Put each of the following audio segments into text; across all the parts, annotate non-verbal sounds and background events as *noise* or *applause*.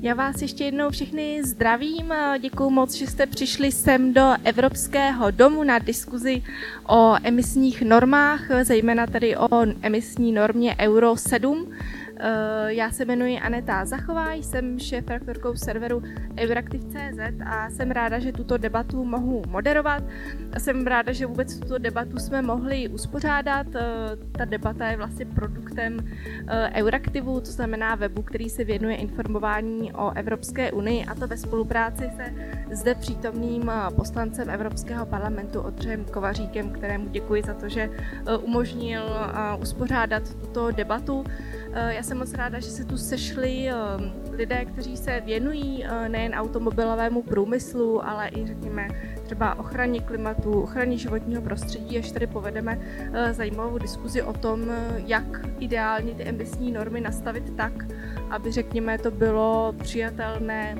Já vás ještě jednou všechny zdravím. Děkuji moc, že jste přišli sem do Evropského domu na diskuzi o emisních normách, zejména tedy o emisní normě Euro 7. Eh, já se jmenuji Aneta Zachová, jsem šéf-redaktorkou serveru Euraktiv.cz a jsem ráda, že tuto debatu mohu moderovat. Jsem ráda, že vůbec tuto debatu jsme mohli uspořádat. Eh, ta debata je vlastně produktem eh, Euraktivu, to znamená webu, který se věnuje informování o Evropské unii a to ve spolupráci se zde přítomným poslancem Evropského parlamentu Odřem Kovaříkem, kterému děkuji za to, že umožnil uspořádat tuto debatu. Já jsem moc ráda, že se tu sešli ehm, lidé, kteří se věnují eh, nejen automobilovému průmyslu, ale i řekněme třeba ochraně klimatu, ochraně životního prostředí, až tady povedeme eh, zajímavou diskuzi o tom, eh, jak ideálně ty emisní normy nastavit tak, aby řekněme to bylo přijatelné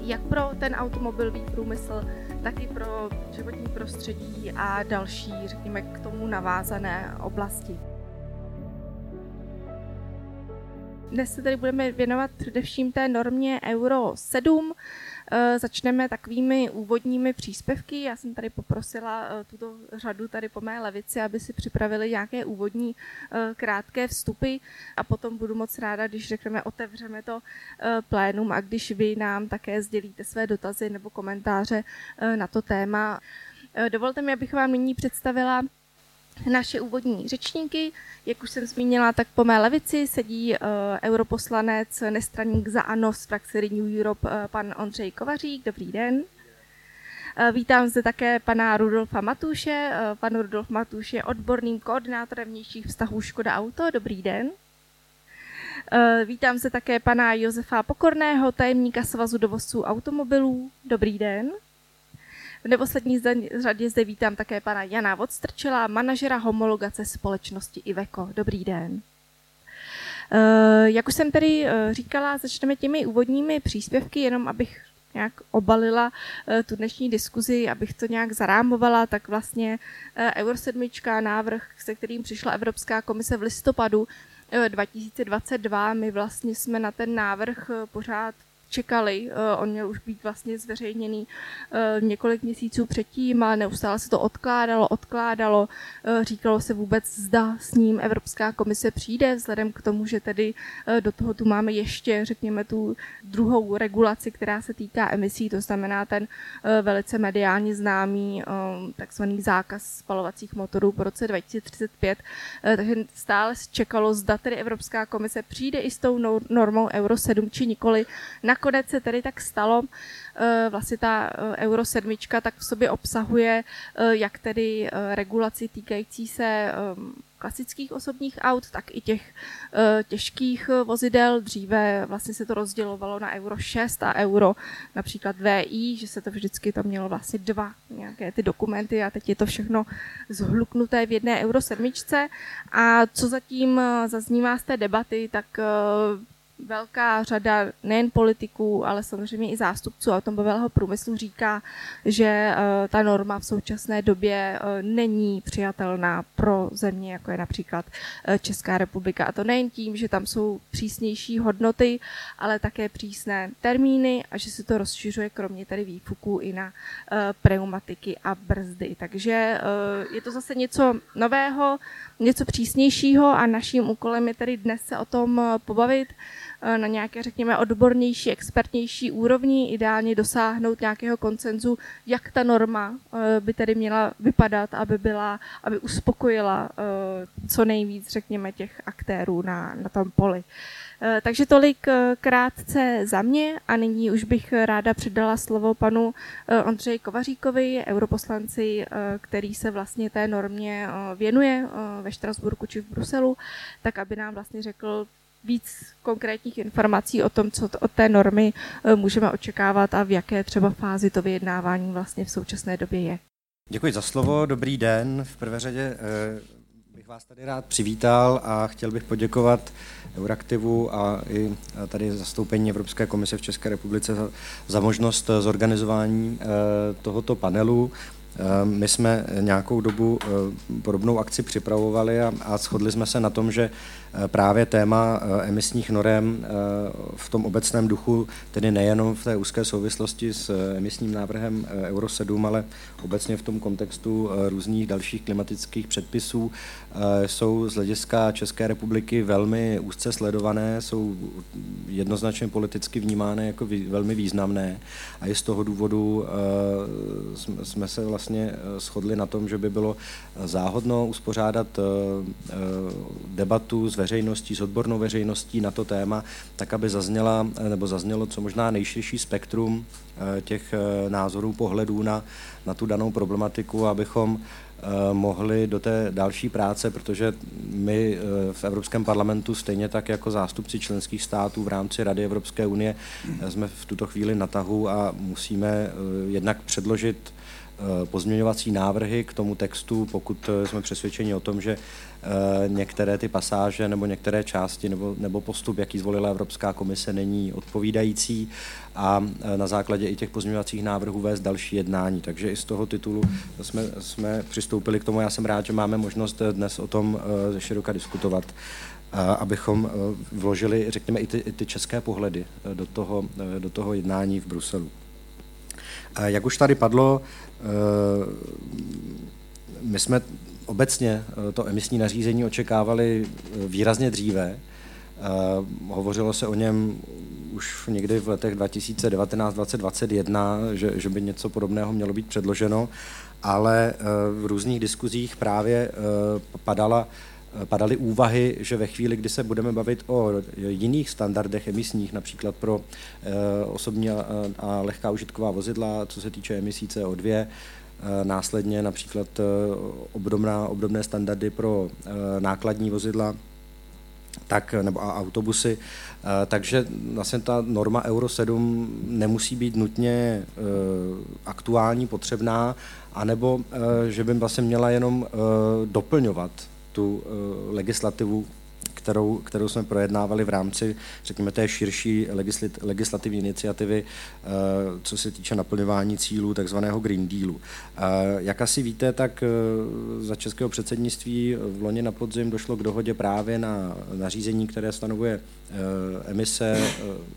jak pro ten automobilový průmysl, tak i pro životní prostředí a další, řekněme, k tomu navázané oblasti. Dnes se tady budeme věnovat především té normě Euro 7. Eh, začneme takovými úvodními příspěvky. Já jsem tady poprosila eh, tuto řadu tady po mé levici, aby si připravili nějaké úvodní eh, krátké vstupy a potom budu moc ráda, když řekneme, otevřeme to plénum a když vy nám také sdělíte své dotazy nebo komentáře na to téma. Dovolte mi, abych vám nyní představila naše úvodní řečníky. Jak už jsem zmínila, tak po mé levici sedí uh, europoslanec, nestraník za ANO z frakce Renew Europe, uh, pan Ondřej Kovařík. Dobrý den. Uh, vítám zde také pana Rudolfa Matuše. Pan Rudolf Matuš je odborným koordinátorem vnějších vztahů Škoda Auto. Dobrý den. Vítám se také pana Josefa Pokorného, tajemníka Svazu dovozců automobilů. Dobrý den. V neposlední řadě zde vítám také pana Jana Vodstrčela, manažera homologace společnosti Iveco. Dobrý den. Eh, jak už jsem tedy eh, říkala, začneme těmi úvodními příspěvky, jenom abych nějak obalila eh, tu dnešní diskuzi, abych to nějak zarámovala, tak vlastně Euro 7, návrh, se kterým přišla Evropská komise v listopadu 2022, my vlastně jsme na ten návrh pořád čekali. Uh, on měl už být vlastně zveřejněný uh, několik měsíců předtím, ale neustále se to odkládalo, odkládalo. Uh, říkalo se vůbec, zda s ním Evropská komise přijde, vzhledem k tomu, že tedy do toho tu máme ještě, řekněme, tu druhou regulaci, která se týká emisí, to znamená ten velice mediálně známý takzvaný zákaz spalovacích motorů po roce 2035. Uh, takže stále čekalo, zda tedy Evropská komise přijde i s tou normou Euro 7 či nikoli. Na nakonec se tedy tak stalo, eh, vlastně ta eh, Euro 7 tak v sobě obsahuje eh, jak tedy regulaci týkající se klasických osobních aut, tak i těch těžkých vozidel. Dříve vlastně se to rozdělovalo na Euro 6 a Euro například VI, že se to vždycky to mělo vlastně dva nějaké ty dokumenty a teď je to všechno zhluknuté v jedné Euro 7. A co zatím zaznívá z té debaty, tak velká řada nejen politiků, ale samozřejmě i zástupců automobilového průmyslu říká, že eh, ta norma v současné době eh, není přijatelná pro země, jako je například eh, Česká republika. A to nejen tím, že tam jsou přísnější hodnoty, ale také přísné termíny a že se to rozšiřuje kromě tady výfuků i na pneumatiky a brzdy. Takže je to zase něco nového, něco přísnějšího a naším úkolem je tedy dnes se o tom pobavit, Eh, na nějaké, řekněme, odbornější, expertnější úrovni, ideálně dosáhnout nějakého koncenzu, jak ta norma eh, by tedy měla vypadat, aby byla, aby uspokojila eh, co nejvíc, řekněme, těch aktérů na, na tom poli. Takže tolik krátce za mě a nyní už bych ráda předala slovo panu Ondřeji Kovaříkovi, europoslanci, který se vlastně té normě věnuje ve Štrasburku či v Bruselu, tak aby nám vlastně řekl, víc konkrétních informací o tom, co od té normy eh, můžeme očekávat a v jaké třeba fázi to vyjednávání vlastně v současné době je. Děkuji za slovo, dobrý den. V prvé řadě eh, bych vás tady rád přivítal a chtěl bych poděkovat Euraktivu a i tady zastoupení Evropské komise v České republice za, za možnost zorganizování eh, tohoto panelu. My jsme nějakou dobu podobnou akci připravovali a, a shodli jsme se na tom, že právě téma emisních norem v tom obecném duchu, tedy nejenom v té úzké souvislosti s emisním návrhem Euro 7, ale obecně v tom kontextu různých dalších klimatických předpisů, jsou z hlediska České republiky velmi úzce sledované, jsou jednoznačně politicky vnímány jako velmi významné. A i z toho důvodu jsme se vlastně shodli na tom, že by bylo záhodno uspořádat debatu s s odbornou veřejností na to téma, tak aby zazněla, nebo zaznělo co možná nejširší spektrum eh, těch eh, názorů, pohledů na, na tu danou problematiku, abychom eh, mohli do té další práce, protože my v Evropském parlamentu, stejně tak jako zástupci členských států v rámci Rady Evropské unie, jsme v tuto chvíli na tahu a musíme jednak předložit pozměňovací návrhy k tomu textu, pokud jsme přesvědčeni o tom, že Eh, některé ty pasáže nebo některé části nebo, nebo postup, jaký zvolila Evropská komise, není odpovídající a eh, na základě i těch pozměňovacích návrhů vést další jednání. Takže i z toho titulu jsme, jsme přistoupili k tomu. Já jsem rád, že máme možnost dnes o tom široka diskutovat abychom vložili, řekněme, i ty, i ty české pohledy do toho, do toho jednání v Bruselu. Jak už tady padlo, my jsme obecně eh, to emisní nařízení očekávali eh, výrazně dříve. Eh, hovořilo se o něm už někdy v letech 2019-2021, že, že by něco podobného mělo být předloženo, ale v různých diskuzích právě padala padaly úvahy, že ve chvíli, kdy se budeme bavit o jiných standardech emisních, například pro osobní a lehká užitková vozidla, co se týče emisí CO2, Eh, následně například eh, obdobná, obdobné standardy pro eh, nákladní vozidla, tak, nebo a autobusy. Takže vlastně ta norma Euro 7 nemusí být nutně aktuální, potřebná, anebo že by vlastně měla jenom doplňovat tu legislativu, kterou, kterou jsme projednávali v rámci, řekněme, té širší legislativní iniciativy, eh, co se týče naplňování cílů takzvaného Green Dealu. Eh, jak asi víte, tak eh, za českého předsednictví v loni na podzim došlo k dohodě právě na nařízení, které stanovuje emise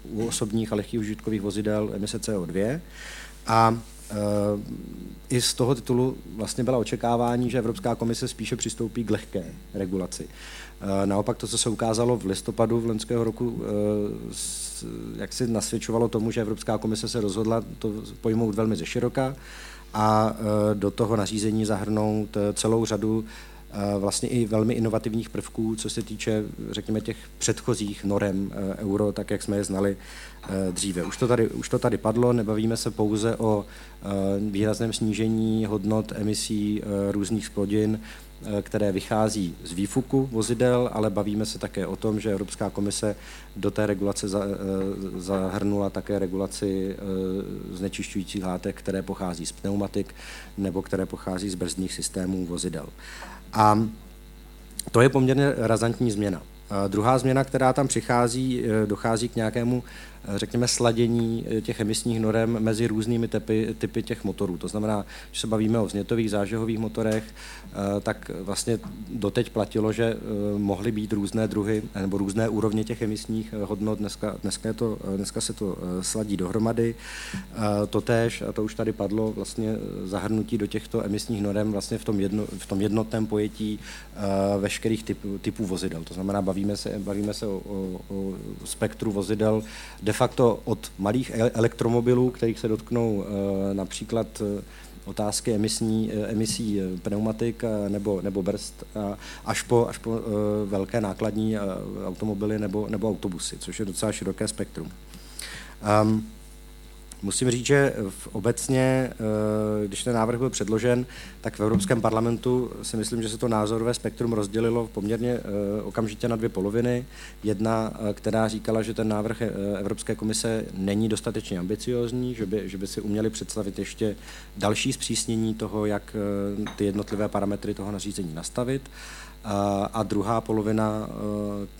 u osobních a lehkých užitkových vozidel, emise CO2. A i z toho titulu vlastně byla očekávání, že Evropská komise spíše přistoupí k lehké regulaci. Eh, naopak to, co se ukázalo v listopadu v loňského roku, eh, jak si nasvědčovalo tomu, že Evropská komise se rozhodla to pojmout velmi ze široka a eh, do toho nařízení zahrnout celou řadu vlastně i velmi inovativních prvků, co se týče, řekněme, těch předchozích norem euro, tak jak jsme je znali dříve. Už to tady, už to tady padlo, nebavíme se pouze o výrazném snížení hodnot emisí různých splodin, Eh, které vychází z výfuku vozidel, ale bavíme se také o tom, že Evropská komise do té regulace eh, zahrnula také regulaci eh, znečišťujících látek, které pochází z pneumatik nebo které pochází z brzdních systémů vozidel. A to je poměrně razantní změna. Druhá změna, která tam přichází, dochází k nějakému řekněme, sladění eh, těch emisních norem mezi různými typy, typy těch motorů. To znamená, že se bavíme o vznětových zážehových motorech, eh, tak vlastně doteď platilo, že eh, mohly být různé druhy nebo různé úrovně těch emisních hodnot. Dneska, dneska, je to, dneska se to sladí dohromady. Totéž, a to už tady padlo, vlastně zahrnutí do těchto emisních norem vlastně v tom, jedno, v tom jednotném pojetí veškerých typů, typů vozidel. To znamená, bavíme se, bavíme se o, o, o spektru vozidel de facto od malých elektromobilů, kterých se dotknou eh, například eh, otázky emisní, eh, emisí pneumatik nebo, nebo brzd až po, až po velké nákladní automobily nebo, nebo autobusy, což je docela široké spektrum. Um, Musím říct, že v obecně, eh, když ten návrh byl předložen, tak v Evropském parlamentu si myslím, že se to názorové spektrum rozdělilo poměrně eh, okamžitě na dvě poloviny. Jedna, eh, která říkala, že ten návrh Evropské komise není dostatečně ambiciozní, že by, že by si uměli představit ještě další zpřísnění toho, jak ty jednotlivé parametry toho nařízení nastavit. A druhá polovina,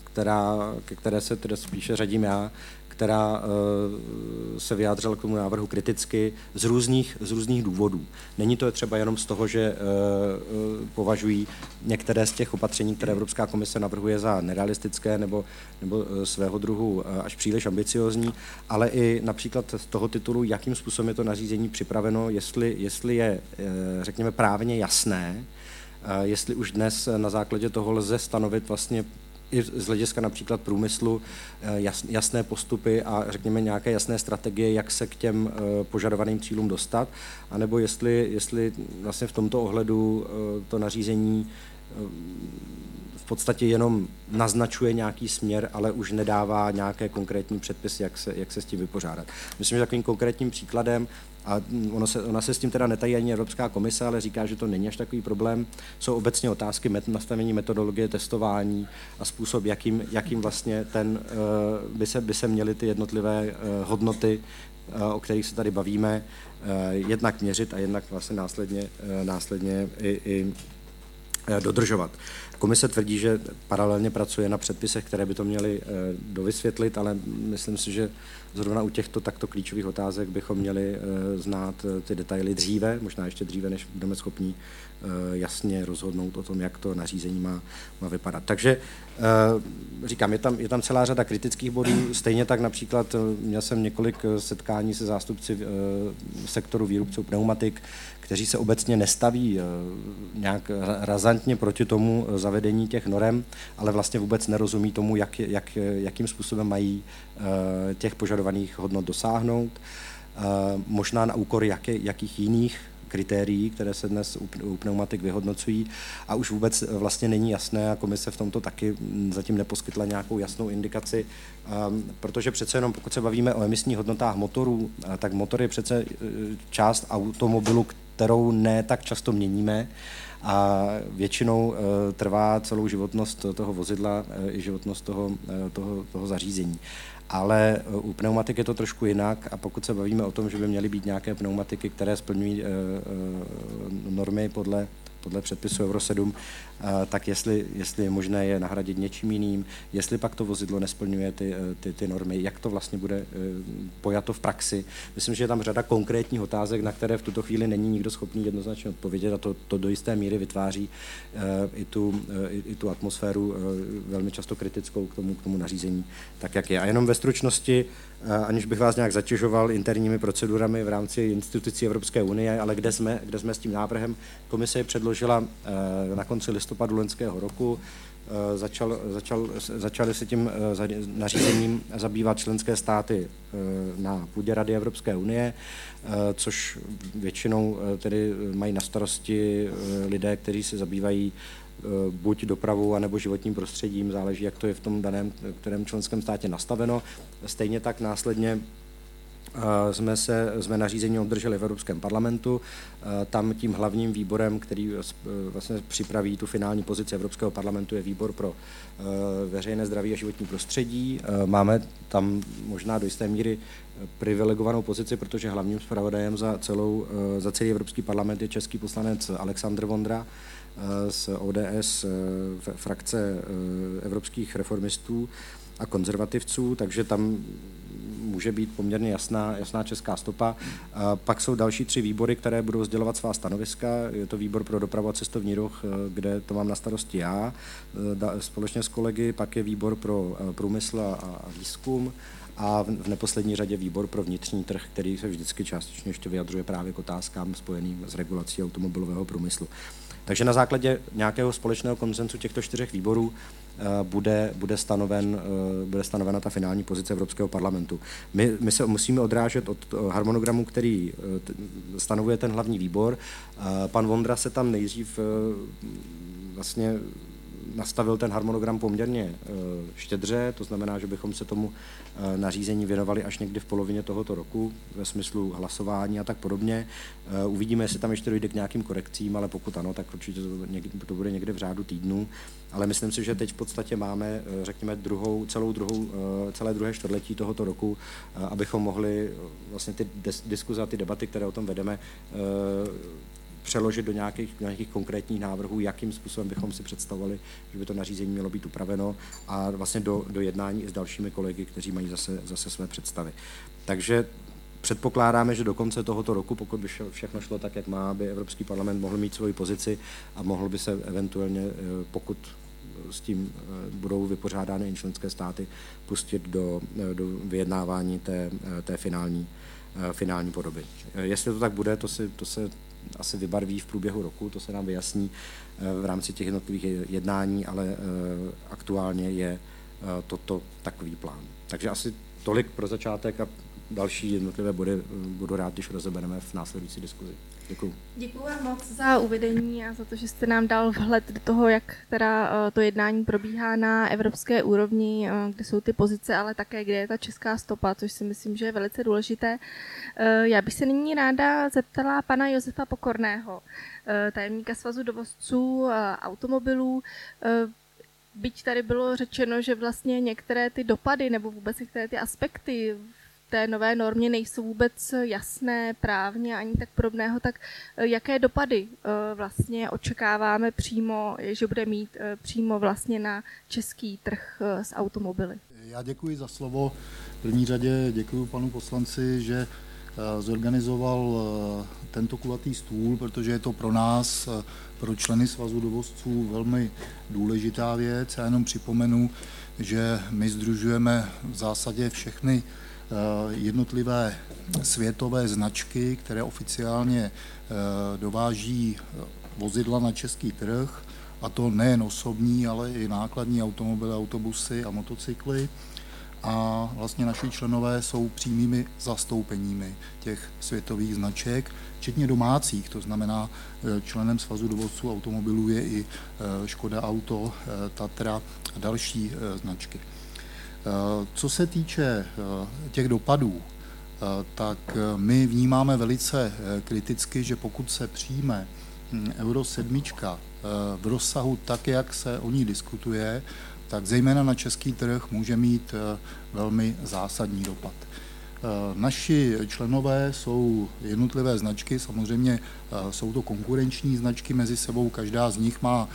která, ke které se tedy spíše řadím já, která se vyjádřila k tomu návrhu kriticky z různých, z různých důvodů. Není to třeba jenom z toho, že považují některé z těch opatření, které Evropská komise navrhuje za nerealistické nebo, nebo svého druhu až příliš ambiciozní, ale i například z toho titulu, jakým způsobem je to nařízení připraveno, jestli, jestli je, řekněme, právně jasné, jestli už dnes na základě toho lze stanovit vlastně i z hlediska například průmyslu eh, jasné postupy a řekněme nějaké jasné strategie, jak se k těm eh, požadovaným cílům dostat, anebo jestli, jestli vlastně v tomto ohledu eh, to nařízení podstatě jenom naznačuje nějaký směr, ale už nedává nějaké konkrétní předpisy, jak se, jak se s tím vypořádat. Myslím, že takovým konkrétním příkladem a ono se, ona se s tím teda netají ani Evropská komise, ale říká, že to není až takový problém. Jsou obecně otázky met, nastavení metodologie testování a způsob, jakým, jakým vlastně ten, uh, by, se, by se měly ty jednotlivé uh, hodnoty, uh, o kterých se tady bavíme, jednak měřit a jednak vlastně následně, následně i, i dodržovat. Komise tvrdí, že paralelně pracuje na předpisech, které by to měly dovysvětlit, ale myslím si, že zrovna u těchto takto klíčových otázek bychom měli eh, znát eh, ty detaily dříve, možná ještě dříve, než budeme schopni eh, jasně rozhodnout o tom, jak to nařízení má, má vypadat. Takže říkám, je tam, je tam celá řada kritických bodů, stejně tak například měl jsem několik setkání se zástupci sektoru výrobců pneumatik, kteří se obecně nestaví nějak razantně proti tomu zavedení těch norem, ale vlastně vůbec nerozumí tomu, jak, jak, jakým způsobem mají těch požadovaných hodnot dosáhnout, možná na úkor jaké, jakých jiných kritérií, které se dnes u pneumatik vyhodnocují. A už vůbec vlastně není jasné a komise v tomto taky zatím neposkytla nějakou jasnou indikaci, protože přece jenom pokud se bavíme o emisních hodnotách motorů, tak motor je přece e, část automobilu, kterou ne tak často měníme. A většinou trvá celou životnost toho vozidla i životnost toho, toho, toho zařízení ale eh, u pneumatik je to trošku jinak a pokud se bavíme o tom, že by měly být nějaké pneumatiky, které splňují eh, eh, normy podle podle předpisu Euro 7, tak jestli, jestli je možné je nahradit něčím jiným, jestli pak to vozidlo nesplňuje ty, ty, ty normy, jak to vlastně bude pojato v praxi. Myslím, že je tam řada konkrétních otázek, na které v tuto chvíli není nikdo schopný jednoznačně odpovědět a to, to do jisté míry vytváří i tu, i, tu atmosféru velmi často kritickou k tomu, k tomu nařízení, tak jak je. A jenom ve stručnosti, aniž bych vás nějak zatěžoval interními procedurami v rámci institucí Evropské unie, ale kde jsme, kde jsme s tím návrhem, komise je předložila eh, na konci listopadu loňského roku, eh, začal, začal, začaly se tím eh, nařízením zabývat členské státy na půdě Rady Evropské unie, což většinou tedy mají na starosti lidé, kteří se zabývají Eh, buď dopravou, anebo životním prostředím, záleží, jak to je v tom daném kterém členském státě nastaveno. Stejně tak následně eh, jsme, se, jsme nařízení obdrželi v Evropském parlamentu. Eh, tam tím hlavním výborem, který vlastně připraví tu finální pozici Evropského parlamentu, je výbor pro veřejné zdraví a životní prostředí. Máme tam možná do jisté míry privilegovanou pozici, protože hlavním zpravodajem za, celou, za celý Evropský parlament je český poslanec Aleksandr Vondra, z ODS eh, frakce eh, evropských reformistů a konzervativců, takže tam může být poměrně jasná, jasná česká stopa. A pak jsou další tři výbory, které budou sdělovat svá stanoviska. Je to výbor pro dopravu a cestovní ruch, eh, kde to mám na starosti já společně s kolegy, pak je výbor pro průmysl a výzkum a v neposlední řadě výbor pro vnitřní trh, který se vždycky částečně ještě vyjadřuje právě k otázkám spojeným s regulací automobilového průmyslu. Takže na základě nějakého společného konsenzu těchto čtyřech výborů eh, bude, bude, stanoven, eh, bude stanovena ta finální pozice Evropského parlamentu. My, my se musíme odrážet od harmonogramu, který eh, stanovuje ten hlavní výbor. Pan Vondra se tam nejdřív vlastně nastavil ten harmonogram poměrně štědře, to znamená, že bychom se tomu Eh, nařízení věnovali až někdy v polovině tohoto roku ve smyslu hlasování a tak podobně. Eh, uvidíme, jestli tam ještě dojde k nějakým korekcím, ale pokud ano, tak určitě to, bude někde v řádu týdnů. Ale myslím si, že teď v podstatě máme, eh, řekněme, druhou, celou druhou, celé druhé čtvrtletí tohoto roku, abychom mohli vlastně ty diskuze a ty debaty, které o tom vedeme, přeložit do nějakých, nějakých konkrétních návrhů, jakým způsobem bychom si představovali, že by to nařízení mělo být upraveno a vlastně do, do jednání i s dalšími kolegy, kteří mají zase, zase své představy. Takže Předpokládáme, že do konce tohoto roku, pokud by všechno šlo tak, jak má, by Evropský parlament mohl mít svoji pozici a mohl by se eventuálně, eh, pokud s tím eh, budou vypořádány i členské státy, pustit do, eh, do vyjednávání té, té finální, finální podoby. Jestli to tak bude, to, si, to se asi vybarví v průběhu roku, to se nám vyjasní v rámci těch jednotlivých jednání, ale aktuálně je toto takový plán. Takže asi tolik pro začátek a další jednotlivé body eh, budu rád, když rozebereme v následující diskuzi. Děkuji. Děkuji vám moc za uvedení a za to, že jste nám dal vhled do toho, jak teda eh, to jednání probíhá na evropské úrovni, eh, kde jsou ty pozice, ale také kde je ta česká stopa, což si myslím, že je velice důležité. Já bych se nyní ráda zeptala pana Josefa Pokorného, tajemníka Svazu dovozců automobilů, byť tady bylo řečeno, že vlastně některé ty dopady nebo vůbec některé ty aspekty té nové normě nejsou vůbec jasné právně ani tak podobného, tak eh, jaké dopady eh, vlastně očekáváme přímo, že bude mít eh, přímo vlastně na český trh s automobily? Já děkuji za slovo. V první řadě děkuji panu poslanci, že zorganizoval tento kulatý stůl, protože je to pro nás, pro členy svazu dovozců velmi důležitá věc. Já jenom připomenu, že my združujeme v zásadě všechny Eh, jednotlivé světové značky, které oficiálně eh, dováží eh, vozidla na český trh, a to nejen osobní, ale i nákladní automobily, autobusy a motocykly. A vlastně naši členové jsou přímými zastoupeními těch světových značek, včetně domácích, to znamená členem Svazu dovozců automobilů je i Škoda Auto, Tatra a další značky. Eh, co se týče eh, těch dopadů, eh, tak my vnímáme velice kriticky, že pokud se přijme hm, Euro 7 v rozsahu tak, jak se o ní diskutuje, tak zejména na český trh může mít velmi zásadní dopad. Naši členové jsou jednotlivé značky, samozřejmě jsou to konkurenční značky mezi sebou, každá z nich má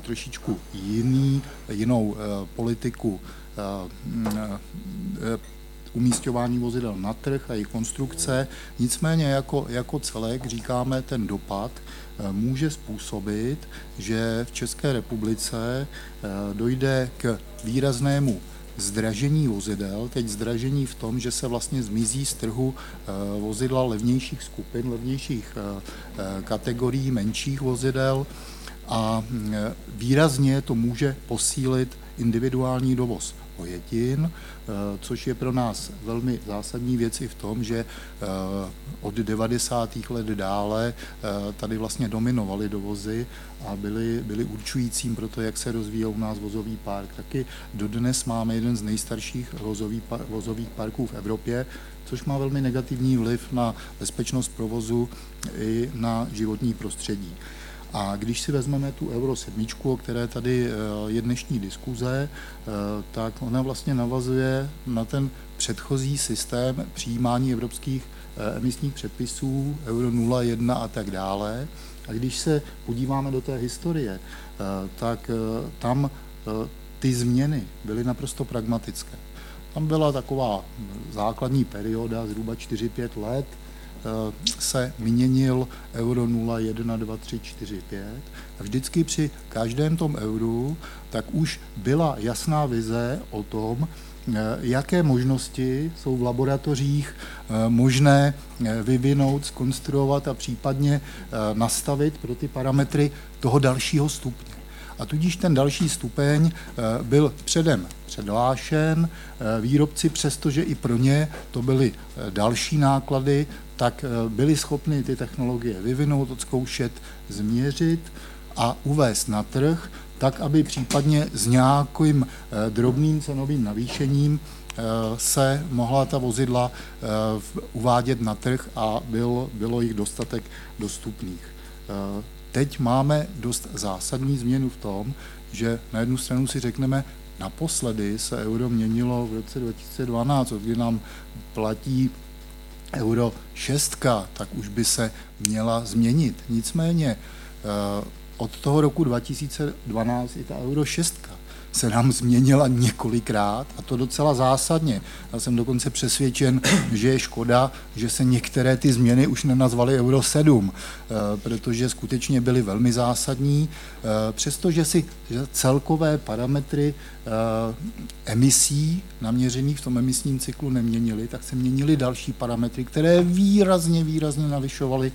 trošičku jiný, jinou politiku Eh, eh, umístěvání vozidel na trh a jejich konstrukce. Nicméně jako, jako celek říkáme, ten dopad eh, může způsobit, že v České republice dojde k výraznému zdražení vozidel, teď zdražení v tom, že se vlastně zmizí z trhu vozidla levnějších skupin, levnějších kategorií, menších vozidel a výrazně to může posílit individuální dovoz ojetin, eh, což je pro nás velmi zásadní věc i v tom, že eh, od 90. let dále eh, tady vlastně dominovaly dovozy a byly, byly určujícím pro to, jak se rozvíjel u nás vozový park. Taky dodnes máme jeden z nejstarších vozových, vozových parků v Evropě, což má velmi negativní vliv na bezpečnost provozu i na životní prostředí. A když si vezmeme tu Euro 7, o které tady eh, je dnešní diskuze, eh, tak ona vlastně navazuje na ten předchozí systém přijímání evropských eh, emisních předpisů, Euro 0, a tak dále. A když se podíváme do té historie, tak tam ty změny byly naprosto pragmatické. Tam byla taková základní perioda, zhruba 4-5 let, se měnil euro 0, 1, 2, 3, 4, 5 a vždycky při každém tom euru tak už byla jasná vize o tom, eh, jaké možnosti jsou v laboratořích eh, možné vyvinout, skonstruovat a případně nastavit pro ty parametry toho dalšího stupně. A tudíž ten další stupeň byl předem předlášen. Výrobci, přestože i pro ně to byly další náklady, tak eh, byli schopni ty technologie vyvinout, odzkoušet, změřit a uvést na trh, tak aby případně s nějakým eh, drobným cenovým navýšením eh, se mohla ta vozidla uvádět na trh a byl, bylo jich dostatek dostupných. Teď máme dost zásadní změnu v tom, že na jednu stranu si řekneme, naposledy se euro měnilo v roce 2012, kdy nám platí Euro 6, tak už by se měla změnit. Nicméně od toho roku 2012 i ta Euro 6 se nám změnila několikrát a to docela zásadně. Já jsem dokonce přesvědčen, *clears throat* že je škoda, že se některé ty změny už nenazvaly Euro 7, eh, protože skutečně byly velmi zásadní, eh, přestože si celkové parametry eh, emisí naměřených v tom emisním cyklu neměnily, tak se měnily další parametry, které výrazně, výrazně navyšovaly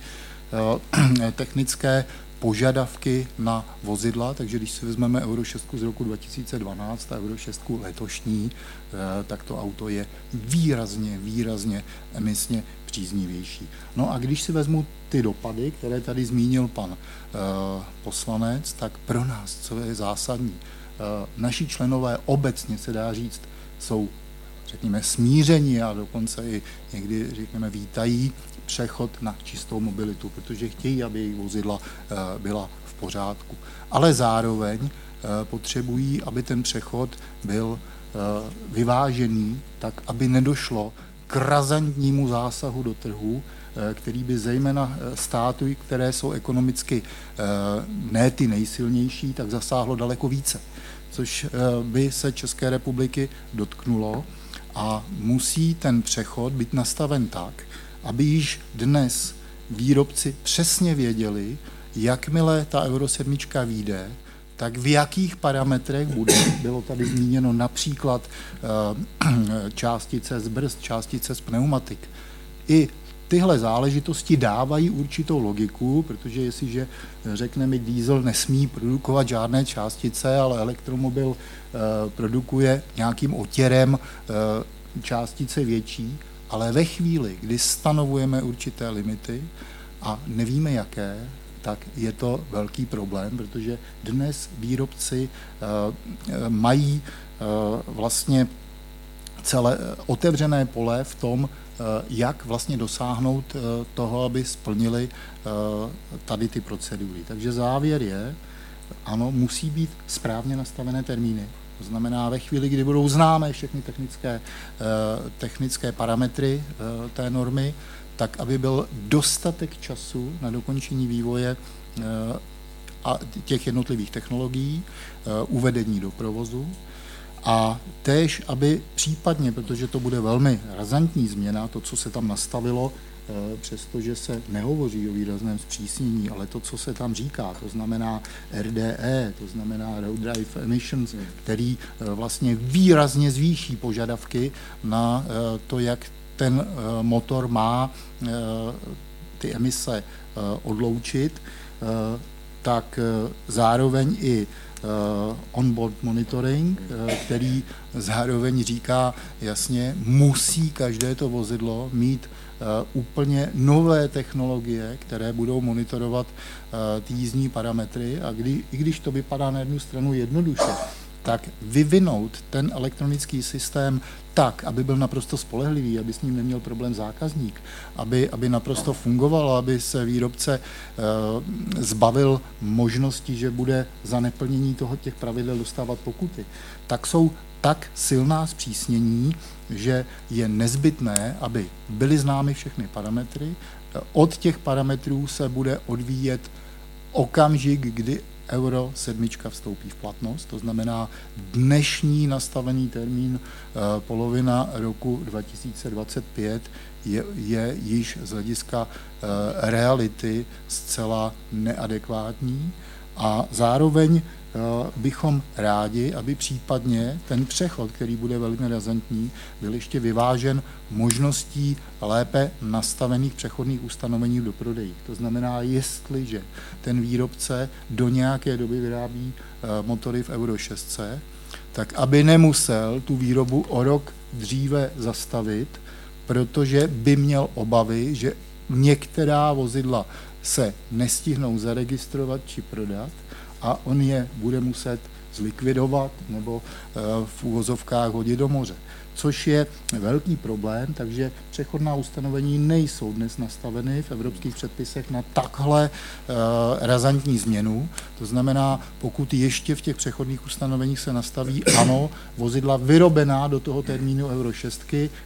*clears throat* technické požadavky na vozidla, takže když si vezmeme Euro 6 z roku 2012 a Euro 6 letošní, eh, tak to auto je výrazně, výrazně emisně příznivější. No a když si vezmu ty dopady, které tady zmínil pan eh, poslanec, tak pro nás, co je zásadní, eh, naši členové obecně se dá říct, jsou řekněme, smíření a dokonce i někdy, řekněme, vítají přechod na čistou mobilitu, protože chtějí, aby jejich vozidla eh, byla v pořádku. Ale zároveň eh, potřebují, aby ten přechod byl eh, vyvážený, tak aby nedošlo k razantnímu zásahu do trhu, který by zejména státy, které jsou ekonomicky ne ty nejsilnější, tak zasáhlo daleko více, což by se České republiky dotknulo a musí ten přechod být nastaven tak, aby již dnes výrobci přesně věděli, jakmile ta Euro 7 vyjde, tak v jakých parametrech bude. Bylo tady zmíněno například eh, částice z brzd, částice z pneumatik. I tyhle záležitosti dávají určitou logiku, protože jestliže řekneme, diesel nesmí produkovat žádné částice, ale elektromobil eh, produkuje nějakým otěrem eh, částice větší, ale ve chvíli, kdy stanovujeme určité limity a nevíme jaké, tak je to velký problém, protože dnes výrobci eh, mají eh, vlastně celé otevřené pole v tom, eh, jak vlastně dosáhnout toho, aby splnili tady ty procedury. Takže závěr je, ano, musí být správně nastavené termíny. To znamená, ve chvíli, kdy budou známé všechny technické, eh, technické parametry eh, té normy, tak aby byl dostatek času na dokončení vývoje eh, a těch jednotlivých technologií, uvedení do provozu. A též, aby případně, protože to bude velmi razantní změna, to, co se tam nastavilo, přestože se nehovoří o výrazném zpřísnění, ale to, co se tam říká, to znamená RDE, to znamená Road Drive Emissions, hmm. který eh, vlastně výrazně zvýší požadavky na eh, to, jak ten motor má ty emise odloučit, tak zároveň i onboard monitoring, který zároveň říká jasně, musí každé to vozidlo mít Eh, úplně nové technologie, které budou monitorovat eh, ty jízdní parametry. A kdy, i když to vypadá na jednu stranu jednoduše, tak vyvinout ten elektronický systém tak, aby byl naprosto spolehlivý, aby s ním neměl problém zákazník, aby, aby naprosto fungoval, aby se výrobce e, zbavil možnosti, že bude za neplnění toho těch pravidel dostávat pokuty, tak jsou tak silná zpřísnění, že je nezbytné, aby byly známy všechny parametry. Od těch parametrů se bude odvíjet okamžik, kdy Euro 7 vstoupí v platnost, to znamená dnešní nastavený termín eh, polovina roku 2025 je, je již z hlediska eh, reality zcela neadekvátní a zároveň bychom rádi, aby případně ten přechod, který bude velmi razantní, byl ještě vyvážen možností lépe nastavených přechodných ustanovení do prodejí. To znamená, jestliže ten výrobce do nějaké doby vyrábí eh, motory v Euro 6, tak aby nemusel tu výrobu o rok dříve zastavit, protože by měl obavy, že některá vozidla se nestihnou zaregistrovat či prodat a on je bude muset zlikvidovat nebo v úvozovkách hodit do moře což je velký problém, takže přechodná ustanovení nejsou dnes nastaveny v evropských předpisech na takhle uh, razantní změnu. To znamená, pokud ještě v těch přechodných ustanoveních se nastaví, ano, vozidla vyrobená do toho termínu Euro 6,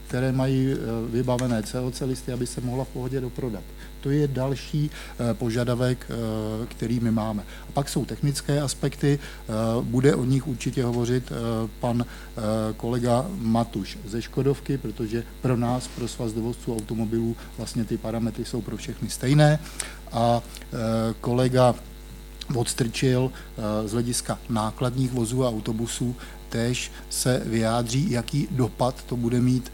které mají uh, vybavené COC listy, aby se mohla v pohodě doprodat. To je další uh, požadavek, uh, který my máme. A pak jsou technické aspekty, uh, bude o nich určitě hovořit pan kolega Matu už ze Škodovky, protože pro nás, pro svaz dovozců automobilů, vlastně ty parametry jsou pro všechny stejné. A kolega odstrčil z hlediska nákladních vozů a autobusů, tež se vyjádří, jaký dopad to bude mít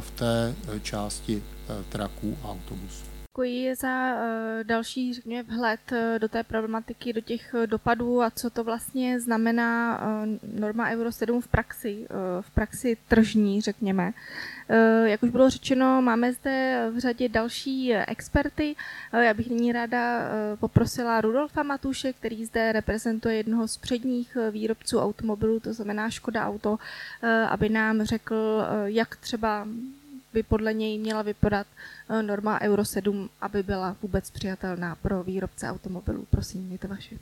v té části traků a autobusů. Děkuji za uh, další, řekněme, vhled uh, do té problematiky, do těch uh, dopadů a co to vlastně znamená norma Euro 7 v praxi, v praxi tržní, řekněme. Jak už bylo řečeno, máme zde v řadě další experty. Já bych nyní ráda poprosila Rudolfa Matuše, který zde reprezentuje jednoho z předních výrobců automobilů, to znamená Škoda Auto, aby nám řekl, jak třeba by podle něj měla vypadat eh, norma Euro 7, aby byla vůbec přijatelná pro výrobce automobilů. Prosím, to vaše.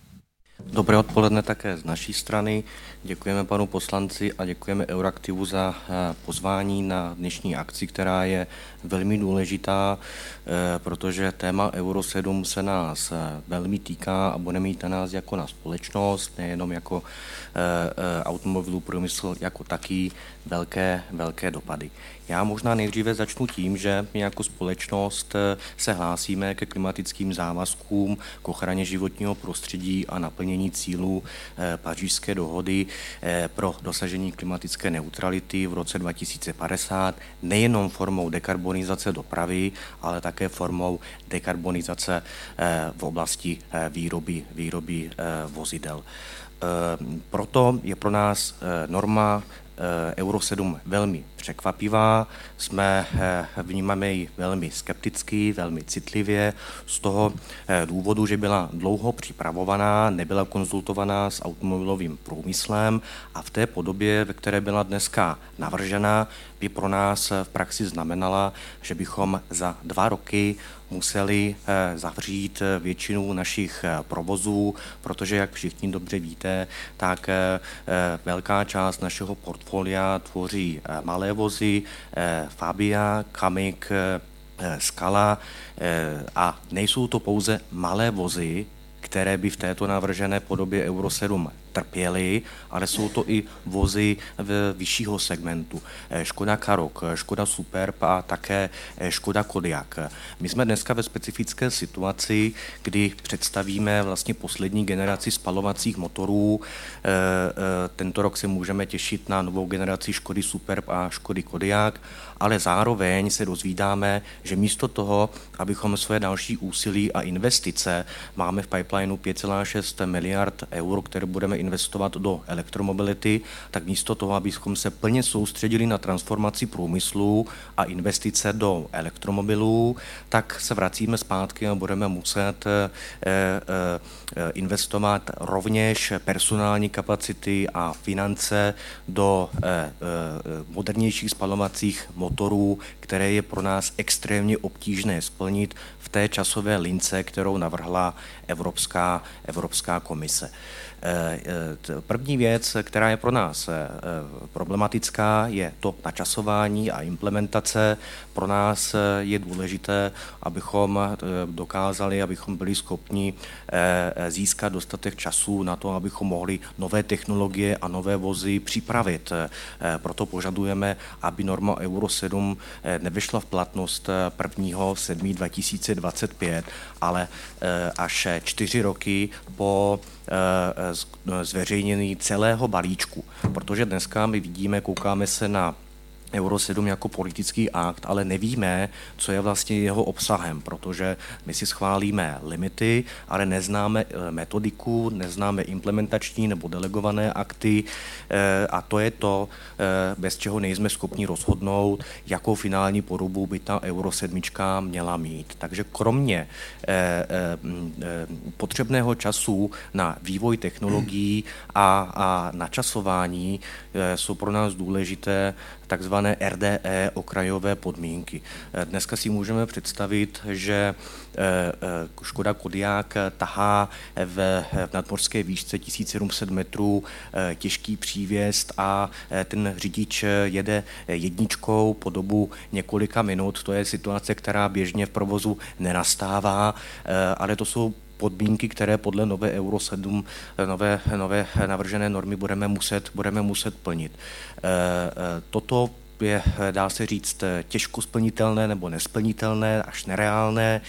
Dobré odpoledne také z naší strany. Děkujeme panu poslanci a děkujeme Euraktivu za eh, pozvání na dnešní akci, která je velmi důležitá, eh, protože téma Euro 7 se nás velmi týká a bude mít na nás jako na společnost, nejenom jako automobilů průmysl jako taký velké, velké dopady. Já možná nejdříve začnu tím, že my jako společnost eh, se hlásíme ke klimatickým závazkům, k ochraně životního prostředí a naplnění cílů eh, pařížské dohody eh, pro dosažení klimatické neutrality v roce 2050 nejenom formou dekarbonizace dopravy, ale také formou dekarbonizace v oblasti výroby, výroby vozidel. Proto je pro nás norma Euro 7 velmi překvapivá, jsme, eh, vnímáme ji velmi skepticky, velmi citlivě, z toho eh, důvodu, že byla dlouho připravovaná, nebyla konzultovaná s automobilovým průmyslem a v té podobě, ve které byla dneska navržena, by pro nás v praxi znamenala, že bychom za dva roky museli eh, zavřít většinu našich provozů, protože, jak všichni dobře víte, tak velká část našeho portfolia tvoří malé vozy, Fabia, Kamik, Skala a nejsou to pouze malé vozy, které by v této navržené podobě Euro 7 trpěli, ale jsou to i vozy v vyššího segmentu. Eh, Škoda Karok, eh, Škoda Superb a také eh, Škoda Kodiak. My jsme dneska ve specifické situaci, kdy představíme vlastně poslední generaci spalovacích motorů. Tento rok se můžeme těšit na novou generaci Škody Superb a Škody Kodiak, ale zároveň se dozvídáme, že místo toho, abychom své další úsilí a investice máme v pipelineu 5,6 miliard eur, které budeme investovat do elektromobility, tak místo toho, abychom se plně soustředili na transformaci průmyslu a investice do elektromobilů, tak se vracíme zpátky a budeme muset eh, eh, investovat rovněž personální kapacity a finance do eh, modernějších spalovacích motorů, které je pro nás extrémně obtížné splnit v té časové lince, kterou navrhla Evropská, Evropská komise. Eh, eh, první věc, která je pro nás eh, problematická, je to načasování a implementace. Pro nás je důležité, abychom dokázali, abychom byli schopni získat dostatek času na to, abychom mohli nové technologie a nové vozy připravit. Proto požadujeme, aby norma Euro 7 nevyšla v platnost 1. 7. 2025, ale až čtyři roky po zveřejnění celého balíčku. Protože dneska my vidíme, koukáme se na Euro 7 jako politický akt, ale nevíme, co je vlastně jeho obsahem, protože my si schválíme limity, ale neznáme eh, metodiku, neznáme implementační nebo delegované akty eh, a to je to, eh, bez čeho nejsme schopni rozhodnout, jakou finální podobu by ta Euro 7 měla mít. Takže kromě potřebného času na vývoj technologií a, a načasování jsou pro nás důležité takzvané RDE okrajové podmínky. Eh, dneska si můžeme představit, že eh, eh, Škoda Kodiák tahá v, nadmorské výšce 1700 metrů těžký přívěst a ten řidič jede jedničkou po dobu několika minut. To je situace, která běžně v provozu nenastává, ale to jsou podmínky, které podle nové Euro 7, nové, nové navržené normy budeme muset, budeme muset plnit. Eh, eh, toto je, dá se říct, těžko splnitelné nebo nesplnitelné, až nereálné.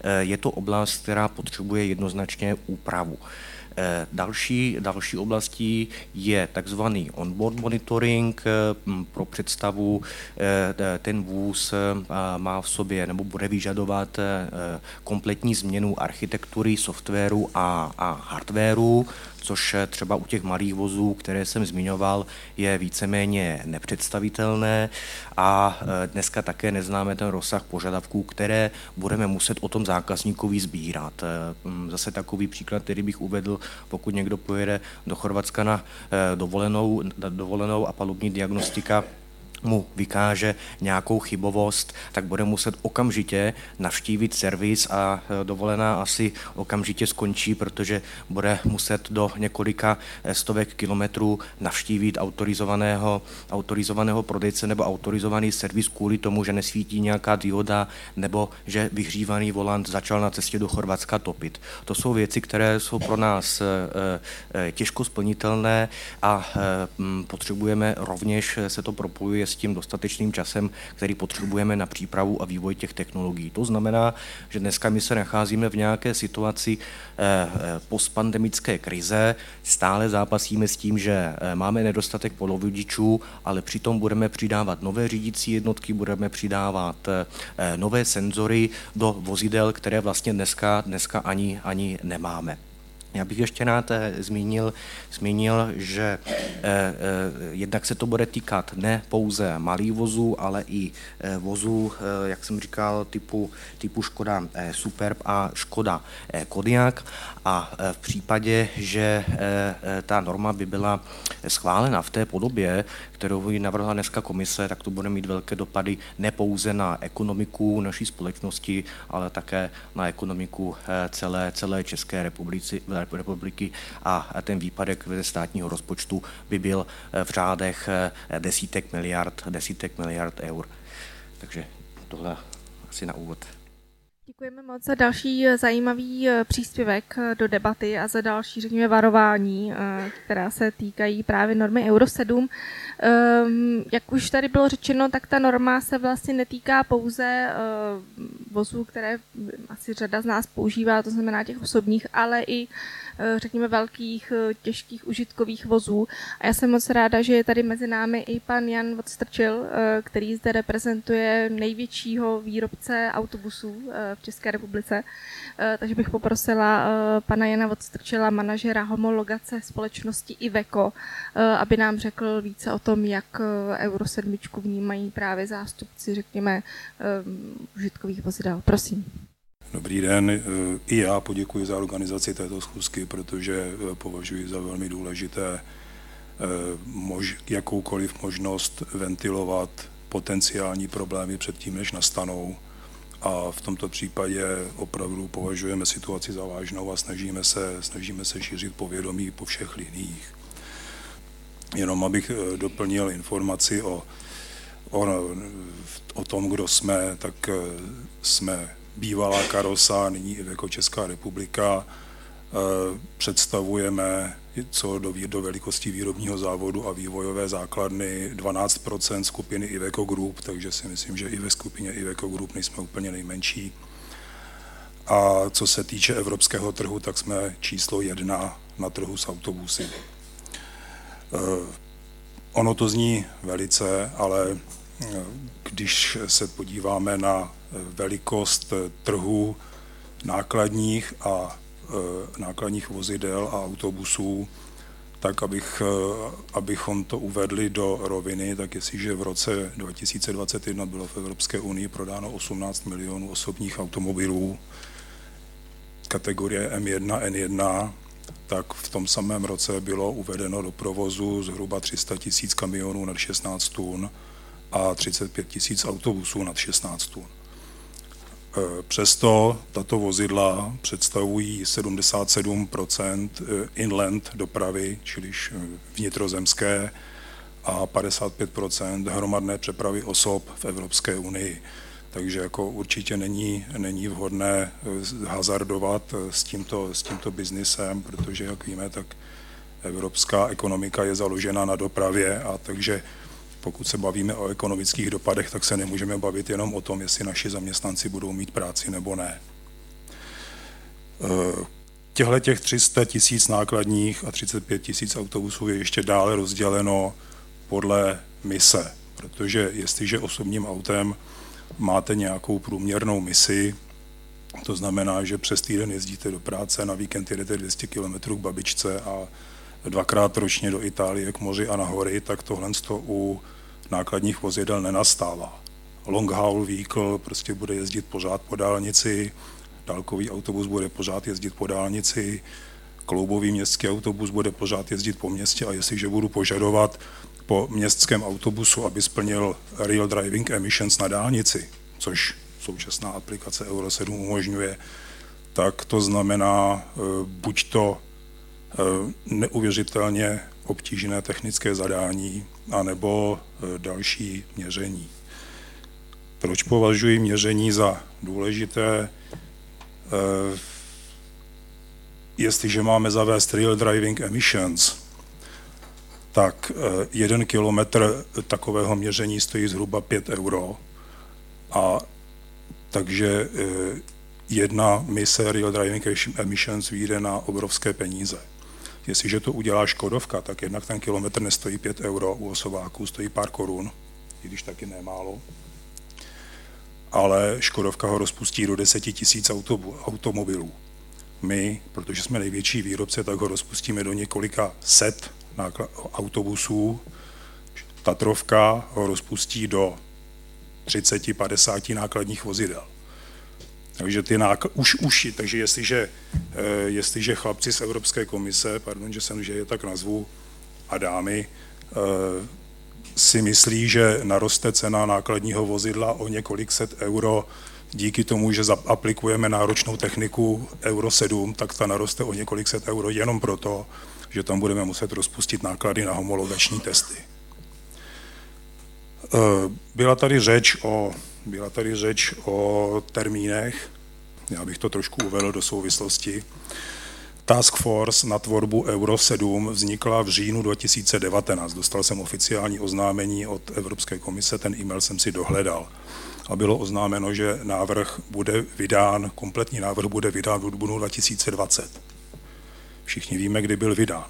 Eh, je to oblast, která potřebuje jednoznačně úpravu. Eh, další, další oblastí je takzvaný onboard monitoring. Eh, pro představu eh, ten vůz má v sobě nebo bude vyžadovat kompletní změnu architektury, softwaru a, a hardwaru což třeba u těch malých vozů, které jsem zmiňoval, je víceméně nepředstavitelné a e, dneska také neznáme ten rozsah požadavků, které budeme muset o tom zákazníkovi sbírat. E, zase takový příklad, který bych uvedl, pokud někdo pojede do Chorvatska na e, dovolenou, dovolenou a palubní diagnostika, mu vykáže nějakou chybovost, tak bude muset okamžitě navštívit servis a e, dovolená asi okamžitě skončí, protože bude muset do několika e, stovek kilometrů navštívit autorizovaného, autorizovaného prodejce nebo autorizovaný servis kvůli tomu, že nesvítí nějaká dioda nebo že vyhřívaný volant začal na cestě do Chorvatska topit. To jsou věci, které jsou pro nás e, těžko splnitelné a potřebujeme rovněž se to propojuje s tím dostatečným časem, který potřebujeme na přípravu a vývoj těch technologií. To znamená, že dneska my se nacházíme v nějaké situaci eh, eh, postpandemické krize, stále zápasíme s tím, že eh, máme nedostatek polovodičů, ale přitom budeme přidávat nové řídící jednotky, budeme přidávat nové senzory do vozidel, které vlastně dneska, dneska ani, ani nemáme. Já bych ještě rád eh, zmínil, zmínil že eh, eh, jednak se to bude týkat ne pouze malých vozů, ale i vozů, jak jsem říkal, typu, typu Škoda Superb a Škoda Kodiaq. A v případě, že ta norma by byla schválena v té podobě, kterou ji navrhla dneska komise, tak to bude mít velké dopady ne pouze na ekonomiku naší společnosti, ale také na ekonomiku celé, celé České republiky, republiky a ten výpadek ze státního rozpočtu by byl v řádech desítek miliard, desítek miliard eur. Takže tohle asi na úvod. Děkujeme moc za další eh, zajímavý eh, příspěvek eh, do debaty a za další, řekněme, varování, která se týkají právě normy Euro 7. Ehm, jak už tady bylo řečeno, tak ta norma se vlastně netýká pouze vozů, které asi řada z nás používá, to znamená těch osobních, ale i řekněme, velkých, eh, těžkých užitkových vozů. A já jsem moc ráda, že je tady mezi námi i pan Jan Vodstrčil, eh, který zde reprezentuje největšího výrobce autobusů v České republice. Takže bych poprosila pana Jana Vodstrčila, manažera homologace společnosti Iveco, aby nám řekl více o tom, jak Euro 7 vnímají právě zástupci, řekněme, užitkových vozidel. Prosím. Dobrý den, e, i já poděkuji za organizaci této schůzky, protože e, považuji za velmi důležité e, mož, jakoukoliv možnost ventilovat potenciální problémy předtím, než nastanou. A v tomto případě opravdu považujeme situaci za vážnou a snažíme se, snažíme se šířit povědomí po všech liních. Jenom abych doplnil informaci o, o, o tom, kdo jsme, tak jsme bývalá Karosa, nyní i jako Česká republika, eh, představujeme co do, do velikosti výrobního závodu a vývojové základny 12% skupiny Iveco Group, takže si myslím, že i ve skupině Iveco Group nejsme úplně nejmenší. A co se týče evropského trhu, tak jsme číslo jedna na trhu s autobusy. Eh, ono to zní velice, ale když se podíváme na velikost trhu nákladních a nákladních vozidel a autobusů, tak abych, abychom to uvedli do roviny, tak jestliže v roce 2021 bylo v Evropské unii prodáno 18 milionů osobních automobilů kategorie M1, N1, tak v tom samém roce bylo uvedeno do provozu zhruba 300 tisíc kamionů nad 16 tun a 35 tisíc autobusů nad 16 tun. E, přesto tato vozidla představují 77 e, inland dopravy, čili e, vnitrozemské, a 55% hromadné přepravy osob v Evropské unii. Takže jako určitě není, není vhodné hazardovat s tímto, s tímto biznisem, protože, jak víme, tak evropská ekonomika je založena na dopravě a takže pokud se bavíme o ekonomických dopadech, tak se nemůžeme bavit jenom o tom, jestli naši zaměstnanci budou mít práci nebo ne. Eh, těchto těch 300 tisíc nákladních a 35 tisíc autobusů je ještě dále rozděleno podle mise, protože jestliže osobním autem máte nějakou průměrnou misi, to znamená, že přes týden jezdíte do práce, na víkend jedete 200 km k babičce a dvakrát ročně do Itálie k moři a na hory, tak tohle u nákladních vozidel nenastává. Long haul vehicle prostě bude jezdit pořád po dálnici, dálkový autobus bude pořád jezdit po dálnici, kloubový městský autobus bude pořád jezdit po městě a jestliže budu požadovat po městském autobusu, aby splnil real driving emissions na dálnici, což současná aplikace Euro 7 umožňuje, tak to znamená eh, buď to Eh, neuvěřitelně obtížné technické zadání anebo eh, další měření. Proč považuji měření za důležité? Eh, jestliže máme zavést real driving emissions, tak jeden kilometr takového měření stojí zhruba 5 euro a takže jedna mise real driving emissions vyjde na obrovské peníze. Jestliže to udělá Škodovka, tak jednak ten kilometr nestojí 5 euro, u osováků stojí pár korun, i když taky nemálo. Ale Škodovka ho rozpustí do 10 tisíc automobilů. My, protože jsme největší výrobce, tak ho rozpustíme do několika set autobusů. Tatrovka ho rozpustí do 30-50 nákladních vozidel. Takže ty nákl- už, už, takže jestliže, eh, jestliže chlapci z Evropské komise, pardon, že jsem, že je tak nazvu, a dámy, eh, si myslí, že naroste cena nákladního vozidla o několik set euro díky tomu, že aplikujeme náročnou techniku Euro 7, tak ta naroste o několik set euro jenom proto, že tam budeme muset rozpustit náklady na homologační testy. Eh, byla tady řeč o byla tady řeč o termínech, já bych to trošku uvedl do souvislosti. Task Force na tvorbu Euro 7 vznikla v říjnu 2019. Dostal jsem oficiální oznámení od Evropské komise, ten e-mail jsem si dohledal. A bylo oznámeno, že návrh bude vydán, kompletní návrh bude vydán v dubnu 2020. Všichni víme, kdy byl vydán.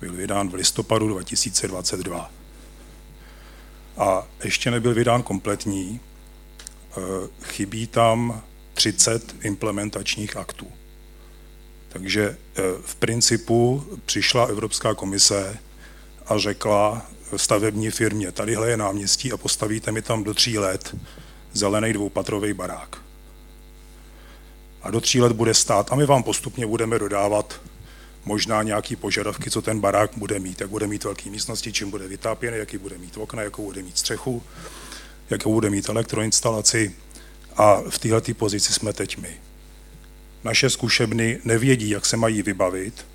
Byl vydán v listopadu 2022. A ještě nebyl vydán kompletní, chybí tam 30 implementačních aktů. Takže eh, v principu přišla Evropská komise a řekla stavební firmě, tadyhle je náměstí a postavíte mi tam do tří let zelený dvoupatrový barák. A do tří let bude stát a my vám postupně budeme dodávat možná nějaký požadavky, co ten barák bude mít, jak bude mít velké místnosti, čím bude vytápěný, jaký bude mít okna, jakou bude mít střechu, jakou bude mít elektroinstalaci a v této pozici jsme teď my. Naše zkušebny nevědí, jak se mají vybavit,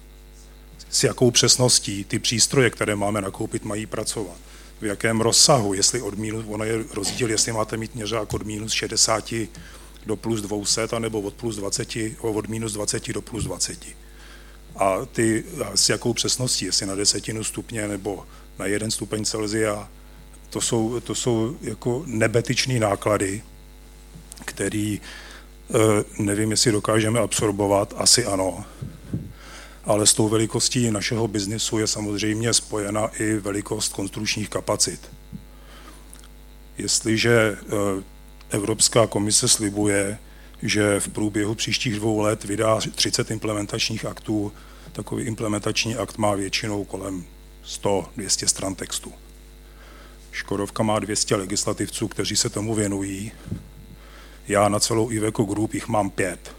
s jakou přesností ty přístroje, které máme nakoupit, mají pracovat. V jakém rozsahu, jestli od minus, ono je rozdíl, jestli máte mít měřák od minus 60 do plus 200, anebo od, plus 20, od minus 20 do plus 20. A ty s jakou přesností, jestli na desetinu stupně nebo na jeden stupeň Celzia, to jsou, to jsou jako nebetyčné náklady, který eh, nevím, jestli dokážeme absorbovat, asi ano. Ale s tou velikostí našeho biznisu je samozřejmě spojena i velikost konstrukčních kapacit. Jestliže Evropská komise slibuje, že v průběhu příštích dvou let vydá 30 implementačních aktů, takový implementační akt má většinou kolem 100-200 stran textu. Škodovka má 200 legislativců, kteří se tomu věnují. Já na celou Iveco Group jich mám pět.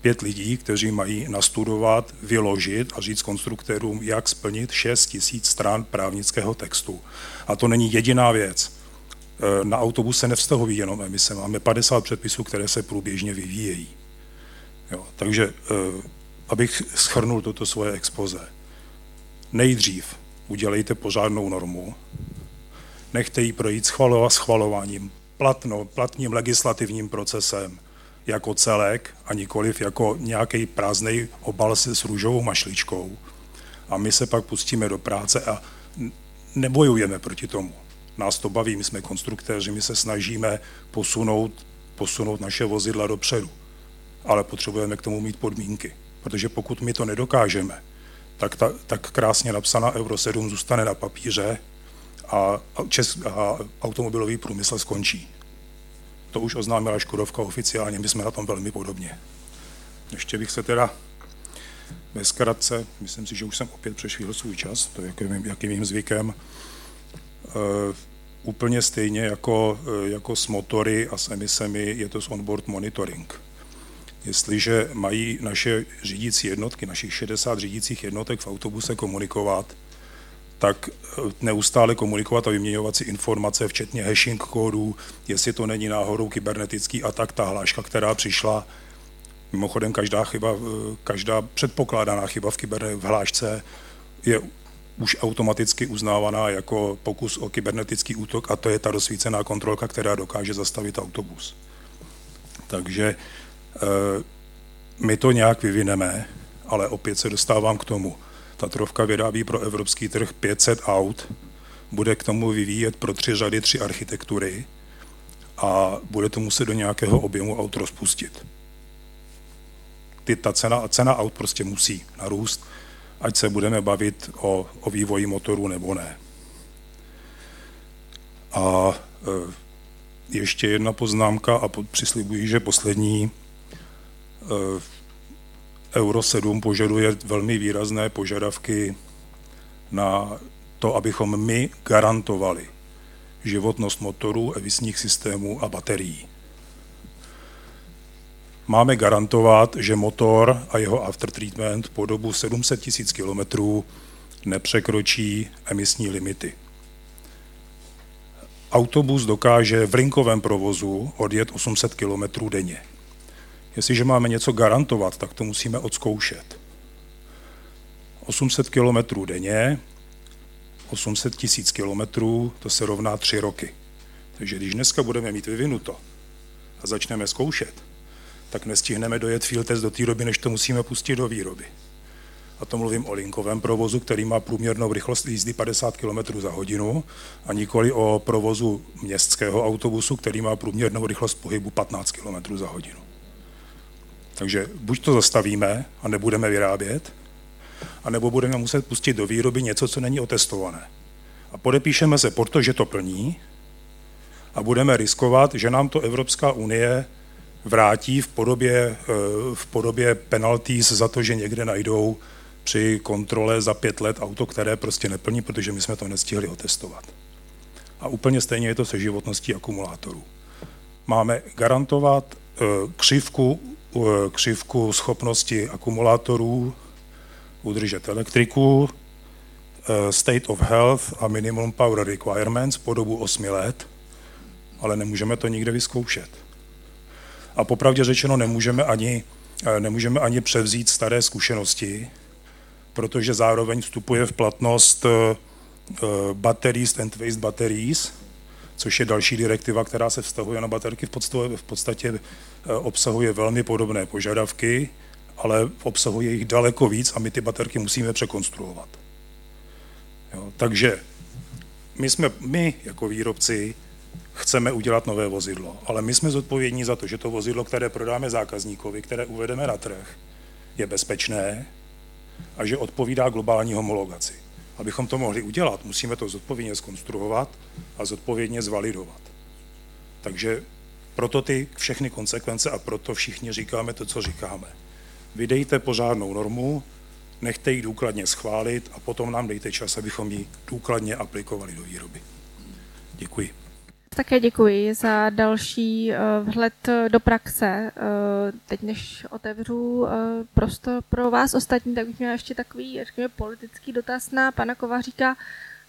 Pět lidí, kteří mají nastudovat, vyložit a říct konstruktérům, jak splnit 6 tisíc stran právnického textu. A to není jediná věc. E, na autobus se nevztahují jenom emise. Máme 50 předpisů, které se průběžně vyvíjejí. Jo, takže e, abych schrnul toto svoje expoze. Nejdřív udělejte pořádnou normu, nechte ji projít schvalováním, platno, platným legislativním procesem jako celek a nikoliv jako nějaký prázdný obal s růžovou mašličkou. A my se pak pustíme do práce a nebojujeme proti tomu. Nás to baví, my jsme konstruktéři, my se snažíme posunout, posunout naše vozidla dopředu. Ale potřebujeme k tomu mít podmínky, protože pokud my to nedokážeme, tak, ta, tak krásně napsaná Euro 7 zůstane na papíře a, čes, a automobilový průmysl skončí. To už oznámila Škodovka oficiálně, my jsme na tom velmi podobně. Ještě bych se teda ve zkratce, myslím si, že už jsem opět přešvihl svůj čas, to je jakým, jakým mým zvykem, uh, úplně stejně jako, uh, jako s motory a s emisemi je to s onboard monitoring. Jestliže mají naše řídící jednotky, našich 60 řídících jednotek v autobuse komunikovat, tak eh, neustále komunikovat a vyměňovat si informace, včetně hashing kódů, jestli to není náhodou kybernetický atak, ta hláška, která přišla. Mimochodem, každá chyba, eh, každá předpokládaná chyba v, kyber, v hlášce je už automaticky uznávaná jako pokus o kybernetický útok a to je ta rozsvícená kontrolka, která dokáže zastavit autobus. Takže eh, my to nějak vyvineme, ale opět se dostávám k tomu. Tatrovka vyrábí pro evropský trh 500 aut, bude k tomu vyvíjet pro tři řady tři architektury a bude to muset do nějakého objemu aut rozpustit. Ty, ta cena, cena aut prostě musí narůst, ať se budeme bavit o, o vývoji motoru nebo ne. A e, ještě jedna poznámka a přislibuji, že poslední. E, Euro 7 požaduje velmi výrazné požadavky na to, abychom my garantovali životnost motorů, emisních systémů a baterií. Máme garantovat, že motor a jeho aftertreatment po dobu 700 000 km nepřekročí emisní limity. Autobus dokáže v linkovém provozu odjet 800 km denně. Jestliže máme něco garantovat, tak to musíme odzkoušet. 800 km denně, 800 tisíc kilometrů, to se rovná tři roky. Takže když dneska budeme mít vyvinuto a začneme zkoušet, tak nestihneme dojet field test do té doby, než to musíme pustit do výroby. A to mluvím o linkovém provozu, který má průměrnou rychlost jízdy 50 km za hodinu a nikoli o provozu městského autobusu, který má průměrnou rychlost pohybu 15 km za hodinu. Takže buď to zastavíme a nebudeme vyrábět, anebo budeme muset pustit do výroby něco, co není otestované. A podepíšeme se proto, že to plní a budeme riskovat, že nám to Evropská unie vrátí v podobě, eh, v podobě penalties za to, že někde najdou při kontrole za pět let auto, které prostě neplní, protože my jsme to nestihli otestovat. A úplně stejně je to se životností akumulátorů. Máme garantovat eh, křivku křivku schopnosti akumulátorů udržet elektriku, eh, state of health a minimum power requirements po dobu 8 let, ale nemůžeme to nikde vyzkoušet. A popravdě řečeno nemůžeme ani, eh, nemůžeme ani převzít staré zkušenosti, protože zároveň vstupuje v platnost batteries and waste batteries, což je další direktiva, která se vztahuje na baterky, v podstatě, v podstatě eh, obsahuje velmi podobné požadavky, ale obsahuje jich daleko víc a my ty baterky musíme překonstruovat. Jo, takže my, jsme, my jako výrobci chceme udělat nové vozidlo, ale my jsme zodpovědní za to, že to vozidlo, které prodáme zákazníkovi, které uvedeme na trh, je bezpečné a že odpovídá globální homologaci. Abychom to mohli udělat, musíme to zodpovědně skonstruovat a zodpovědně zvalidovat. Takže proto ty všechny konsekvence a proto všichni říkáme to, co říkáme. Vydejte pořádnou normu, nechte ji důkladně schválit a potom nám dejte čas, abychom ji důkladně aplikovali do výroby. Děkuji. Také děkuji za další uh, vhled do praxe. Uh, teď, než otevřu prostor pro vás ostatní, tak bych měla ještě takový, řekněme, politický dotaz na pana Kovaříka.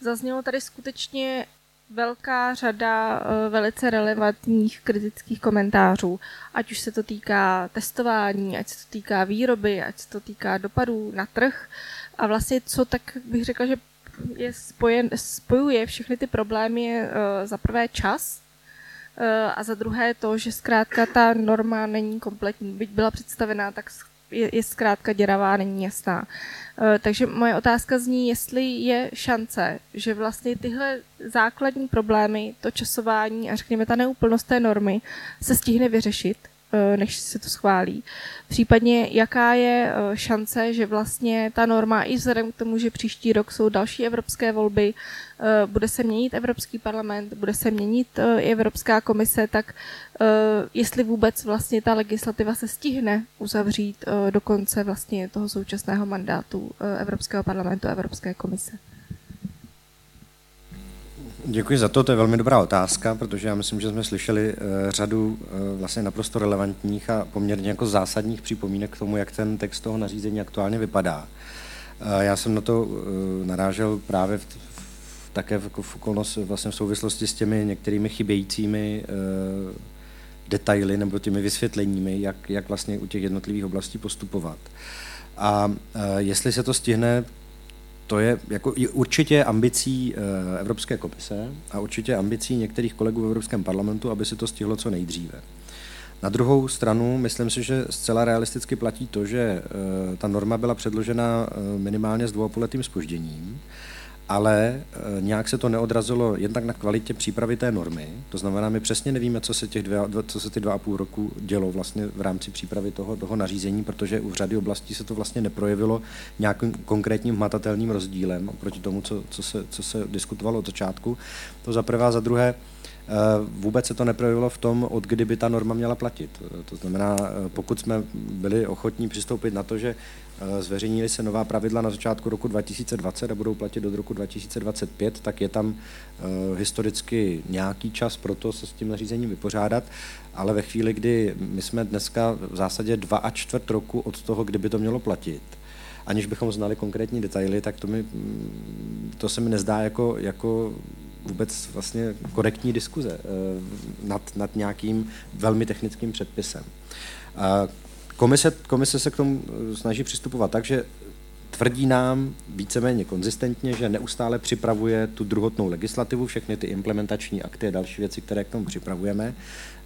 Zaznělo tady skutečně velká řada velice relevantních kritických komentářů, ať už se to týká testování, ať se to týká výroby, ať se to týká dopadů na trh. A vlastně co tak bych řekla, že je spojen, spojuje všechny ty problémy je uh, za prvé čas uh, a za druhé to, že zkrátka ta norma není kompletní. Byť byla představená, tak je, je zkrátka děravá, není jasná. Uh, takže moje otázka zní, jestli je šance, že vlastně tyhle základní problémy, to časování a řekněme ta neúplnost té normy se stihne vyřešit Eh, než se to schválí. Případně jaká je eh, šance, že vlastně ta norma, i vzhledem k tomu, že příští rok jsou další evropské volby, eh, bude se měnit Evropský parlament, bude se měnit i Evropská komise, tak jestli vůbec vlastně ta legislativa se stihne uzavřít do konce vlastně toho současného mandátu Evropského parlamentu a Evropské komise. Děkuji za to, to je velmi dobrá otázka, protože já myslím, že jsme slyšeli uh, řadu uh, vlastně naprosto relevantních a poměrně jako zásadních připomínek k tomu, jak ten text toho nařízení aktuálně vypadá. Uh, já jsem na to narážel právě v, také v, v, vlastně v souvislosti s těmi některými chybějícími detaily nebo těmi vysvětleními, jak, jak vlastně u těch jednotlivých oblastí postupovat. A jestli se to stihne, to je jako určitě ambicí eh, Evropské komise a určitě ambicí některých kolegů v Evropském parlamentu, aby se to stihlo co nejdříve. Na druhou stranu, myslím si, že zcela realisticky platí to, že eh, ta norma byla předložena eh, minimálně s dvoupoletým spožděním ale eh, nějak se to neodrazilo jednak na kvalitě přípravy té normy. To znamená, my přesně nevíme, co se, těch dvě, co se ty dva a půl roku dělo vlastně v rámci přípravy toho, toho nařízení, protože u řady oblastí se to vlastně neprojevilo nějakým konkrétním hmatatelným rozdílem oproti tomu, co, co, se, co se diskutovalo od začátku. To za prvé a za druhé, vůbec se to neprojevilo v tom, od kdy by ta norma měla platit. To znamená, eh, pokud jsme byli ochotní přistoupit na to, že Eh, zveřejnili se nová pravidla na začátku roku 2020 a budou platit do roku 2025, tak je tam eh, historicky nějaký čas pro to se s tím nařízením vypořádat, ale ve chvíli, kdy my jsme dneska v zásadě dva a čtvrt roku od toho, kdyby to mělo platit, aniž bychom znali konkrétní detaily, tak to, mi, mm, to se mi nezdá jako, jako vůbec vlastně korektní diskuze eh, nad, nad nějakým velmi technickým předpisem. Komise, komise se k tomu eh, snaží přistupovat tak, že tvrdí nám víceméně konzistentně, že neustále připravuje tu druhotnou legislativu, všechny ty implementační akty a další věci, které k tomu připravujeme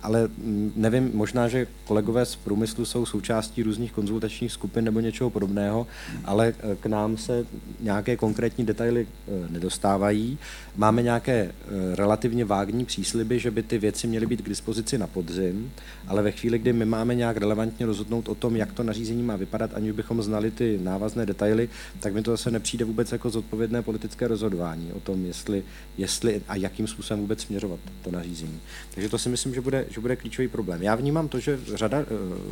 ale nevím, možná, že kolegové z průmyslu jsou součástí různých konzultačních skupin nebo něčeho podobného, ale eh, k nám se nějaké konkrétní detaily nedostávají. Máme nějaké eh, relativně vágní přísliby, že by ty věci měly být k dispozici na podzim, ale ve chvíli, kdy my máme nějak relevantně rozhodnout o tom, jak to nařízení má vypadat, aniž bychom znali ty návazné detaily, tak mi to zase nepřijde vůbec jako zodpovědné politické rozhodování o tom, jestli, jestli a jakým způsobem vůbec směřovat to nařízení. Takže to si myslím, že bude, že bude klíčový problém. Já vnímám to, že řada eh,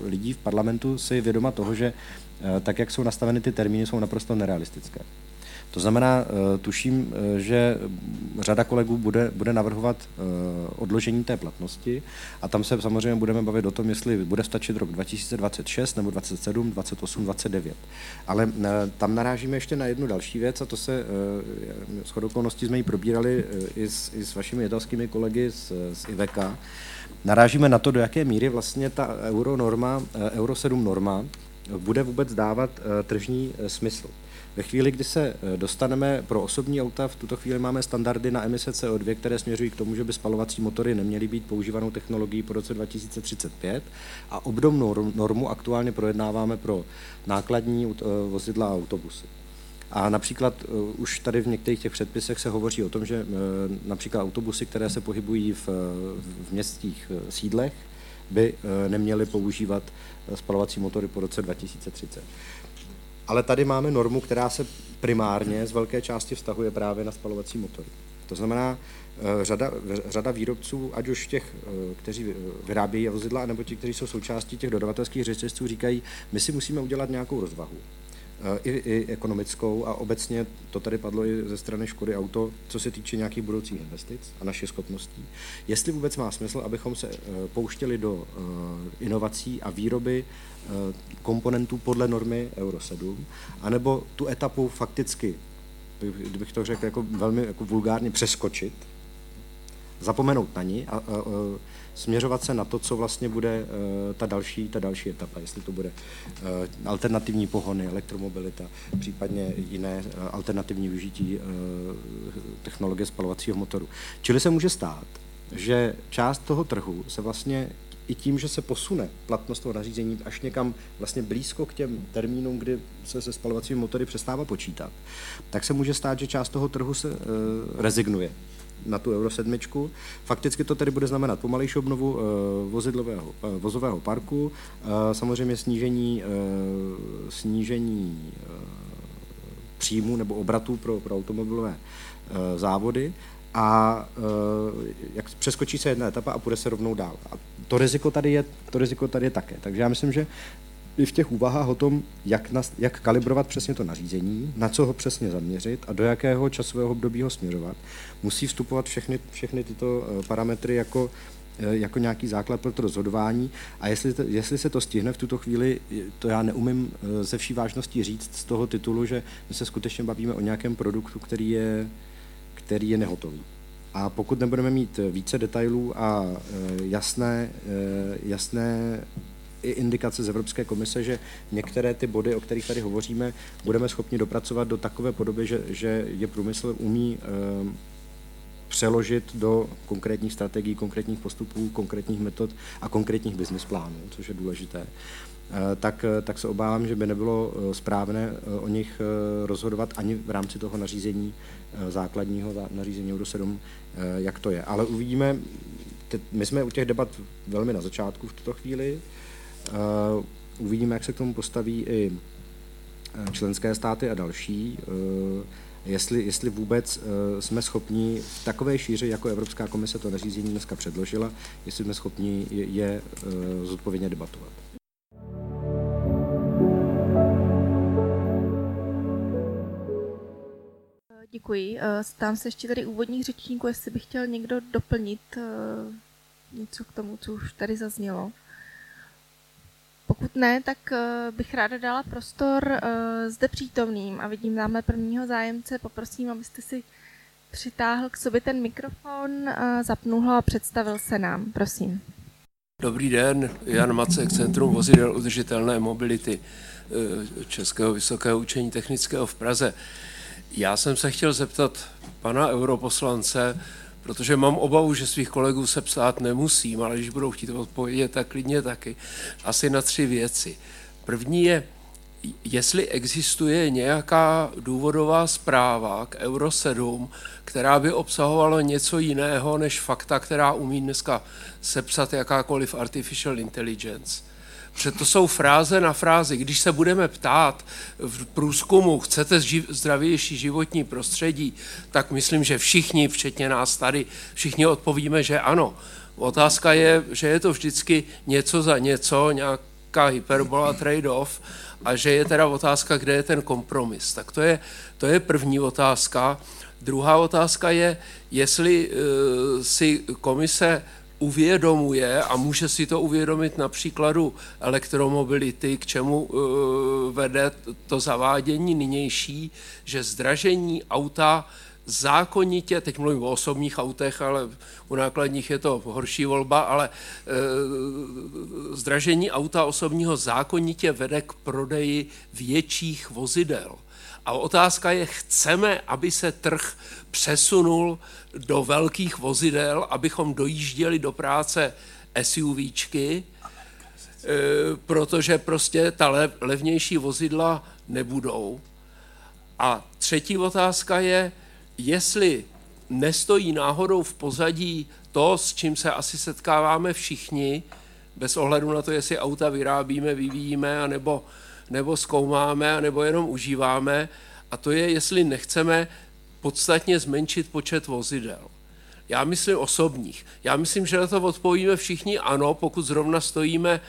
lidí v parlamentu si je vědoma toho, že eh, tak, jak jsou nastaveny ty termíny, jsou naprosto nerealistické. To znamená, eh, tuším, že řada kolegů bude, bude navrhovat odložení té platnosti a tam se samozřejmě budeme bavit o tom, jestli bude stačit rok 2026 nebo 27, 28, 29. Ale tam narážíme ještě na jednu další věc a to se s okolností jsme ji probírali i s, i s vašimi italskými kolegy z, z IVEKA, narážíme na to, do jaké míry vlastně ta euro norma, eh, euro 7 norma bude vůbec dávat eh, tržní eh, smysl. Ve chvíli, kdy se dostaneme pro osobní auta, v tuto chvíli máme standardy na emise CO2, které směřují k tomu, že by spalovací motory neměly být používanou technologií po roce 2035 a obdobnou normu aktuálně projednáváme pro nákladní vozidla a autobusy. A například uh, už tady v některých těch předpisech se hovoří o tom, že například autobusy, které se pohybují v, v městských sídlech, by neměly používat spalovací motory po roce 2030. Ale tady máme normu, která se primárně z velké části vztahuje právě na spalovací motory. To znamená, eh, řada, řada výrobců, ať už těch, eh, kteří vyrábějí vozidla, nebo ti, kteří jsou součástí těch dodavatelských řetězců, říkají, my si musíme udělat nějakou rozvahu. Eh, I, i ekonomickou a obecně to tady padlo i ze strany Škody Auto, co se týče nějakých budoucích investic a našich schopností. Jestli vůbec má smysl, abychom se pouštěli do inovací a výroby komponentů podle normy Euro 7, anebo tu etapu fakticky kdybych to řekl jako velmi jako vulgárně, přeskočit, zapomenout na ní a, a, a směřovat se na to, co vlastně bude uh, ta další, ta další etapa, jestli to bude uh, alternativní pohony, elektromobilita, případně jiné uh, alternativní využití technologie spalovacího motoru. Čili se může stát, že část toho trhu se vlastně i tím, že se posune platnost toho nařízení až někam vlastně blízko k těm termínům, kdy se se spalovacími motory přestává počítat, tak se může stát, že část toho trhu se uh, rezignuje na tu Euro 7. Fakticky to tedy bude znamenat pomalejší obnovu uh, vozidlového, uh, vozového parku, uh, samozřejmě snížení, snížení příjmů nebo obratů pro, pro automobilové závody a jak přeskočí se jedna etapa a půjde se rovnou dál. A to riziko tady je, to riziko tady je také. Takže já myslím, že i v těch úvahách o tom, jak, nas, jak kalibrovat přesně to nařízení, na co ho přesně zaměřit a do jakého časového období ho směřovat, musí vstupovat všechny, všechny tyto eh, parametry jako, eh, jako nějaký základ pro to rozhodování. A jestli, to, jestli se to stihne v tuto chvíli, to já neumím ze vší vážností říct z toho titulu, že my se skutečně bavíme o nějakém produktu, který je který je nehotový. A pokud nebudeme mít více detailů a jasné, jasné i indikace z Evropské komise, že některé ty body, o kterých tady hovoříme, budeme schopni dopracovat do takové podoby, že, že je průmysl umí e, přeložit do konkrétních strategií, konkrétních postupů, konkrétních metod a konkrétních business plánů, což je důležité. Eh, tak, eh, tak se obávám, že by nebylo eh, správné o nich rozhodovat ani v rámci toho nařízení základního nařízení Euro 7, jak to je. Ale uvidíme, my jsme u těch debat velmi na začátku v tuto chvíli, uvidíme, jak se k tomu postaví i členské státy a další, jestli, jestli vůbec jsme schopni v takové šíři, jako Evropská komise to nařízení dneska předložila, jestli jsme schopni je zodpovědně debatovat. Děkuji. Eh, stám se ještě tady úvodních řečníků, jestli by chtěl někdo doplnit eh, něco k tomu, co už tady zaznělo. Pokud ne, tak eh, bych ráda dala prostor zde přítomným a vidím tamhle prvního zájemce. Poprosím, abyste si přitáhl k sobě ten mikrofon, zapnul ho a představil se nám. Prosím. Dobrý den, Jan Macek, Centrum vozidel udržitelné mobility Českého vysokého učení technického v Praze. Já jsem se chtěl zeptat pana europoslance, protože mám obavu, že svých kolegů se psát nemusím, ale když budou chtít odpovědět, tak klidně taky. Asi na tři věci. První je, jestli existuje nějaká důvodová zpráva k Euro 7, která by obsahovala něco jiného než fakta, která umí dneska sepsat jakákoliv artificial intelligence. Protože to jsou fráze na frázi. Když se budeme ptát v průzkumu, chcete zdravější životní prostředí, tak myslím, že všichni, včetně nás tady, všichni odpovíme, že ano. Otázka je, že je to vždycky něco za něco, nějaká hyperbola trade-off a že je teda otázka, kde je ten kompromis. Tak to je, to je první otázka. Druhá otázka je, jestli uh, si komise uvědomuje a může si to uvědomit na příkladu elektromobility, k čemu uh, vede to zavádění nynější, že zdražení auta zákonitě, teď mluvím o osobních autech, ale u nákladních je to horší volba, ale e, zdražení auta osobního zákonitě vede k prodeji větších vozidel. A otázka je, chceme, aby se trh přesunul do velkých vozidel, abychom dojížděli do práce SUVčky, eh, protože prostě ta levnější vozidla nebudou. A třetí otázka je, jestli nestojí náhodou v pozadí to, s čím se asi setkáváme všichni, bez ohledu na to, jestli auta vyrábíme, vyvíjíme, anebo nebo zkoumáme, nebo jenom užíváme, a to je, jestli nechceme podstatně zmenšit počet vozidel. Já myslím osobních. Já myslím, že na to odpovíme všichni ano, pokud zrovna stojíme e,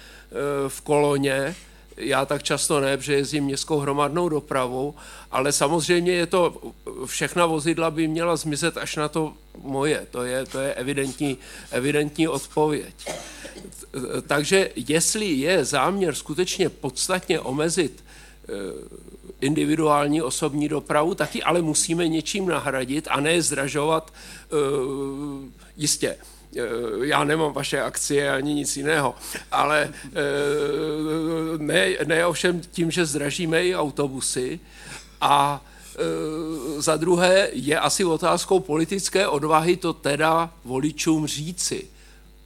v koloně, já tak často ne, protože jezdím městskou hromadnou dopravu, ale samozřejmě je to, všechna vozidla by měla zmizet až na to moje, to je, to je evidentní, evidentní odpověď. Takže jestli je záměr skutečně podstatně omezit eh, individuální osobní dopravu, taky ale musíme něčím nahradit a ne zdražovat eh, jistě já nemám vaše akcie ani nic jiného, ale eh, ne, ne ovšem tím, že zdražíme i autobusy a eh, za druhé je asi otázkou politické odvahy to teda voličům říci,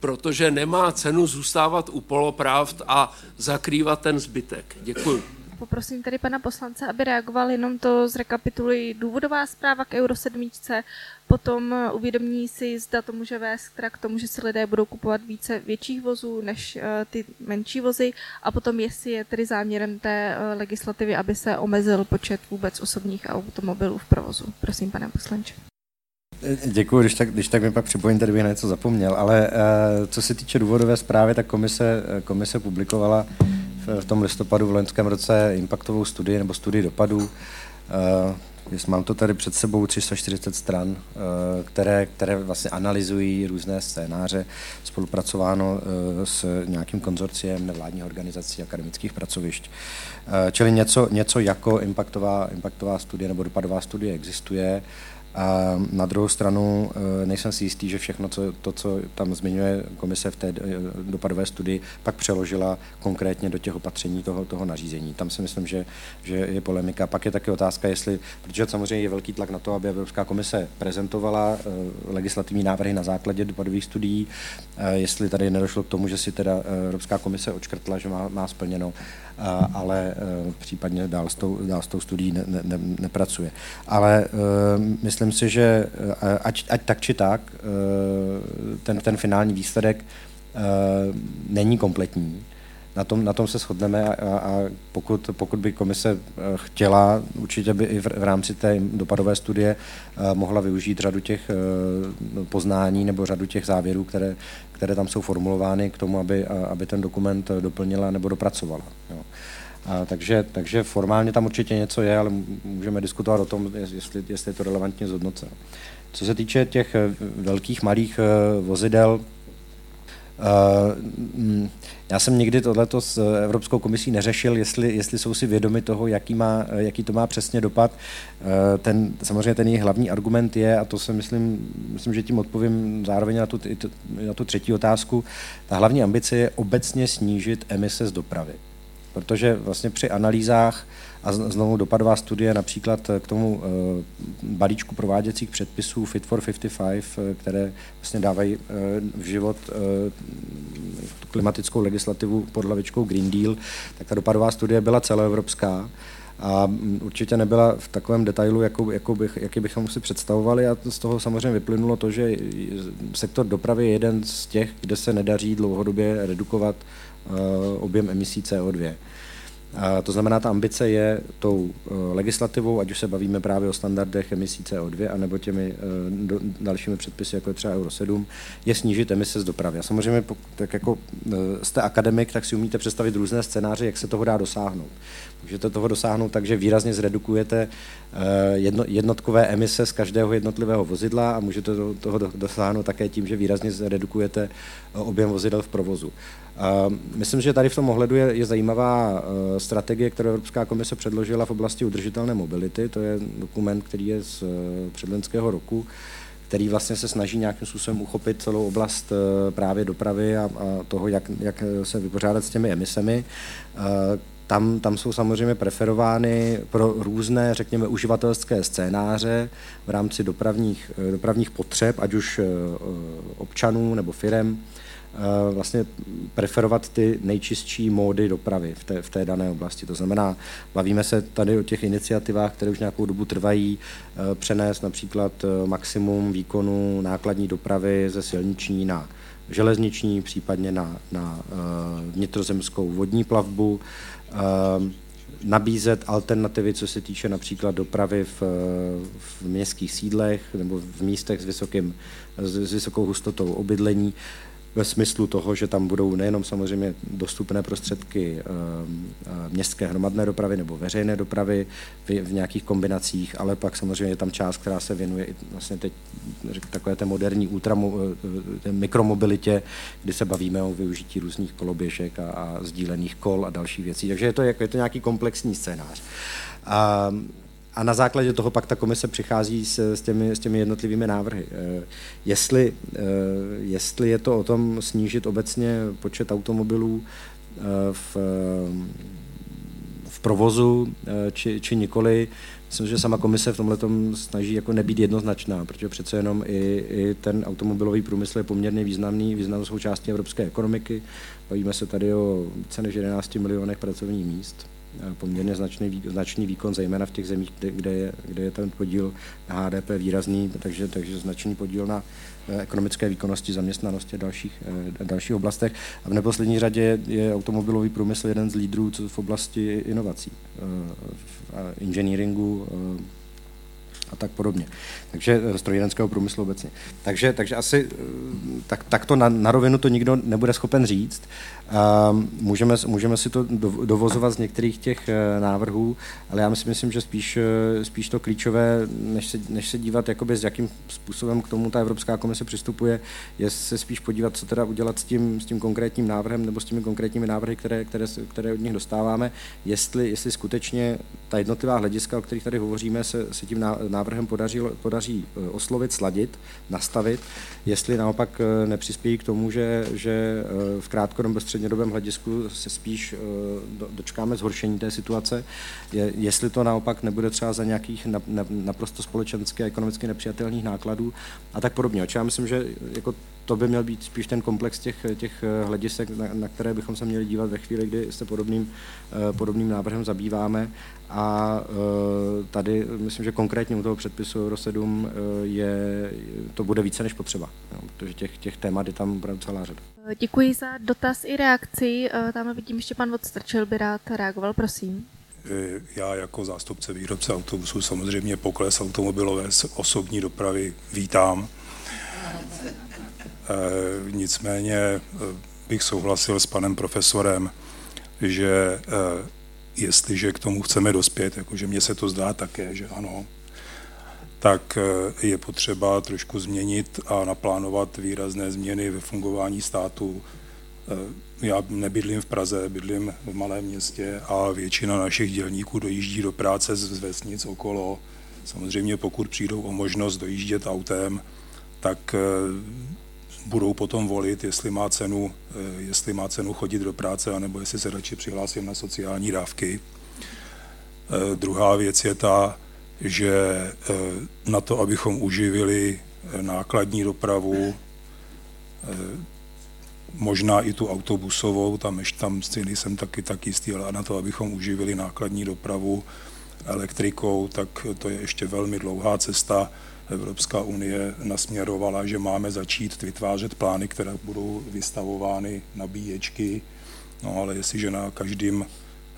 protože nemá cenu zůstávat u polopravd a zakrývat ten zbytek. Děkuji. Poprosím tady pana poslance, aby reagoval jenom to zrekapituluji důvodová zpráva k Euro 7, potom uvědomí si, zda to může vést teda k tomu, že si lidé budou kupovat více větších vozů než uh, ty menší vozy a potom jestli je tedy záměrem té uh, legislativy, aby se omezil počet vůbec osobních automobilů v provozu. Prosím, pane poslanče. Děkuji, když tak, když tak mi pak připojím, tady bych něco zapomněl, ale uh, co se týče důvodové zprávy, tak komise, komise publikovala v tom listopadu v loňském roce impaktovou studii nebo studii dopadů. Eh, mám to tady před sebou 340 stran, eh, které, které vlastně analyzují různé scénáře, spolupracováno eh, s nějakým konzorciem nevládních organizací, akademických pracovišť. Čili něco, něco jako impaktová, impaktová studie nebo dopadová studie existuje. A na druhou stranu eh, nejsem si jistý, že všechno co, to, co tam zmiňuje komise v té eh, dopadové studii, pak přeložila konkrétně do těch opatření toho, toho nařízení. Tam si myslím, že, že je polemika. Pak je taky otázka, jestli, protože samozřejmě je velký tlak na to, aby Evropská komise prezentovala eh, legislativní návrhy na základě dopadových studií, jestli tady nedošlo k tomu, že si teda Evropská komise očkrtla, že má, má splněno ale případně dál s tou, dál s tou studií ne, ne, nepracuje. Ale myslím si, že ať, ať tak či tak, ten, ten finální výsledek není kompletní. Na tom, na tom se shodneme a, a pokud, pokud by komise chtěla, určitě by i v, v rámci té dopadové studie mohla využít řadu těch poznání nebo řadu těch závěrů, které, které tam jsou formulovány k tomu, aby, aby ten dokument doplnila nebo dopracovala. Jo. A takže, takže formálně tam určitě něco je, ale můžeme diskutovat o tom, jestli, jestli je to relevantně zhodnoceno. Co se týče těch eh, velkých, malých eh, vozidel, já jsem nikdy tohleto s Evropskou komisí neřešil, jestli, jestli jsou si vědomi toho, jaký, má, jaký to má přesně dopad. Ten, samozřejmě ten jejich hlavní argument je, a to se myslím, myslím, že tím odpovím zároveň na tu, na tu třetí otázku, ta hlavní ambice je obecně snížit emise z dopravy. Protože vlastně při analýzách a znovu dopadová studie například k tomu eh, balíčku prováděcích předpisů Fit for 55, eh, které vlastně dávají eh, v život klimatickou legislativu pod hlavičkou Green Deal, tak ta dopadová studie byla celoevropská a mm, určitě nebyla v takovém detailu, jako, jako bych, jaký bychom si představovali a z toho samozřejmě vyplynulo to, že sektor dopravy je jeden z těch, kde se nedaří dlouhodobě redukovat objem emisí CO2. To znamená, ta ambice je tou eh, legislativou, ať už se bavíme právě o standardech emisí CO2, anebo těmi eh, dalšími předpisy, jako je třeba Euro 7, je snížit emise z dopravy. A samozřejmě, tak jako eh, jste akademik, tak si umíte představit různé scénáře, jak se toho dá dosáhnout. Můžete toho dosáhnout tak, že výrazně zredukujete jednotkové emise z každého jednotlivého vozidla a můžete toho dosáhnout také tím, že výrazně zredukujete objem vozidel v provozu. Myslím, že tady v tom ohledu je, je zajímavá eh, strategie, kterou Evropská komise předložila v oblasti udržitelné mobility. To je dokument, který je z eh, předlenského roku, který vlastně se snaží nějakým způsobem uchopit celou oblast eh, právě dopravy a, a toho, jak, jak se vypořádat s těmi emisemi. Tam, tam jsou samozřejmě preferovány pro různé, řekněme, uživatelské scénáře v rámci dopravních, dopravních potřeb, ať už občanů nebo firem, Eh, vlastně preferovat ty nejčistší módy dopravy v té, v té dané oblasti. To znamená, bavíme se tady o těch iniciativách, které už nějakou dobu trvají, eh, přenést například eh, maximum výkonu nákladní dopravy ze silniční na železniční, případně na, na vnitrozemskou vodní plavbu. Nabízet alternativy, co se týče například dopravy v, v městských sídlech nebo v místech s, vysokým, s vysokou hustotou obydlení ve smyslu toho, že tam budou nejenom samozřejmě dostupné prostředky eh, eh, městské hromadné dopravy nebo veřejné dopravy v, nějakých kombinacích, ale pak samozřejmě je tam část, která se věnuje i vlastně teď takové té moderní ultra, eh, mikromobilitě, kdy se bavíme o využití různých koloběžek a, a sdílených kol a dalších věcí. Takže je to, je to nějaký komplexní scénář. A, a na základě toho pak ta komise přichází s, s, těmi, s těmi jednotlivými návrhy. Eh, jestli, eh, jestli je to o tom snížit obecně počet automobilů eh, v, v provozu či, či nikoli, myslím, že sama komise v tomhle snaží jako nebýt jednoznačná, protože přece jenom i, i ten automobilový průmysl je poměrně významný, významnou součástí evropské ekonomiky. Bavíme se tady o více než 11 milionech pracovních míst poměrně značný, značný výkon, zejména v těch zemích, kde, kde, je, kde je ten podíl na HDP výrazný, takže, takže značný podíl na eh, ekonomické výkonnosti, zaměstnanosti a dalších, eh, dalších oblastech. A v neposlední řadě je automobilový průmysl jeden z lídrů v oblasti inovací, eh, inženýringu, a tak podobně. Takže strojírenského průmyslu obecně. Takže, takže asi tak, tak to na, na rovinu to nikdo nebude schopen říct. Můžeme, můžeme si to dovozovat z některých těch eh, návrhů, ale já si myslím, že spíš, eh, spíš to klíčové, než se, než se dívat, jakoby, s jakým způsobem k tomu ta Evropská komise přistupuje, je se spíš podívat, co teda udělat s tím, s tím konkrétním návrhem nebo s těmi konkrétními návrhy, které, které, které od nich dostáváme, jestli, jestli skutečně ta jednotlivá hlediska, o kterých tady hovoříme, se, se tím návrhem podaří, podaří eh, oslovit, sladit, nastavit, jestli naopak nepřispějí k tomu, že, že v krátkodobém střednědobém hledisku se spíš eh, dočkáme zhoršení té situace. Je, jestli to naopak nebude třeba za nějakých naprosto společenské a ekonomicky nepřijatelných nákladů a tak podobně. já myslím, že jako to by měl být spíš ten komplex těch, těch eh, hledisek, na, na které bychom se měli dívat ve chvíli, kdy se podobným, eh, podobným návrhem zabýváme. A tady myslím, že konkrétně u toho předpisu Euro 7 je, to bude více než potřeba, protože těch, těch témat je tam opravdu celá řada. Děkuji za dotaz i reakci. Eh, tam vidím, ještě pan Vodstrčil by rád reagoval, prosím. Eh, já jako zástupce výrobce autobusů samozřejmě pokles automobilové osobní dopravy vítám. E, nicméně bych souhlasil s panem profesorem, že e, jestliže k tomu chceme dospět, jakože mně se to zdá také, že ano, tak eh, je potřeba trošku změnit a naplánovat výrazné změny ve fungování státu. Eh, já nebydlím v Praze, bydlím v malém městě a většina našich dělníků dojíždí do práce z vesnic okolo. Samozřejmě pokud přijdou o možnost dojíždět autem, tak eh, budou potom volit, jestli má cenu, jestli má cenu chodit do práce, anebo jestli se radši přihlásím na sociální dávky. Druhá věc je ta, že eh, na to, abychom uživili eh, nákladní dopravu, eh, možná i tu autobusovou, tam ještě tam si nejsem taky tak jistý, ale na to, abychom uživili nákladní dopravu elektrikou, tak to je ještě velmi dlouhá cesta. Evropská unie nasměrovala, že máme začít vytvářet plány, které budou vystavovány nabíječky, no ale jestliže na každém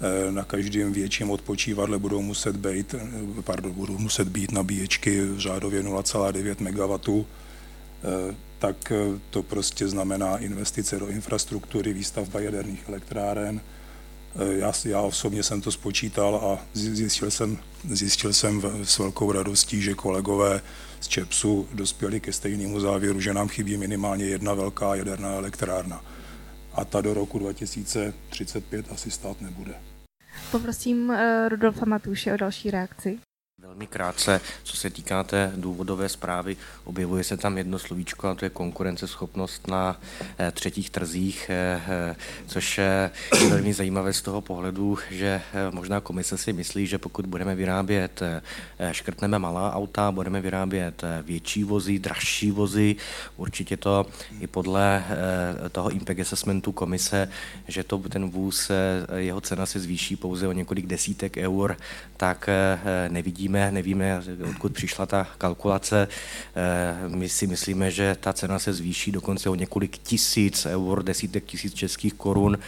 Eh, na každém větším odpočívadle budou muset být, eh, pardon, budou muset být nabíječky v řádově 0,9 MW, eh, tak to prostě znamená investice do infrastruktury, výstavba jaderných elektráren. Já, já osobně jsem to spočítal a zjistil jsem, zjistil jsem s velkou radostí, že kolegové z ČEPSu dospěli ke stejnému závěru, že nám chybí minimálně jedna velká jaderná elektrárna a ta do roku 2035 asi stát nebude. Poprosím uh, Rudolfa Matuše o další reakci. Velmi krátce, co se týká té důvodové zprávy, objevuje se tam jedno slovíčko a to je konkurenceschopnost na eh, třetích trzích, eh, eh, což je velmi zajímavé z toho pohledu, že možná komise si myslí, že pokud budeme vyrábět, škrtneme malá auta, budeme vyrábět větší vozy, dražší vozy, určitě to i podle toho impact assessmentu komise, že to ten vůz, jeho cena se zvýší pouze o několik desítek eur, tak nevidí nevíme, nevíme, odkud přišla ta kalkulace. My si myslíme, že ta cena se zvýší dokonce o několik tisíc eur, desítek tisíc českých korun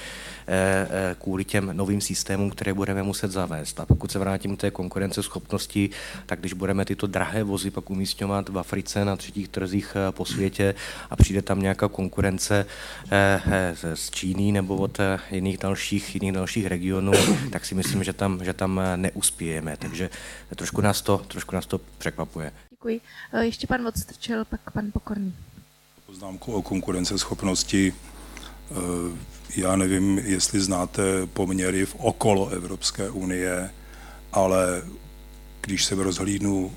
kvůli těm novým systémům, které budeme muset zavést. A pokud se vrátím k té konkurenceschopnosti, tak když budeme tyto drahé vozy pak umístěvat v Africe na třetích trzích po světě a přijde tam nějaká konkurence z Číny nebo od jiných dalších, jiných dalších regionů, *coughs* tak si myslím, že tam, že tam neuspějeme. Takže trošku nás to, trošku nás to překvapuje. Děkuji. Eh, ještě pan Odstrčil, pak pan Pokorný. Poznámku o konkurenceschopnosti. Já nevím, jestli znáte poměry v okolo Evropské unie, ale když se rozhlídnu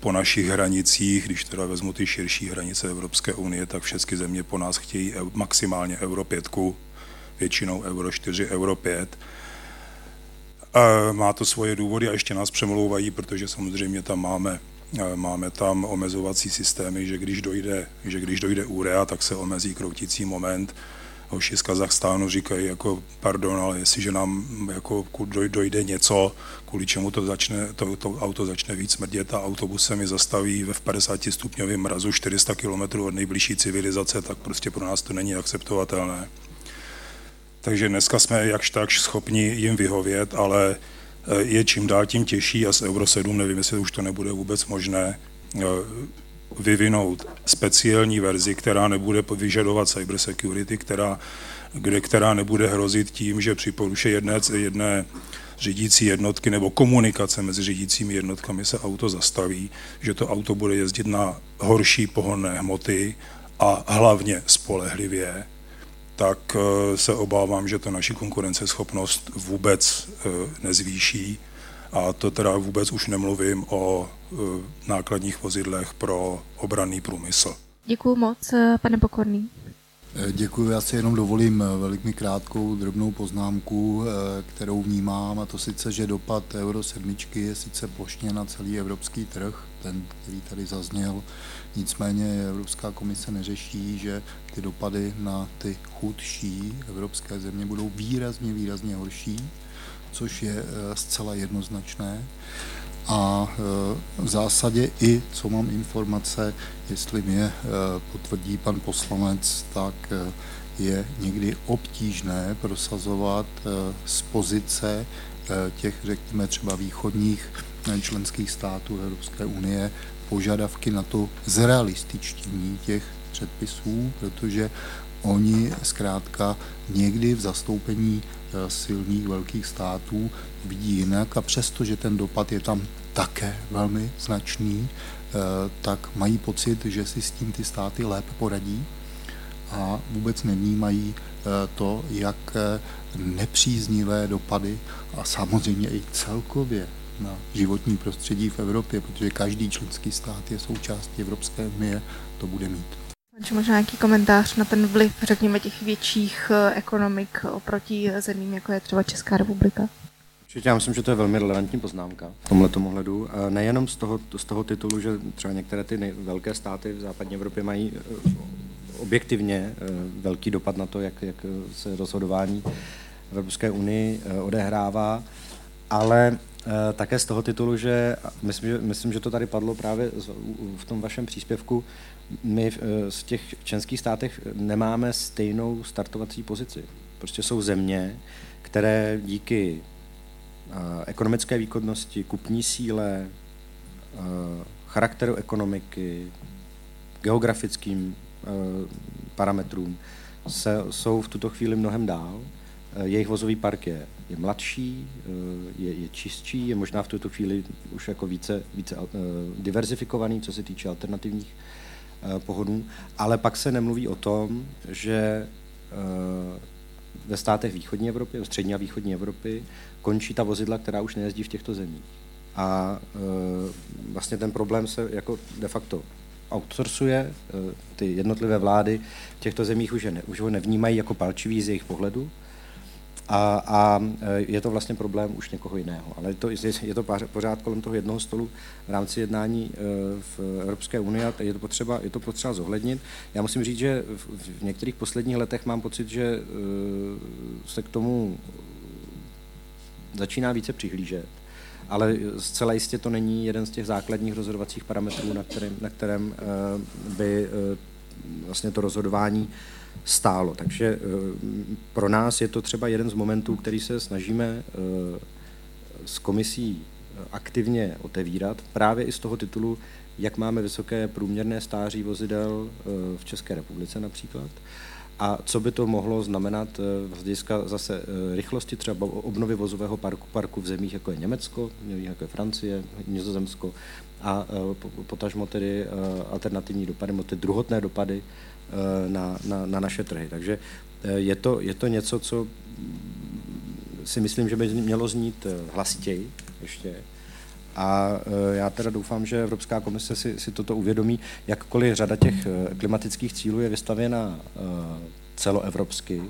po našich hranicích, když teda vezmu ty širší hranice Evropské unie, tak všechny země po nás chtějí maximálně Euro 5, většinou Euro 4, Euro 5. Má to svoje důvody a ještě nás přemlouvají, protože samozřejmě tam máme, máme tam omezovací systémy, že když dojde, že když dojde úrea, tak se omezí kroutící moment. Hoši z Kazachstánu říkají jako pardon, ale jestliže nám jako dojde něco, kvůli čemu to, začne, to, to auto začne víc smrdět a autobus se mi zastaví ve 50 stupňovém mrazu 400 km od nejbližší civilizace, tak prostě pro nás to není akceptovatelné. Takže dneska jsme jakž takž schopni jim vyhovět, ale eh, je čím dál tím těžší a s Euro 7 nevím, jestli už to nebude vůbec možné eh, vyvinout speciální verzi, která nebude vyžadovat cybersecurity, která, kde, která nebude hrozit tím, že při poruše jedné, jedné řídící jednotky nebo komunikace mezi řídícími jednotkami se auto zastaví, že to auto bude jezdit na horší pohonné hmoty a hlavně spolehlivě tak eh, se obávám, že to naši konkurenceschopnost vůbec eh, nezvýší. A to teda vůbec už nemluvím o eh, nákladních vozidlech pro obranný průmysl. Děkuji moc, pane Pokorný. Děkuji, já si jenom dovolím velmi krátkou drobnou poznámku, kterou vnímám, a to sice, že dopad Euro 7 je sice plošně na celý evropský trh, ten, který tady zazněl, nicméně Evropská komise neřeší, že ty dopady na ty chudší evropské země budou výrazně, výrazně horší, což je eh, zcela jednoznačné. A eh, v zásadě i, co mám informace, jestli mě eh, potvrdí pan poslanec, tak je někdy obtížné prosazovat z pozice těch, řekněme, třeba východních členských států Evropské unie požadavky na to zrealističtění těch předpisů, protože oni zkrátka někdy v zastoupení silných velkých států vidí jinak a přesto, že ten dopad je tam také velmi značný, eh, tak mají pocit, že si s tím ty státy lépe poradí a vůbec nevnímají eh, to, jak nepříznivé dopady a samozřejmě i celkově na životní prostředí v Evropě, protože každý členský stát je součástí Evropské unie, to bude mít. Možná nějaký komentář na ten vliv, řekněme, těch větších eh, ekonomik oproti zemím, jako je třeba Česká republika? Určitě já myslím, že to je velmi relevantní poznámka v tomhle ohledu. Nejenom z toho, z toho titulu, že třeba některé ty velké státy v západní Evropě mají eh, objektivně eh, velký dopad na to, jak, jak se rozhodování v Evropské unii odehrává, ale Eh, také z toho titulu, že myslím, že myslím, že to tady padlo právě v tom vašem příspěvku, my eh, těch členských státech nemáme stejnou startovací pozici. Prostě jsou země, které díky eh, ekonomické výkonnosti, kupní síle, charakteru ekonomiky, geografickým parametrům se, jsou v tuto chvíli mnohem dál Eh, jejich vozový park je, je mladší, eh, je, je čistší, je možná v tuto chvíli už jako více, více eh, diverzifikovaný, co se týče alternativních pohodů, ale pak se nemluví o tom, že ve státech východní Evropy, střední a východní Evropy, končí ta vozidla, která už nejezdí v těchto zemích. A vlastně ten problém se jako de facto outsourcuje, ty jednotlivé vlády v těchto zemích už, je ne, už ho nevnímají jako palčivý z jejich pohledu, a, a e, je to vlastně problém už někoho jiného. Ale to, je to pořád kolem toho jednoho stolu v rámci jednání e, v Evropské unii a je to potřeba, je to potřeba zohlednit. Já musím říct, že v, některých posledních letech mám pocit, že e, se k tomu začíná více přihlížet. ale zcela jistě to není jeden z těch základních rozhodovacích parametrů, na kterém, na kterém by vlastně to rozhodování stálo. Takže pro nás je to třeba jeden z momentů, který se snažíme s komisí aktivně otevírat, právě i z toho titulu, jak máme vysoké průměrné stáří vozidel v České republice například, a co by to mohlo znamenat z hlediska zase rychlosti třeba obnovy vozového parku, parku v zemích, jako je Německo, jako je Francie, Nizozemsko a potažmo tedy alternativní dopady, ty druhotné dopady na, na, na naše trhy. Takže je to, je to něco, co si myslím, že by mělo znít hlasitěji ještě. A já teda doufám, že Evropská komise si, si toto uvědomí, jakkoliv řada těch klimatických cílů je vystavěna celoevropsky,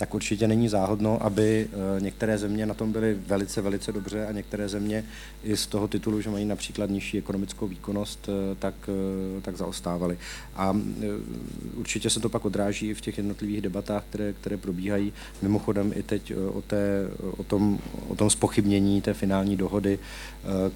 tak určitě není záhodno, aby eh, některé země na tom byly velice, velice dobře a některé země i z toho titulu, že mají například nižší ekonomickou výkonnost, eh, tak, eh, tak zaostávaly. A určitě se to pak odráží i v těch jednotlivých debatách, které, které probíhají. Mimochodem i teď o, té, o, tom, o tom spochybnění té finální dohody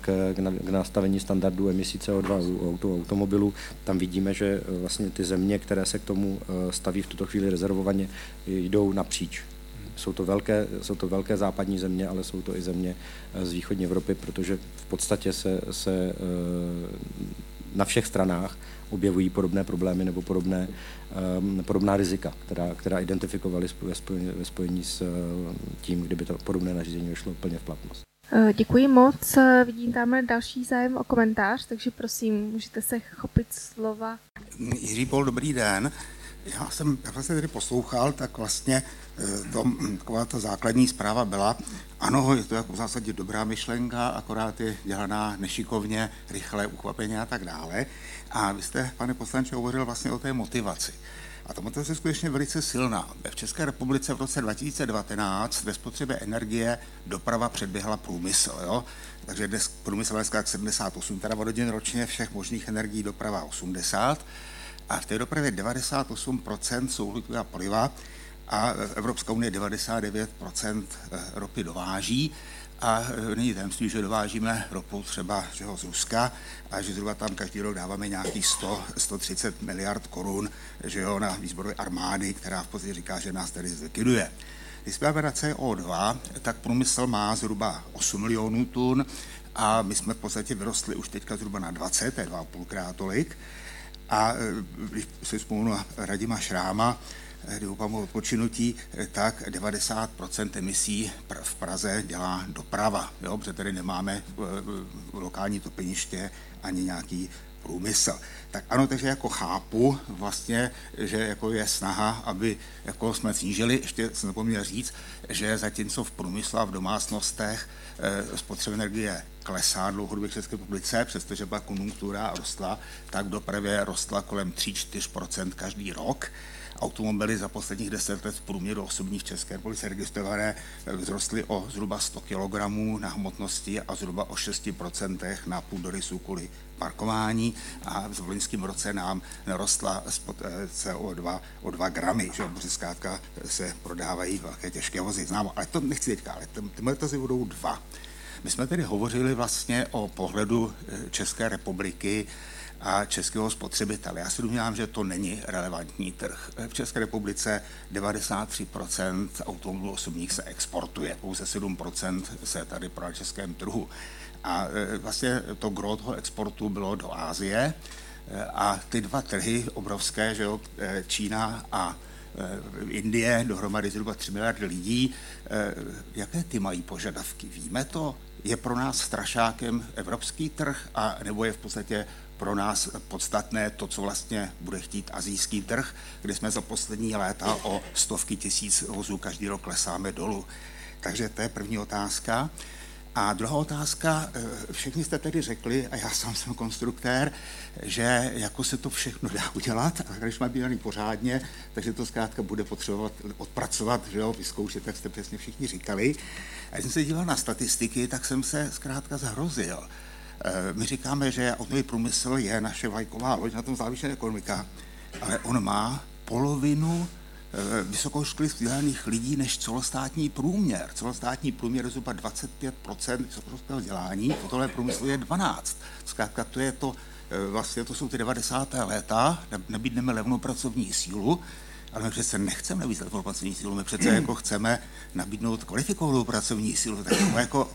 k, k nastavení standardů emisí CO2 u auto, automobilů. Tam vidíme, že vlastně ty země, které se k tomu staví v tuto chvíli rezervovaně, jdou například napříč. Jsou to, velké, jsou to velké západní země, ale jsou to i země eh, z východní Evropy, protože v podstatě se, se eh, na všech stranách objevují podobné problémy nebo podobné, eh, podobná rizika, která, která identifikovali ve spojení, ve spojení s tím, kdyby to podobné nařízení vyšlo úplně v platnost. Děkuji moc. Vidím tam další zájem o komentář, takže prosím, můžete se chopit slova. Jiří Pol, dobrý den. Já jsem, jak jsem tedy poslouchal, tak vlastně eh, to, hm, taková ta základní zpráva byla, ano, je to jako v zásadě dobrá myšlenka, akorát je dělaná nešikovně, rychle, uchvapeně a tak dále. A vy jste, pane poslanče, hovořil vlastně o té motivaci. A ta motivace je skutečně velice silná. V České republice v roce 2019 ve spotřebě energie doprava předběhla průmysl. Jo? Takže dnes průmysl je 78 terawatt ročně, všech možných energií doprava 80 a v té dopravě 98% jsou uhlíková paliva a Evropská unie 99% eh, ropy dováží a eh, není tajemství, že dovážíme ropu třeba z Ruska a že zhruba tam každý rok dáváme nějakých 100, 130 miliard korun že jo, na výzbroj armády, která v podstatě říká, že nás tady zlikviduje. Když jsme na CO2, tak průmysl má zhruba 8 milionů tun a my jsme v podstatě vyrostli už teďka zhruba na 20, to je 2,5 krát tolik. A e, když si vzpomenu na Radima Šráma, e, kdy mu odpočinutí, e, tak 90% emisí v Praze dělá doprava, jo, protože tady nemáme lokální topeniště ani nějaký průmysl. Tak ano, takže jako chápu vlastně, že jako je snaha, aby jako jsme snížili, ještě jsem zapomněl říct, že zatímco v průmyslu a v domácnostech spotřeba energie klesá dlouhodobě v České republice, přestože byla konjunktura rostla, tak v dopravě rostla kolem 3-4% každý rok automobily za posledních deset let v průměru osobní v České republice registrované vzrostly o zhruba 100 kg na hmotnosti a zhruba o 6% na půdorysu kvůli parkování a v loňském roce nám narostla eh, CO2 o 2 gramy, že protože zkrátka se prodávají velké těžké vozy. Znám, ale to nechci teďka, ale ty budou dva. My jsme tedy hovořili vlastně o pohledu eh, České republiky a českého spotřebitele. Já si domnívám, že to není relevantní trh. V České republice 93% automobilů osobních se exportuje, pouze 7% se tady pro českém trhu. A e, vlastně to gro toho exportu bylo do Ázie a ty dva trhy obrovské, že jo, Čína a Indie, dohromady zhruba 3 miliardy lidí, jaké ty mají požadavky? Víme to? Je pro nás strašákem evropský trh a nebo je v podstatě pro nás podstatné to, co vlastně bude chtít azijský trh, kde jsme za poslední léta o stovky tisíc vozů každý rok klesáme dolů. Takže to je první otázka. A druhá otázka, eh, všichni jste tedy řekli, a já sám jsem konstruktér, že jako se to všechno dá udělat, a když má být pořádně, takže to zkrátka bude potřebovat odpracovat, že jo, vyzkoušet, jak jste přesně všichni říkali. A když jsem se díval na statistiky, tak jsem se zkrátka zhrozil. Eh, my říkáme, že automobilový průmysl je naše vlajková loď, na tom závislá ekonomika, ale on má polovinu vysokoškoly vzdělaných lidí než celostátní průměr. Celostátní průměr je zhruba 25 vysokoškolského vzdělání, v tohle průmyslu je 12. Zkrátka to je to, vlastně to jsou ty 90. léta, nabídneme levnou pracovní sílu, ale my přece nechceme nabízet pracovní sílu, my přece jako chceme nabídnout kvalifikovanou pracovní sílu. Tak jako,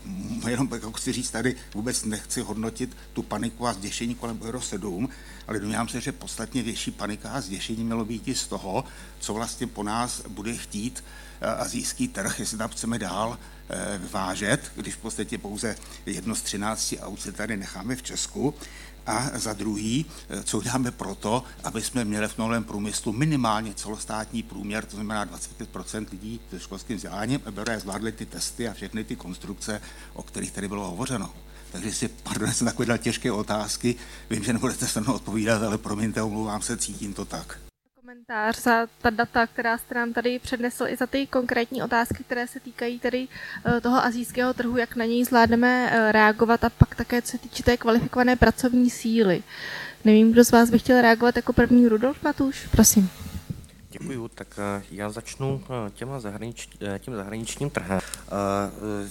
jenom jako chci říct tady, vůbec nechci hodnotit tu paniku a zděšení kolem Euro 7, ale domnívám se, že podstatně větší panika a zděšení mělo být i z toho, co vlastně po nás bude chtít eh, azijský trh, jestli tam chceme dál eh, vážet, když v podstatě pouze jedno z 13 aut se tady necháme v Česku a za druhý, eh, co uděláme proto, aby jsme měli v novém průmyslu minimálně celostátní průměr, to znamená 25% lidí se školským vzděláním, aby zvládli ty testy a všechny ty konstrukce, o kterých tady bylo hovořeno. Takže si, pardon, jsem takové těžké otázky, vím, že nebudete se mnou odpovídat, ale promiňte, omlouvám se, cítím to tak komentář za ta data, která jste nám tady přednesl, i za ty konkrétní otázky, které se týkají tedy eh, toho azijského trhu, jak na něj zvládneme eh, reagovat a pak také, co se týče té kvalifikované pracovní síly. Nevím, kdo z vás by chtěl reagovat jako první Rudolf Matuš, prosím. Děkuju, tak eh, já začnu těma zahranič, tím zahraničním trhem.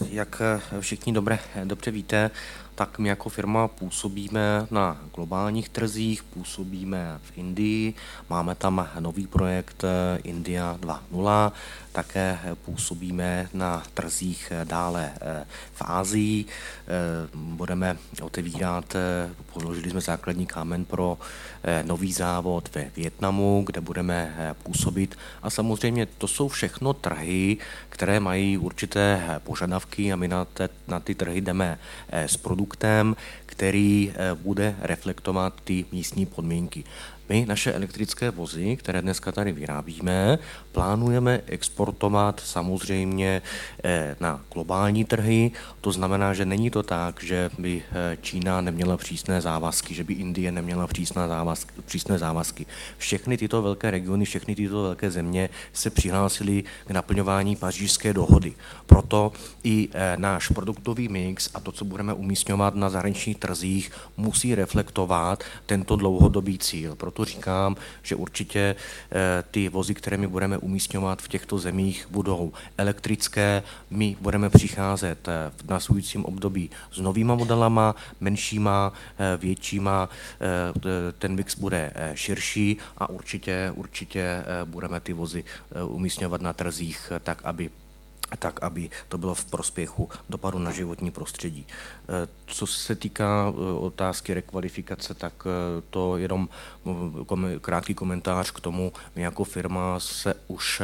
Jak všichni dobře, dobře víte, tak my jako firma působíme na globálních trzích, působíme v Indii, máme tam nový projekt eh, India 2.0, také působíme na trzích dále eh, v Ázii, eh, budeme otevírat, položili jsme základní kámen pro nový závod ve Větnamu, kde budeme působit a samozřejmě to jsou všechno trhy, které mají určité požadavky a my na, te, na ty trhy jdeme s produktem, který bude reflektovat ty místní podmínky. My naše elektrické vozy, které dneska tady vyrábíme, plánujeme exportovat samozřejmě eh, na globální trhy. To znamená, že není to tak, že by eh, Čína neměla přísné závazky, že by Indie neměla přísné závazky. Přísné závazky. Všechny tyto velké regiony, všechny tyto velké země se přihlásily k naplňování pařížské dohody. Proto i eh, náš produktový mix a to, co budeme umístěvat na zahraničních trzích, musí reflektovat tento dlouhodobý cíl. Proto říkám, že určitě ty vozy, které my budeme umístěvat v těchto zemích, budou elektrické. My budeme přicházet eh, v následujícím období s novýma modelama, menšíma, eh, většíma, eh, ten mix bude širší a určitě, určitě budeme ty vozy umístěvat na trzích tak, aby tak, aby to bylo v prospěchu dopadu na životní prostředí. Eh, co se týká eh, otázky rekvalifikace, tak eh, to jenom krátký komentář k tomu. My jako firma se už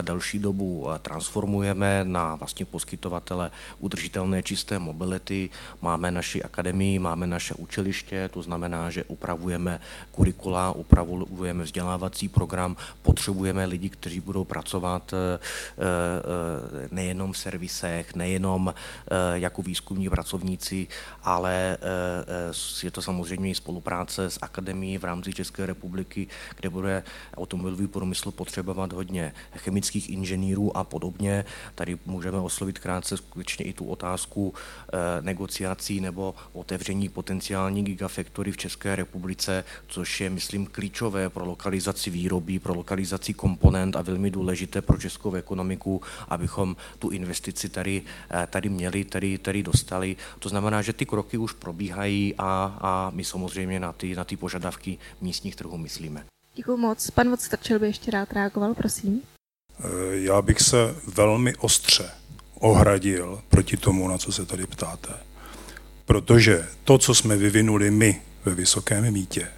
další dobu transformujeme na vlastně poskytovatele udržitelné čisté mobility. Máme naši akademii, máme naše učiliště, to znamená, že upravujeme kurikula, upravujeme vzdělávací program, potřebujeme lidi, kteří budou pracovat nejenom v servisech, nejenom jako výzkumní pracovníci, pracovníci, ale eh, eh, je to samozřejmě i spolupráce s akademií v rámci České republiky, kde bude automobilový průmysl potřebovat hodně chemických inženýrů a podobně. Tady můžeme oslovit krátce skutečně i tu otázku eh, negociací nebo otevření potenciální gigafactory v České republice, což je, myslím, klíčové pro lokalizaci výroby, pro lokalizaci komponent a velmi důležité pro českou ekonomiku, abychom tu investici tady, tady měli, tady, tady dostali. To znamená, že ty kroky už probíhají a, a my samozřejmě na ty, na ty požadavky místních trhů myslíme. Děkuji moc. Pan Vodstrčil by ještě rád reagoval, prosím. Eh, já bych se velmi ostře ohradil proti tomu, na co se tady ptáte. Protože to, co jsme vyvinuli my ve Vysokém mítě,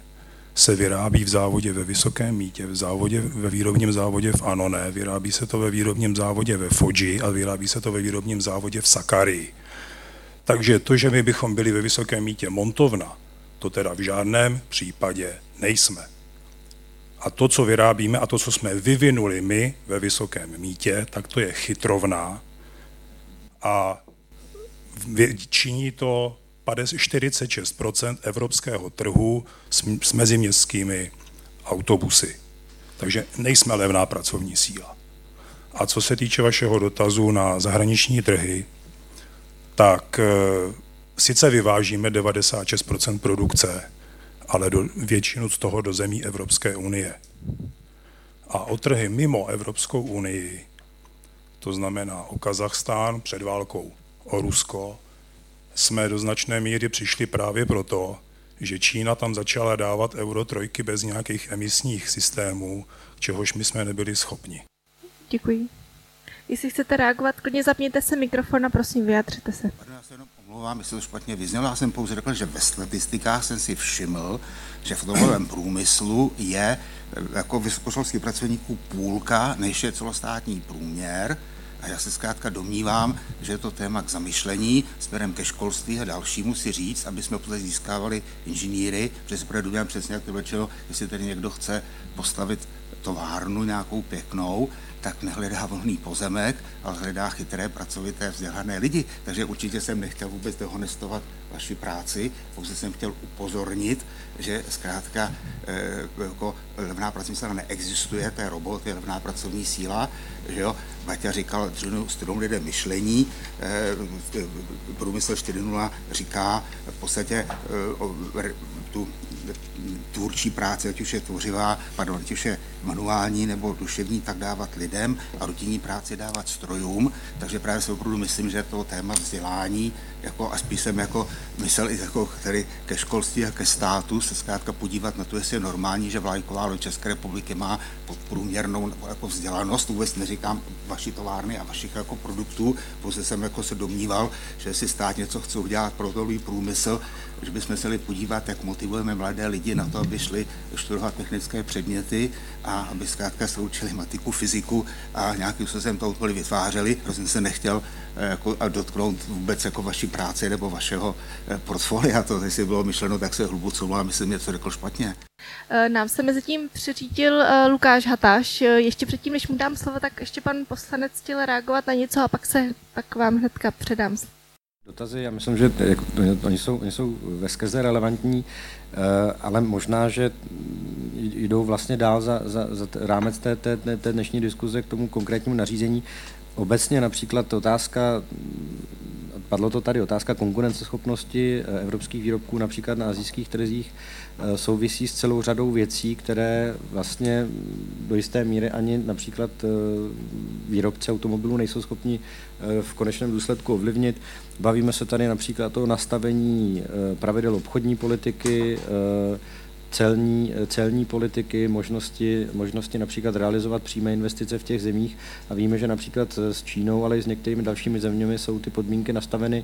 se vyrábí v závodě ve Vysokém mítě, v závodě, ve výrobním závodě v Anone, vyrábí se to ve výrobním závodě ve Foji a vyrábí se to ve výrobním závodě v Sakari. Takže to, že my bychom byli ve Vysokém mítě montovna, to teda v žádném případě nejsme. A to, co vyrábíme a to, co jsme vyvinuli my ve Vysokém mítě, tak to je chytrovná a činí to 46% evropského trhu s meziměstskými autobusy. Takže nejsme levná pracovní síla. A co se týče vašeho dotazu na zahraniční trhy, tak eh, sice vyvážíme 96% produkce, ale do, většinu z toho do zemí Evropské unie. a o trhy mimo Evropskou unii, to znamená o Kazachstán před válkou, o Rusko, jsme do značné míry přišli právě proto, že Čína tam začala dávat euro trojky bez nějakých emisních systémů, čehož my jsme nebyli schopni. Děkuji. Jestli chcete reagovat, klidně zapněte se mikrofon a prosím, vyjádřete se. Já se jenom omlouvám, jestli to špatně vyznělo. Já jsem pouze řekl, že ve statistikách jsem si všiml, že v automobilovém průmyslu je eh, jako vysokoškolských pracovníků půlka, než je celostátní průměr. A já se zkrátka domnívám, že je to téma k zamyšlení směrem ke školství a dalšímu si říct, aby jsme potom získávali inženýry, protože se bude přesně, jak to bylo, jestli tady někdo chce postavit továrnu nějakou pěknou, tak nehledá volný pozemek, ale hledá chytré, pracovité, vzdělané lidi. Takže určitě jsem nechtěl vůbec dehonestovat vaši práci, pouze jsem chtěl upozornit, že zkrátka e, jako levná pracovní síla neexistuje, to je robot, je levná pracovní síla, že jo. Baťa říkal studom lidem myšlení, e, průmysl 4.0 říká v podstatě e, tu tvůrčí práce, ať už je tvořivá, pardon, ať už je manuální nebo duševní, tak dávat lidem a rutinní práci dávat strojům. Takže právě si opravdu myslím, že to téma vzdělání, jako, a spíš jsem jako myslel i jako který ke školství a ke státu se zkrátka podívat na to, jestli je normální, že vlajková loď České republiky má podprůměrnou jako vzdělanost. Vůbec neříkám vaší továrny a vašich jako produktů, pouze jsem jako se domníval, že si stát něco chce udělat pro průmysl, že bychom se měli podívat, jak motivujeme mladé lidi na to, aby šli studovat technické předměty a aby zkrátka se učili matiku, fyziku a nějakým způsobem to úkoly vytvářeli. Prostě se nechtěl eh, jako, dotknout vůbec jako vaší práce nebo vašeho eh, portfolia. To, jestli bylo myšleno, tak se hluboce a myslím, to řekl špatně. Eh, nám se mezi tím přiřídil Lukáš Hatáš. Ještě předtím, než mu dám slovo, tak ještě pan poslanec chtěl reagovat na něco a pak se pak vám hnedka předám Dotazy, já myslím, že jako, oni, jsou, oni jsou ve skrze relevantní, eh, ale možná, že jdou vlastně dál za, za, za rámec té, té, té dnešní diskuze k tomu konkrétnímu nařízení. Obecně například otázka, padlo to tady, otázka konkurenceschopnosti eh, evropských výrobků například na azijských trzích Eh, souvisí s celou řadou věcí, které vlastně do jisté míry ani například eh, výrobci automobilů nejsou schopni v konečném důsledku ovlivnit. Bavíme se tady například o nastavení pravidel obchodní politiky, celní, celní politiky, možnosti, možnosti například realizovat přímé investice v těch zemích a víme, že například s Čínou, ale i s některými dalšími zeměmi jsou ty podmínky nastaveny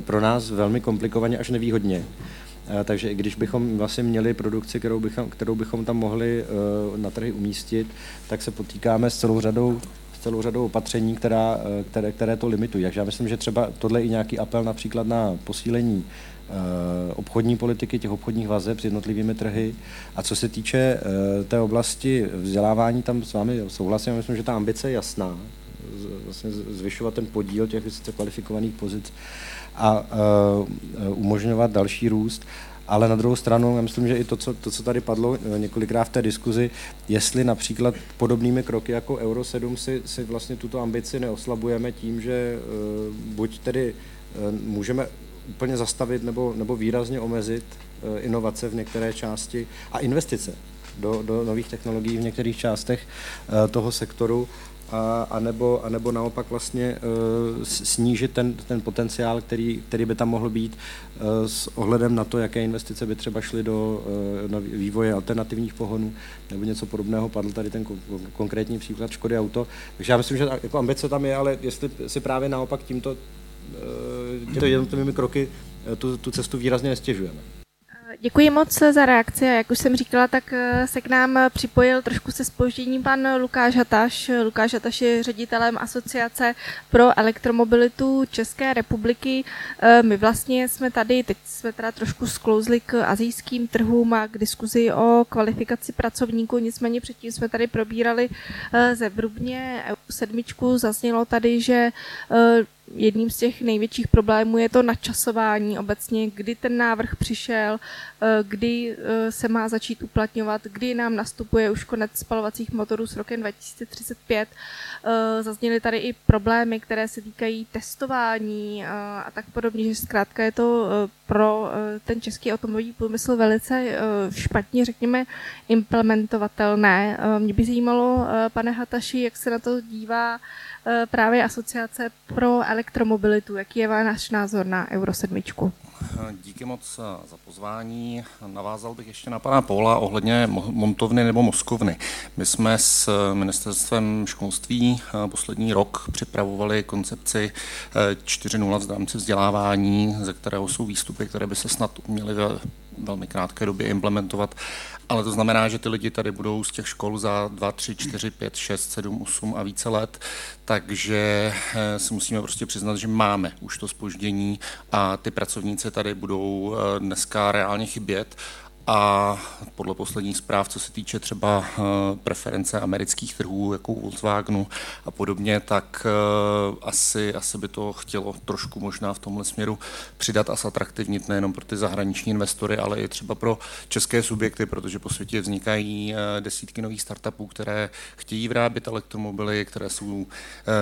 pro nás velmi komplikovaně až nevýhodně. Eh, takže i když bychom vlastně měli produkci, kterou bychom, kterou bychom tam mohli eh, na trhy umístit, tak se potýkáme s celou řadou s celou řadou opatření, která, eh, které, které to limitují. Takže já myslím, že třeba tohle je i nějaký apel například na posílení obchodní politiky, těch obchodních vazeb s jednotlivými trhy. A co se týče té oblasti vzdělávání, tam s vámi souhlasím, myslím, že ta ambice je jasná, vlastně zvyšovat ten podíl těch vysoce kvalifikovaných pozic a uh, umožňovat další růst. Ale na druhou stranu, já myslím, že i to, co, to, co tady padlo několikrát v té diskuzi, jestli například podobnými kroky jako Euro 7 si, si vlastně tuto ambici neoslabujeme tím, že buď tedy můžeme úplně zastavit nebo, nebo výrazně omezit uh, inovace v některé části a investice do, do nových technologií v některých částech uh, toho sektoru, a, a, nebo, a nebo naopak vlastně uh, snížit ten, ten potenciál, který, který by tam mohl být s ohledem na to, jaké investice by třeba šly do uh, vývoje alternativních pohonů nebo něco podobného. Padl tady ten konkrétní příklad Škody Auto. Takže já myslím, že jako ambice tam je, ale jestli si právě naopak tímto těmito jednotlivými kroky tu, tu cestu výrazně nestěžujeme. Děkuji moc za reakci a jak už jsem říkala, tak eh, se k nám připojil trošku se spožděním pan Lukáš Hataš. Lukáš Hataš je ředitelem Asociace pro elektromobilitu České republiky. Eh, my vlastně jsme tady, teď jsme teda trošku sklouzli k azijským trhům a k diskuzi o kvalifikaci pracovníků, nicméně předtím jsme tady probírali eh, zevrubně sedmičku, zaznělo tady, že jedním z těch největších problémů je to načasování obecně, kdy ten návrh přišel, eh, kdy eh, se má začít uplatňovat, kdy nám nastupuje už konec spalovacích motorů s rokem 2035. Zazněly tady i problémy, které se týkají testování a tak podobně, že zkrátka je to pro ten český automobilový průmysl velice špatně, řekněme, implementovatelné. Mě by zajímalo, pane Hataši, jak se na to dívá Eh, právě asociace pro elektromobilitu. Jaký je váš názor na Euro 7? Díky moc za pozvání. Navázal bych ještě na pana Pola ohledně montovny nebo moskovny. My jsme s ministerstvem školství eh, poslední rok připravovali koncepci 4.0 v rámci vzdělávání, ze kterého jsou výstupy, které by se snad měly ve velmi krátké době implementovat ale to znamená, že ty lidi tady budou z těch škol za 2, 3, 4, 5, 6, 7, 8 a více let, takže eh, si musíme prostě přiznat, že máme už to spoždění a ty pracovníci tady budou eh, dneska reálně chybět a podle posledních zpráv, co se týče třeba eh, preference amerických trhů, jako Volkswagenu a podobně, tak eh, asi, asi by to chtělo trošku možná v tomhle směru přidat a zatraktivnit nejenom pro ty zahraniční investory, ale i třeba pro české subjekty, protože po světě vznikají eh, desítky nových startupů, které chtějí vyrábět elektromobily, které jsou,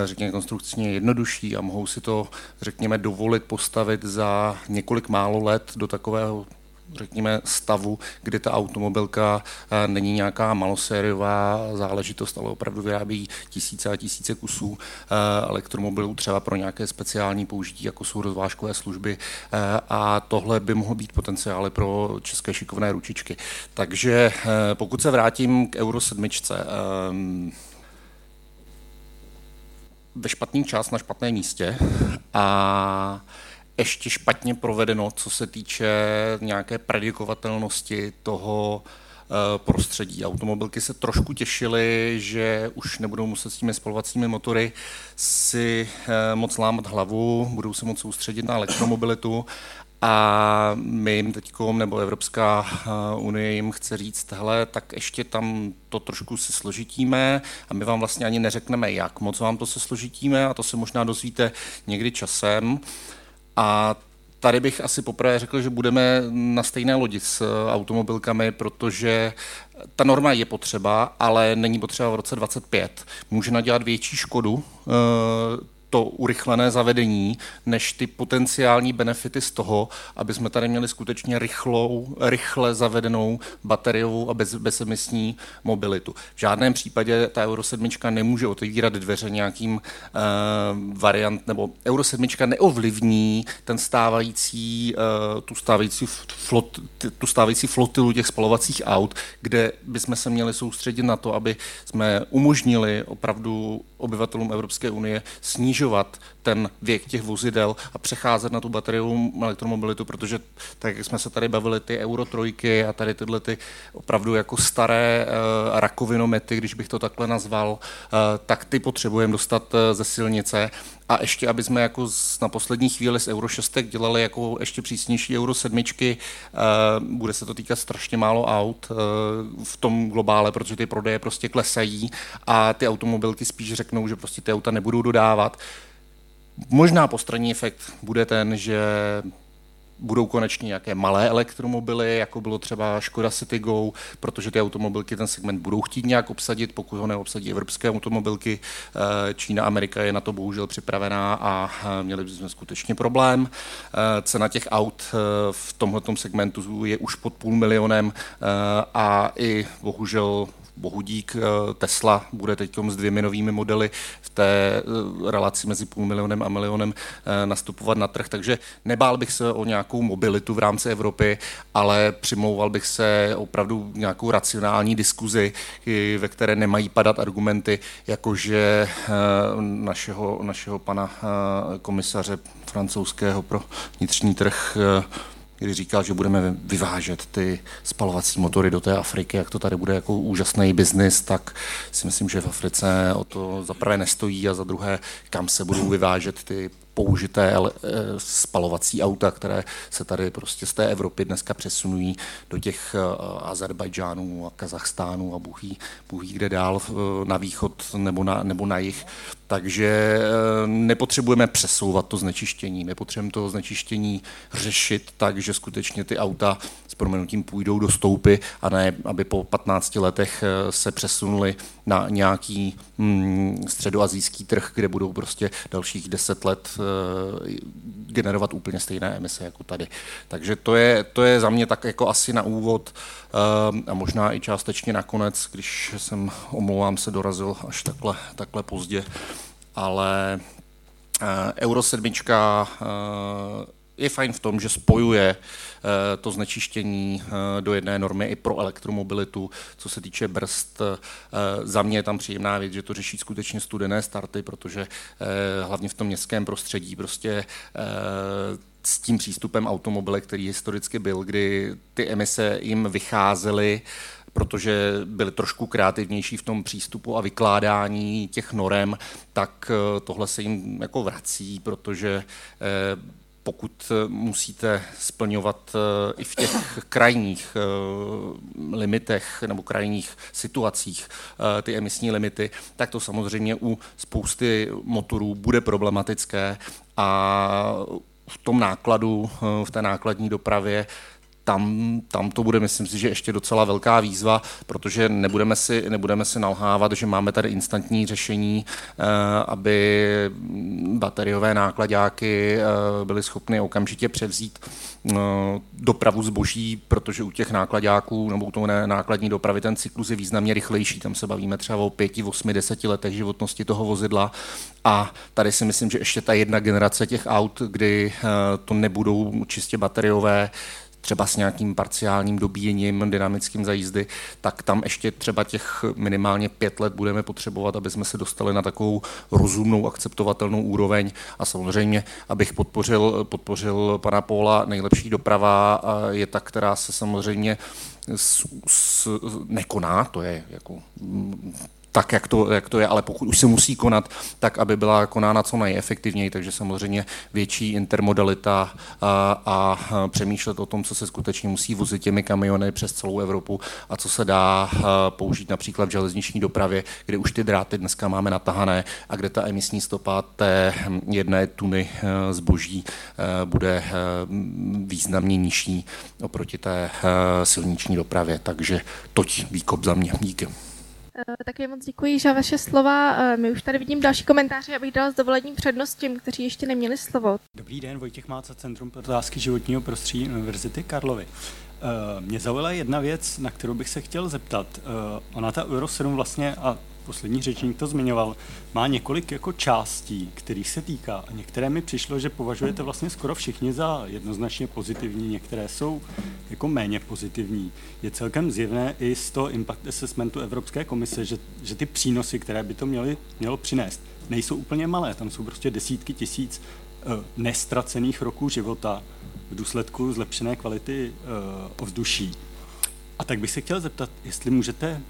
řekněme, konstrukčně jednodušší a mohou si to, řekněme, dovolit postavit za několik málo let do takového řekněme, stavu, kdy ta automobilka eh, není nějaká malosériová záležitost, ale opravdu vyrábí tisíce a tisíce kusů eh, elektromobilů třeba pro nějaké speciální použití, jako jsou rozvážkové služby eh, a tohle by mohlo být potenciály pro české šikovné ručičky. Takže pokud se vrátím k Euro 7, ve špatný čas na špatném místě a ještě špatně provedeno, co se týče nějaké predikovatelnosti toho eh, prostředí. Automobilky se trošku těšily, že už nebudou muset s těmi spalovacími motory si eh, moc lámat hlavu, budou se moc soustředit na elektromobilitu a my jim teď, nebo Evropská eh, unie jim chce říct, hele, tak ještě tam to trošku se složitíme a my vám vlastně ani neřekneme, jak moc vám to se složitíme a to se možná dozvíte někdy časem. A tady bych asi poprvé řekl, že budeme na stejné lodi s eh, automobilkami, protože ta norma je potřeba, ale není potřeba v roce 25. Může nadělat větší škodu eh, to urychlené zavedení, než ty potenciální benefity z toho, aby jsme tady měli skutečně rychlou, rychle zavedenou bateriovou a bez, bezemisní mobilitu. V žádném případě ta Euro 7 nemůže otevírat dveře nějakým uh, variant, nebo Euro 7 neovlivní ten stávající, uh, tu, stávající flot, tu stávající flotilu těch spalovacích aut, kde bychom se měli soustředit na to, aby jsme umožnili opravdu obyvatelům Evropské unie snižovat ten věk těch vozidel a přecházet na tu bateriovou elektromobilitu, protože tak, jak jsme se tady bavili, ty Euro trojky a tady tyhle ty opravdu jako staré uh, rakovinomety, když bych to takhle nazval, uh, tak ty potřebujeme dostat uh, ze silnice a ještě, aby jsme jako na poslední chvíli z Euro 6 dělali jako ještě přísnější Euro 7, bude se to týkat strašně málo aut v tom globále, protože ty prodeje prostě klesají a ty automobilky spíš řeknou, že prostě ty auta nebudou dodávat. Možná postranní efekt bude ten, že budou konečně nějaké malé elektromobily, jako bylo třeba Škoda Citigo, protože ty automobilky ten segment budou chtít nějak obsadit, pokud ho neobsadí evropské automobilky. Eh, Čína, Amerika je na to bohužel připravená a eh, měli bychom skutečně problém. Eh, cena těch aut v tomto segmentu je už pod půl milionem a i bohužel bohudík eh, Tesla bude teď s dvěmi novými modely v té eh, relaci mezi půl milionem a milionem eh, nastupovat na trh, takže nebál bych se o nějakou mobilitu v rámci Evropy, ale přimlouval bych se opravdu nějakou racionální diskuzi, ve které nemají padat argumenty, jakože našeho, našeho pana komisaře francouzského pro vnitřní trh kdy říkal, že budeme vyvážet ty spalovací motory do té Afriky, jak to tady bude jako úžasný biznis, tak si myslím, že v Africe o to za prvé nestojí a za druhé, kam se budou vyvážet ty použité eh, spalovací auta, které se tady prostě z té Evropy dneska přesunují do těch eh, Azerbajdžánů a Kazachstánů a buchý, buchý kde dál na východ nebo na, nebo na jih. Takže nepotřebujeme přesouvat to znečištění, nepotřebujeme to znečištění řešit tak, že skutečně ty auta s proměnutím půjdou do stoupy a ne, aby po 15 letech se přesunuli na nějaký mm, středoazijský trh, kde budou prostě dalších 10 let Eh, generovat úplně stejné emise jako tady. Takže to je, to je za mě tak jako asi na úvod eh, a možná i částečně nakonec, když jsem, omlouvám se, dorazil až takhle, takhle pozdě, ale eh, Euro 7 je fajn v tom, že spojuje eh, to znečištění eh, do jedné normy i pro elektromobilitu. Co se týče brzd, eh, za mě je tam příjemná věc, že to řeší skutečně studené starty, protože hlavně v tom městském prostředí prostě s tím přístupem automobile, který historicky byl, kdy ty emise jim vycházely protože byli trošku kreativnější v tom přístupu a vykládání těch norem, tak tohle se jim jako vrací, protože pokud eh, musíte splňovat eh, i v těch *coughs* krajních eh, limitech nebo krajních situacích ty emisní limity, tak to samozřejmě u spousty motorů bude problematické a v tom nákladu, v té nákladní dopravě tam, tam to bude, myslím si, že ještě docela velká výzva, protože nebudeme si, nebudeme si nalhávat, že máme tady instantní řešení, eh, aby bateriové nákladáky eh, byly schopny okamžitě převzít eh, dopravu zboží, protože u těch nákladáků nebo u toho nákladní dopravy ten cyklus je významně rychlejší. Tam se bavíme třeba o pěti, osmi, deseti letech životnosti toho vozidla. A tady si myslím, že ještě ta jedna generace těch aut, kdy to nebudou čistě bateriové, třeba s nějakým parciálním dobíjením dynamickým za jízdy, tak tam ještě třeba těch minimálně pět let budeme potřebovat, aby jsme se dostali na takovou rozumnou, akceptovatelnou úroveň. A samozřejmě, abych podpořil, podpořil pana Póla, nejlepší doprava je ta, která se samozřejmě s, s, nekoná, to je jako tak, jak to, jak to je, ale pokud už se musí konat, tak aby byla konána co nejefektivněji, takže samozřejmě větší intermodalita a, a přemýšlet o tom, co se skutečně musí vozit těmi kamiony přes celou Evropu a co se dá použít například v železniční dopravě, kde už ty dráty dneska máme natahané a kde ta emisní stopa té jedné tuny zboží bude významně nižší oproti té silniční dopravě. Takže toť výkop za mě. Díky. Eh, taky moc děkuji za vaše slova. Eh, my už tady vidím další komentáře, abych dala s dovolením přednost těm, kteří ještě neměli slovo. Dobrý den, Vojtěch Máca, Centrum pro otázky životního prostředí Univerzity Karlovy. Eh, mě zaujala jedna věc, na kterou bych se chtěl zeptat. Ona ta Euro 7 vlastně, a poslední řečník to zmiňoval, má několik jako částí, kterých se týká. A některé mi přišlo, že považujete vlastně skoro všichni za jednoznačně pozitivní, některé jsou jako méně pozitivní. Je celkem zjevné i z toho impact assessmentu Evropské komise, že, že ty přínosy, které by to měly, mělo přinést, nejsou úplně malé. Tam jsou prostě desítky tisíc uh, nestracených roků života v důsledku zlepšené kvality uh, ovzduší. A tak bych se chtěl zeptat, jestli můžete,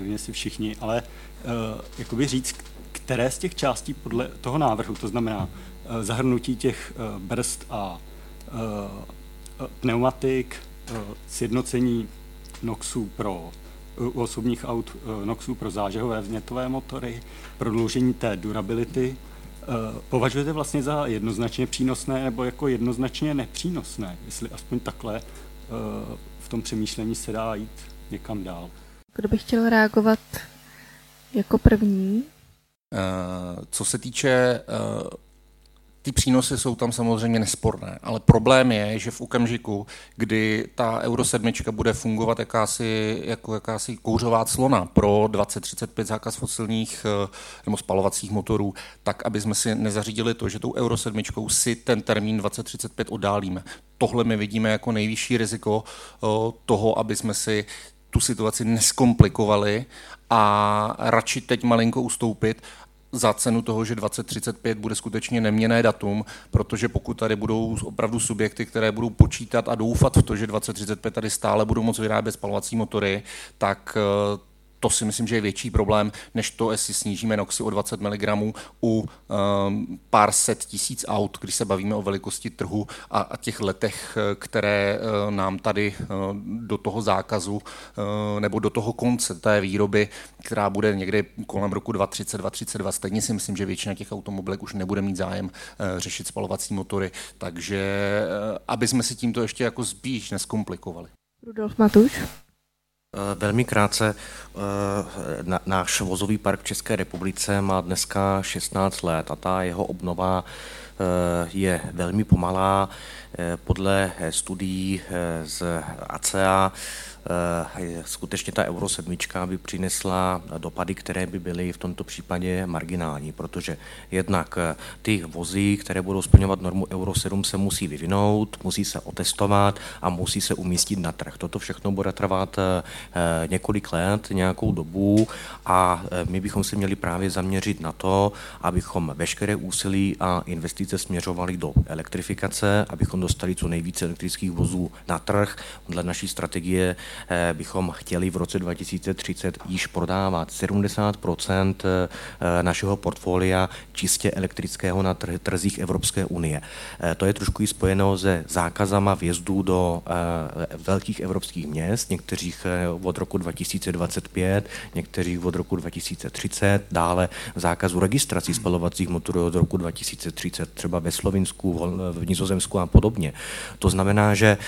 nevím jestli všichni, ale uh, jakoby říct, které z těch částí podle toho návrhu, to znamená uh, zahrnutí těch uh, brzd a uh, pneumatik, uh, sjednocení NOXů pro u osobních aut NOXů pro zážehové vznětové motory, prodloužení té durability, považujete vlastně za jednoznačně přínosné nebo jako jednoznačně nepřínosné, jestli aspoň takhle v tom přemýšlení se dá jít někam dál. Kdo by chtěl reagovat jako první? Uh, co se týče uh, ty přínosy jsou tam samozřejmě nesporné, ale problém je, že v okamžiku, kdy ta Euro 7 bude fungovat jakási, jako jakási kouřová clona pro 2035 zákaz fosilních eh, nebo spalovacích motorů, tak aby jsme si nezařídili to, že tou Euro 7 si ten termín 2035 oddálíme. Tohle my vidíme jako nejvyšší riziko toho, aby jsme si tu situaci neskomplikovali a radši teď malinko ustoupit za cenu toho, že 2035 bude skutečně neměné datum, protože pokud tady budou opravdu subjekty, které budou počítat a doufat v to, že 2035 tady stále budou moci vyrábět spalovací motory, tak eh, to si myslím, že je větší problém, než to, jestli snížíme NOXy o 20 mg u um, pár set tisíc aut, když se bavíme o velikosti trhu a, a těch letech, které uh, nám tady uh, do toho zákazu uh, nebo do toho konce té výroby, která bude někdy kolem roku 2030, 2032, stejně si myslím, že většina těch automobilek už nebude mít zájem uh, řešit spalovací motory, takže uh, aby jsme si tímto ještě jako spíš neskomplikovali. Rudolf Matuš. Eh, velmi krátce, eh, náš vozový park v České republice má dneska 16 let a ta jeho obnova eh, je velmi pomalá. Podle studií z ACEA skutečně ta Euro 7 by přinesla dopady, které by byly v tomto případě marginální, protože jednak eh, ty vozy, které budou splňovat normu Euro 7, se musí vyvinout, musí se otestovat a musí se umístit na trh. Toto všechno bude trvat eh, několik let, nějakou dobu a my bychom se měli právě zaměřit na to, abychom veškeré úsilí a investice směřovali do elektrifikace, abychom dostali co nejvíce elektrických vozů na trh. Dle naší strategie Eh, bychom chtěli v roce 2030 již prodávat 70 eh, našeho portfolia čistě elektrického na trzích Evropské unie. Eh, to je trošku i spojeno se zákazama vjezdů do velkých evropských měst, některých od roku 2025, některých od roku 2030, dále zákazu registrací spalovacích motorů od roku 2030, třeba ve Slovinsku, v Nizozemsku a podobně. To znamená, že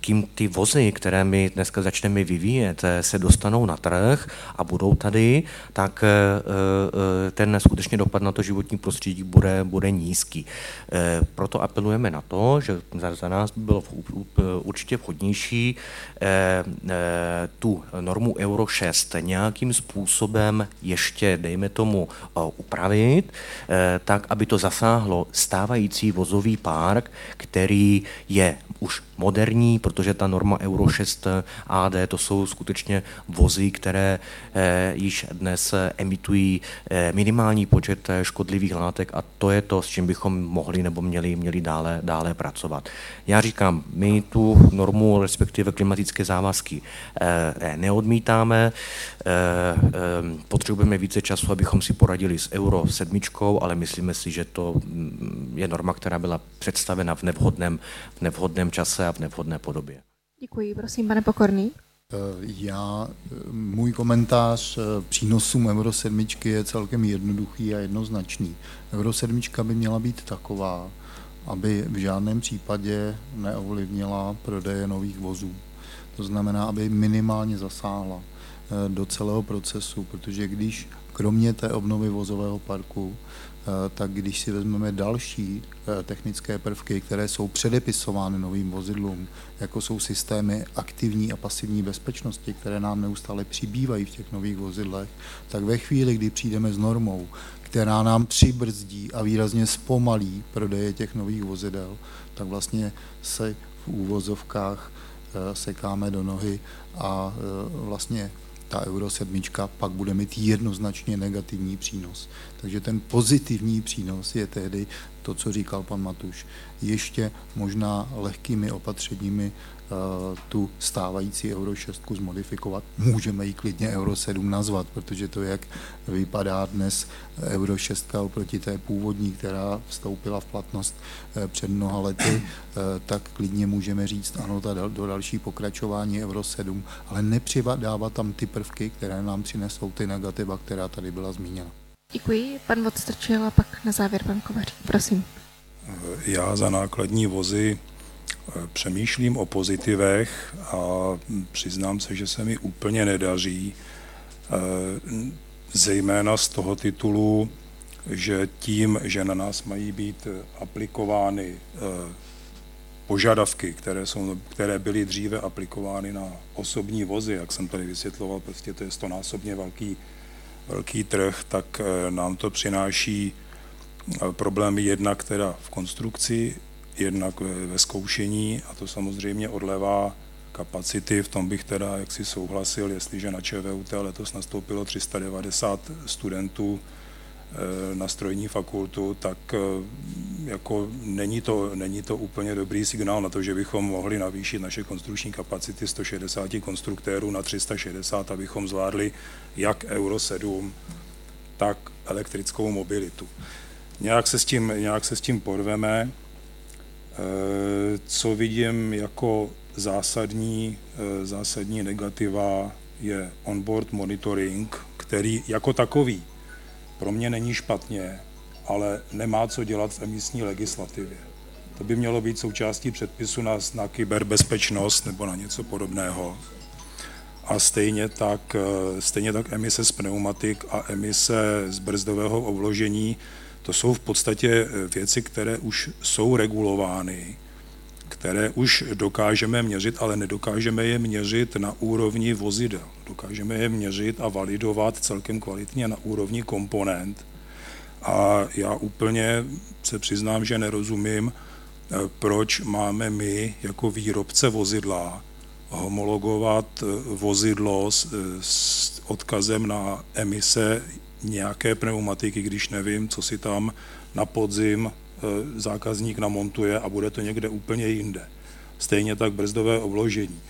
kým ty vozy, které my dneska začneme vyvíjet, eh, se dostanou na trh a budou tady, tak eh, eh, ten skutečně dopad na to životní prostředí bude, bude nízký. Proto apelujeme na to, že za nás by bylo určitě vhodnější tu normu Euro 6 nějakým způsobem ještě, dejme tomu, upravit, tak, aby to zasáhlo stávající vozový park, který je už moderní, protože ta norma Euro 6 AD to jsou skutečně vozy, které eh, již dnes emitují eh, minimální počet eh, škodlivých látek a to je to, s čím bychom mohli nebo měli, měli dále, dále pracovat. Já říkám, my tu normu, respektive klimatické závazky neodmítáme, potřebujeme více času, abychom si poradili s Euro 7, ale myslíme si, že to mm, je norma, která byla představena v nevhodném, v nevhodném čase v nevhodné podobě. Děkuji, prosím, pane Pokorný. Eh, já, eh, můj komentář eh, přínosům Euro 7 je celkem jednoduchý a jednoznačný. Euro 7 by měla být taková, aby v žádném případě neovlivnila prodeje nových vozů. To znamená, aby minimálně zasáhla do celého procesu, protože když kromě té obnovy vozového parku tak když si vezmeme další eh, technické prvky, které jsou předepisovány novým vozidlům, jako jsou systémy aktivní a pasivní bezpečnosti, které nám neustále přibývají v těch nových vozidlech, tak ve chvíli, kdy přijdeme s normou, která nám přibrzdí a výrazně zpomalí prodeje těch nových vozidel, tak vlastně se v úvozovkách eh, sekáme do nohy a vlastně ta Euro 7 pak bude mít jednoznačně negativní přínos. Takže ten pozitivní přínos je tehdy to, co říkal pan Matuš, ještě možná lehkými opatřeními tu stávající Euro 6 zmodifikovat. Můžeme ji klidně Euro 7 nazvat, protože to, jak vypadá dnes Euro 6 oproti té původní, která vstoupila v platnost eh, před mnoha lety, eh, tak klidně můžeme říct, ano, ta do další pokračování Euro 7, ale nepřidávat tam ty prvky, které nám přinesou ty negativa, která tady byla zmíněna. Děkuji. Pan Vodstrčil a pak na závěr pan Kovařík. Prosím. Já za nákladní vozy přemýšlím o pozitivech a přiznám se, že se mi úplně nedaří, eh, zejména z toho titulu, že tím, že na nás mají být aplikovány eh, požadavky, které, jsou, které byly dříve aplikovány na osobní vozy, jak jsem tady vysvětloval, prostě to je stonásobně velký, velký trh, tak eh, nám to přináší problémy jednak teda v konstrukci, jednak ve zkoušení a to samozřejmě odlevá kapacity, v tom bych teda jaksi souhlasil, jestliže na ČVUT letos nastoupilo 390 studentů na strojní fakultu, tak jako není to, není to úplně dobrý signál na to, že bychom mohli navýšit naše konstrukční kapacity 160 konstruktérů na 360, abychom zvládli jak Euro 7, tak elektrickou mobilitu. Nějak se s tím, nějak se s tím porveme. Co vidím jako zásadní, zásadní negativa je onboard monitoring, který jako takový pro mě není špatně, ale nemá co dělat v emisní legislativě. To by mělo být součástí předpisu na, na kyberbezpečnost nebo na něco podobného. A stejně tak, stejně tak emise z pneumatik a emise z brzdového obložení, to jsou v podstatě věci, které už jsou regulovány které už dokážeme měřit, ale nedokážeme je měřit na úrovni vozidel. Dokážeme je měřit a validovat celkem kvalitně na úrovni komponent. A já úplně se přiznám, že nerozumím, eh, proč máme my jako výrobce vozidla homologovat eh, vozidlo s, eh, s odkazem na emise nějaké pneumatiky, když nevím, co si tam na podzim Eh, zákazník namontuje a bude to někde úplně jinde. Stejně tak brzdové obložení.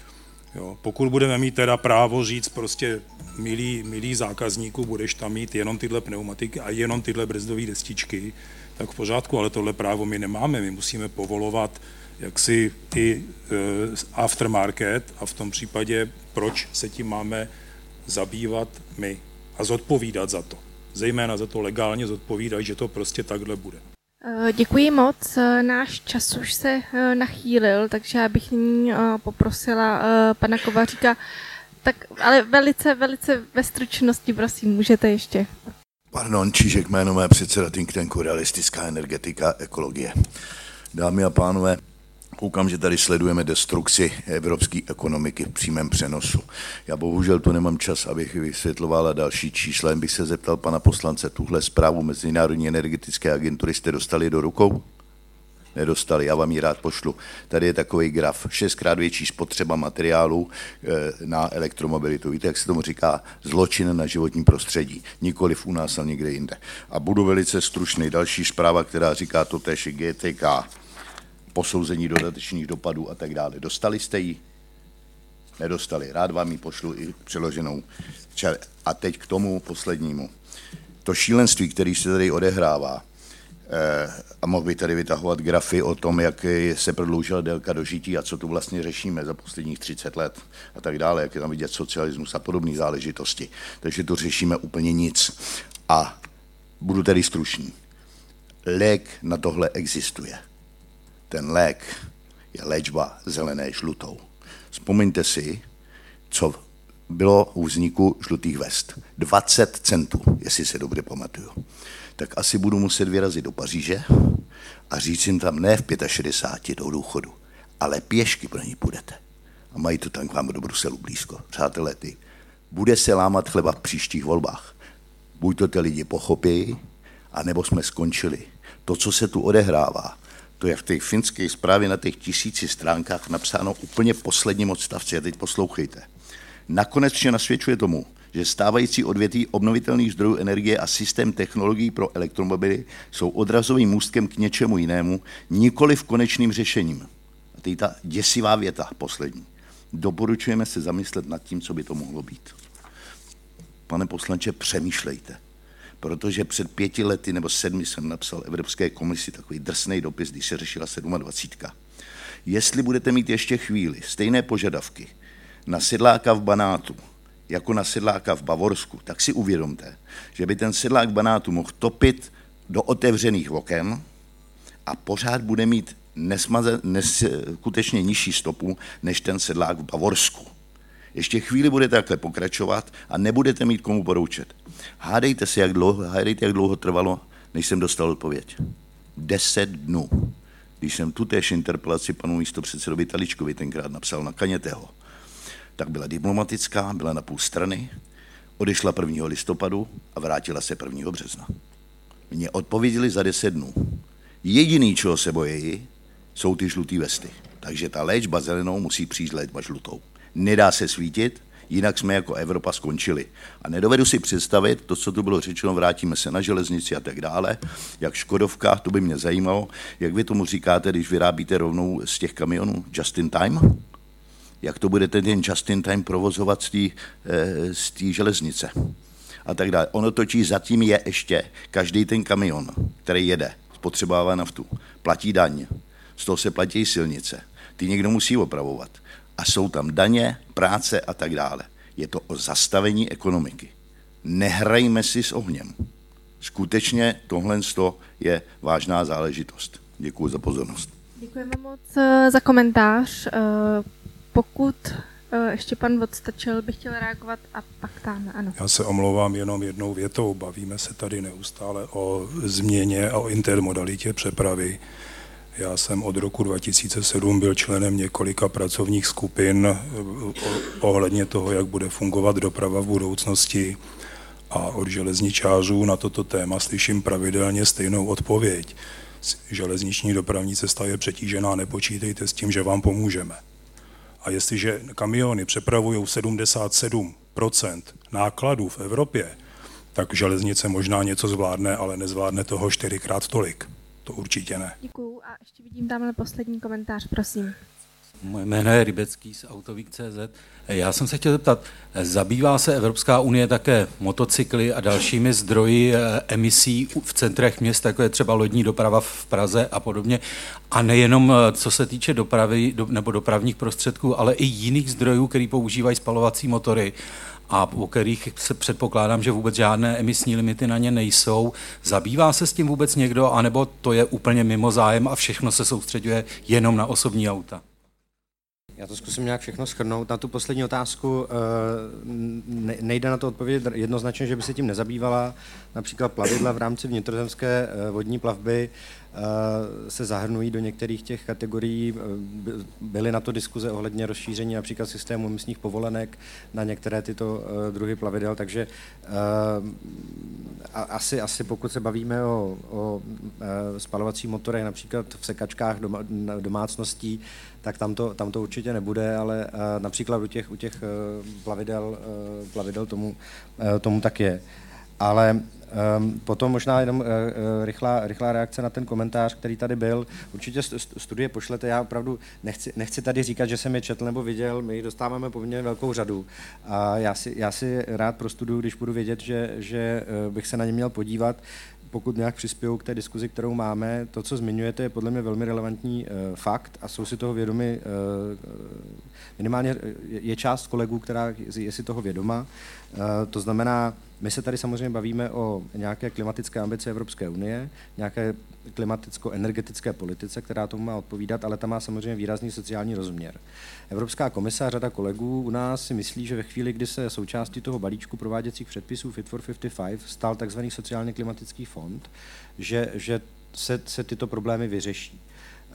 Jo. Pokud budeme mít teda právo říct prostě milý, milý zákazníku, budeš tam mít jenom tyhle pneumatiky a jenom tyhle brzdové destičky, tak v pořádku, ale tohle právo my nemáme. My musíme povolovat jaksi i e, aftermarket a v tom případě proč se tím máme zabývat my a zodpovídat za to. Zejména za to legálně zodpovídat, že to prostě takhle bude. Eh, děkuji moc. Eh, náš čas už se eh, nachýlil, takže já bych nyní poprosila pana Kovaříka, tak ale velice, velice ve stručnosti, prosím, můžete ještě. Pardon, Čížek jméno mé předseda think tanku Realistická energetika, ekologie. Dámy a pánové, Koukám, že tady sledujeme destrukci evropské ekonomiky v přímém přenosu. Já bohužel tu nemám čas, abych vysvětlovala další čísla. Jen bych se zeptal pana poslance, tuhle zprávu Mezinárodní energetické agentury jste dostali do rukou? Nedostali, já vám ji rád pošlu. Tady je takový graf, šestkrát větší spotřeba materiálu eh, na elektromobilitu. Víte, jak se tomu říká? Zločin na životní prostředí. Nikoliv u nás, ale někde jinde. A budu velice stručný. Další zpráva, která říká to tež GTK posouzení dodatečných dopadů a tak dále. Dostali jste ji? Nedostali. Rád vám ji pošlu i přeloženou. A teď k tomu poslednímu. To šílenství, který se tady odehrává, eh, a mohl bych tady vytahovat grafy o tom, jak se prodloužila délka dožití a co tu vlastně řešíme za posledních 30 let a tak dále, jak je tam vidět socialismus a podobné záležitosti. Takže tu řešíme úplně nic. A budu tedy stručný. Lék na tohle existuje ten lék je léčba zelené žlutou. Vzpomeňte si, co bylo u vzniku žlutých vest. 20 centů, jestli se dobře pamatuju. Tak asi budu muset vyrazit do Paříže a říct jim tam ne v 65 do důchodu, ale pěšky pro ní půjdete. A mají to tam k vám do Bruselu blízko. Přátelé, ty, bude se lámat chleba v příštích volbách. Buď to ty lidi pochopí, anebo jsme skončili. To, co se tu odehrává, to je v té finské zprávě na těch tisíci stránkách napsáno úplně posledním odstavci. A teď poslouchejte. Nakonec vše nasvědčuje tomu, že stávající odvětví obnovitelných zdrojů energie a systém technologií pro elektromobily jsou odrazovým můstkem k něčemu jinému, nikoli v konečným řešením. A teď ta děsivá věta poslední. Doporučujeme se zamyslet nad tím, co by to mohlo být. Pane poslanče, přemýšlejte protože před pěti lety nebo sedmi jsem napsal Evropské komisi takový drsný dopis, když se řešila 27. Jestli budete mít ještě chvíli stejné požadavky na sedláka v Banátu, jako na sedláka v Bavorsku, tak si uvědomte, že by ten sedlák v Banátu mohl topit do otevřených oken a pořád bude mít nesmaze, neskutečně nižší stopu než ten sedlák v Bavorsku. Ještě chvíli budete takhle pokračovat a nebudete mít komu poroučet. Hádejte si, jak dlouho, hádejte, jak dlouho trvalo, než jsem dostal odpověď. Deset dnů. Když jsem tu též interpelaci panu místopředsedovi Taličkovi tenkrát napsal na Kanětého, tak byla diplomatická, byla na půl strany, odešla 1. listopadu a vrátila se 1. března. Mně odpověděli za deset dnů. Jediný, čeho se bojí, jsou ty žluté vesty. Takže ta léčba zelenou musí přijít léčba žlutou nedá se svítit, Jinak jsme jako Evropa skončili. A nedovedu si představit, to, co tu bylo řečeno, vrátíme se na železnici a tak dále, jak Škodovka, to by mě zajímalo, jak vy tomu říkáte, když vyrábíte rovnou z těch kamionů just in time? Jak to budete ten just in time provozovat z té eh, železnice? A tak dále. Ono točí zatím je ještě každý ten kamion, který jede, spotřebává naftu, platí daň, z toho se platí silnice. Ty někdo musí opravovat. A jsou tam daně, práce a tak dále. Je to o zastavení ekonomiky. Nehrajme si s ohněm. Skutečně tohle je vážná záležitost. Děkuji za pozornost. Děkujeme moc eh, za komentář. Eh, pokud eh, ještě pan Vodstačil by chtěl reagovat a pak tam, ano. Já se omlouvám jenom jednou větou. Bavíme se tady neustále o změně a o intermodalitě přepravy. Já jsem od roku 2007 byl členem několika pracovních skupin eh, ohledně toho, jak bude fungovat doprava v budoucnosti. A od železničářů na toto téma slyším pravidelně stejnou odpověď. Železniční dopravní cesta je přetížená, nepočítejte s tím, že vám pomůžeme. A jestliže kamiony přepravují 77% nákladů v Evropě, tak železnice možná něco zvládne, ale nezvládne toho čtyřikrát tolik. To určitě ne. Děkuju a ještě vidím tamhle poslední komentář, prosím. Moje jméno je Rybecký z Autovík.cz. Já jsem se chtěl zeptat, zabývá se Evropská unie také motocykly a dalšími zdroji eh, emisí v centrech měst, jako je třeba lodní doprava v Praze a podobně, a nejenom eh, co se týče dopravy nebo dopravních prostředků, ale i jiných zdrojů, který používají spalovací motory a u kterých se předpokládám, že vůbec žádné emisní limity na ně nejsou. Zabývá se s tím vůbec někdo, anebo to je úplně mimo zájem a všechno se soustředuje jenom na osobní auta? Já to zkusím nějak všechno schrnout. Na tu poslední otázku eh, nejde na to odpovědět jednoznačně, že by se tím nezabývala. Například plavidla v rámci vnitrozemské eh, vodní plavby se zahrnují do některých těch kategorií. Eh, byly na to diskuze ohledně rozšíření například systému místních povolenek na některé tyto eh, druhy plavidel, takže asi, asi pokud se bavíme o, o spalovacích motorech například v sekačkách doma, domácností, tak tam to, tam to určitě nebude, ale například u těch, u těch plavidel, plavidel tomu, tomu tak je. Ale potom možná jenom uh, rychlá, rychlá reakce na ten komentář, který tady byl. Určitě studie pošlete, já opravdu nechci, nechci tady říkat, že jsem je četl nebo viděl, my dostáváme poměrně velkou řadu a já si, já si rád prostuduju, když budu vědět, že, že uh, bych se na ně měl podívat pokud nějak přispějou k té diskuzi, kterou máme. To, co zmiňujete, je podle mě velmi relevantní uh, fakt a jsou si toho vědomi, uh, minimálně je část kolegů, která je si toho vědoma. Uh, to znamená, my se tady samozřejmě bavíme o nějaké klimatické ambice Evropské unie, nějaké klimaticko-energetické politice, která tomu má odpovídat, ale ta má samozřejmě výrazný sociální rozměr. Evropská komise a řada kolegů u nás si myslí, že ve chvíli, kdy se součástí toho balíčku prováděcích předpisů Fit for 55 stal tzv. sociálně klimatický fond, že, že se, se tyto problémy vyřeší.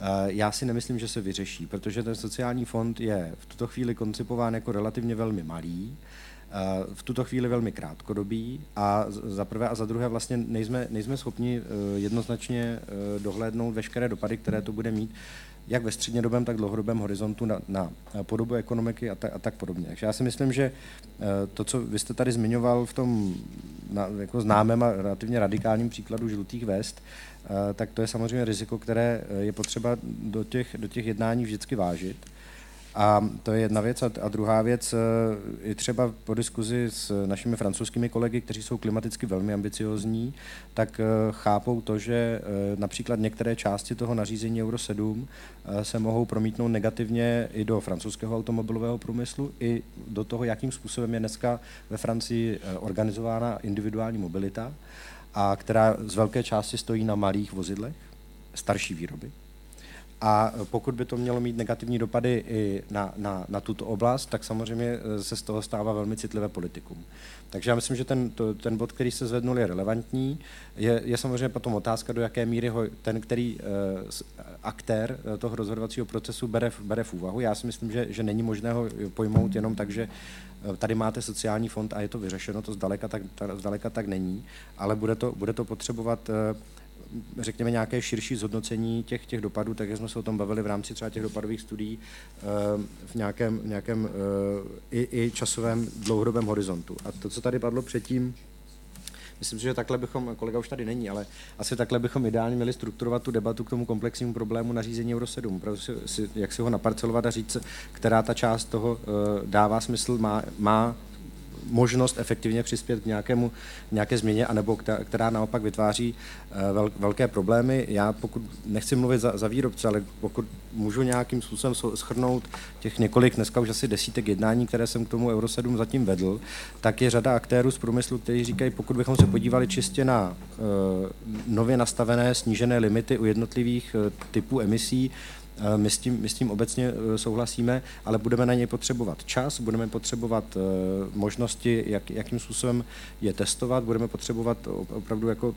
Eh, já si nemyslím, že se vyřeší, protože ten sociální fond je v tuto chvíli koncipován jako relativně velmi malý, Eh, v tuto chvíli velmi krátkodobý a za prvé a za druhé vlastně nejsme, nejsme schopni eh, jednoznačně eh, dohlédnout veškeré dopady, které to bude mít jak ve střednědobém, tak dlouhodobém horizontu na, na podobu ekonomiky a, ta, a tak podobně. Takže já si myslím, že to, co vy jste tady zmiňoval v tom na, jako známém a relativně radikálním příkladu žlutých vest, tak to je samozřejmě riziko, které je potřeba do těch, do těch jednání vždycky vážit. A to je jedna věc. A druhá věc, je třeba po diskuzi s našimi francouzskými kolegy, kteří jsou klimaticky velmi ambiciozní, tak eh, chápou to, že eh, například některé části toho nařízení Euro 7 eh, se mohou promítnout negativně i do francouzského automobilového průmyslu, i do toho, jakým způsobem je dneska ve Francii organizována individuální mobilita, a která z velké části stojí na malých vozidlech starší výroby. A pokud by to mělo mít negativní dopady i na, na, na tuto oblast, tak samozřejmě eh, se z toho stává velmi citlivé politikum. Takže já myslím, že ten, to, ten bod, který se zvednul, je relevantní. Je, je samozřejmě potom otázka, do jaké míry ho ten, který uh, aktér eh, toho rozhodovacího procesu bere, bere v úvahu. Já si myslím, že, že není možné ho pojmout jenom tak, že tady máte sociální fond a je to vyřešeno, to zdaleka tak, zdaleka tak není, ale bude to, bude to potřebovat řekněme, nějaké širší zhodnocení těch, těch dopadů, tak jak jsme se o tom bavili v rámci třeba těch dopadových studií v nějakém, nějakém i, i časovém dlouhodobém horizontu. A to, co tady padlo předtím, Myslím si, že takhle bychom, kolega už tady není, ale asi takhle bychom ideálně měli strukturovat tu debatu k tomu komplexnímu problému nařízení Euro 7, si, jak si ho naparcelovat a říct, která ta část toho uh, dává smysl, má, má možnost efektivně přispět k nějakému, nějaké změně, anebo která, která naopak vytváří eh, vel, velké problémy. Já pokud nechci mluvit za, za výrobce, ale pokud můžu nějakým způsobem schrnout těch několik, dneska už asi desítek jednání, které jsem k tomu Euro 7 zatím vedl, tak je řada aktérů z průmyslu, kteří říkají, pokud bychom se podívali čistě na uh, nově nastavené snížené limity u jednotlivých uh, typů emisí, my s, tím, my s tím obecně e, souhlasíme, ale budeme na něj potřebovat čas, budeme potřebovat e, možnosti, jak, jakým způsobem je testovat, budeme potřebovat opravdu jako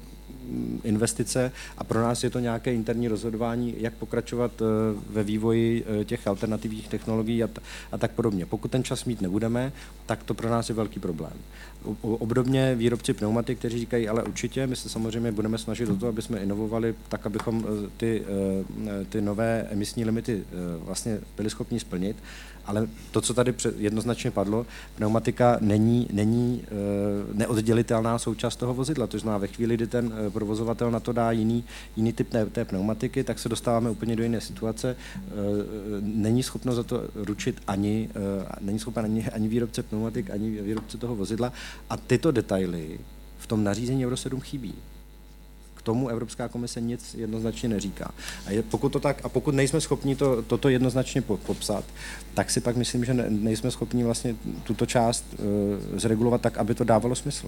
investice a pro nás je to nějaké interní rozhodování, jak pokračovat e, ve vývoji těch alternativních technologií a, a tak podobně. Pokud ten čas mít nebudeme, tak to pro nás je velký problém. Obdobně výrobci pneumatik, kteří říkají, ale určitě my se samozřejmě budeme snažit o to, aby jsme inovovali tak, abychom ty, ty nové emisní limity eh, vlastně byli schopni splnit, ale to, co tady jednoznačně padlo, pneumatika není, není eh, neoddělitelná součást toho vozidla. To znamená, ve chvíli, kdy ten eh, provozovatel na to dá jiný, jiný typ té pneumatiky, tak se dostáváme úplně do jiné situace. Není schopno za to ručit ani, není schopen ani, ani výrobce pneumatik, ani výrobce toho vozidla. A tyto detaily v tom nařízení Euro 7 chybí tomu Evropská komise nic jednoznačně neříká. A je, pokud to tak, a pokud nejsme schopni to, toto jednoznačně popsat, tak si pak myslím, že ne, nejsme schopni vlastně tuto část uh, zregulovat tak, aby to dávalo smysl.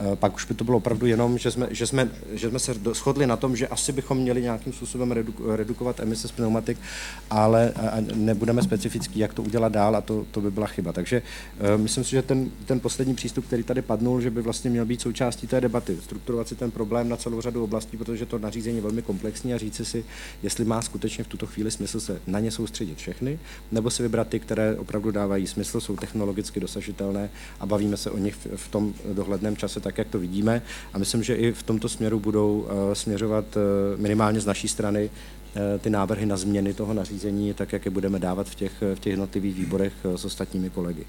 Uh, pak už by to bylo opravdu jenom, že jsme, že jsme, že jsme se shodli na tom, že asi bychom měli nějakým způsobem redu, redukovat emise z pneumatik, ale a nebudeme specifický, jak to udělat dál a to, to by byla chyba. Takže uh, myslím si, že ten, ten poslední přístup, který tady padnul, že by vlastně měl být součástí té debaty, strukturovat si ten problém na celou řadu oblastí, protože to nařízení je velmi komplexní a říci si, jestli má skutečně v tuto chvíli smysl se na ně soustředit všechny, nebo si vybrat ty, které opravdu dávají smysl, jsou technologicky dosažitelné a bavíme se o nich v tom dohledném čase tak, jak to vidíme. A myslím, že i v tomto směru budou eh, směřovat eh, minimálně z naší strany eh, ty návrhy na změny toho nařízení, tak jak je budeme dávat v těch, v těch jednotlivých výborech s ostatními kolegy.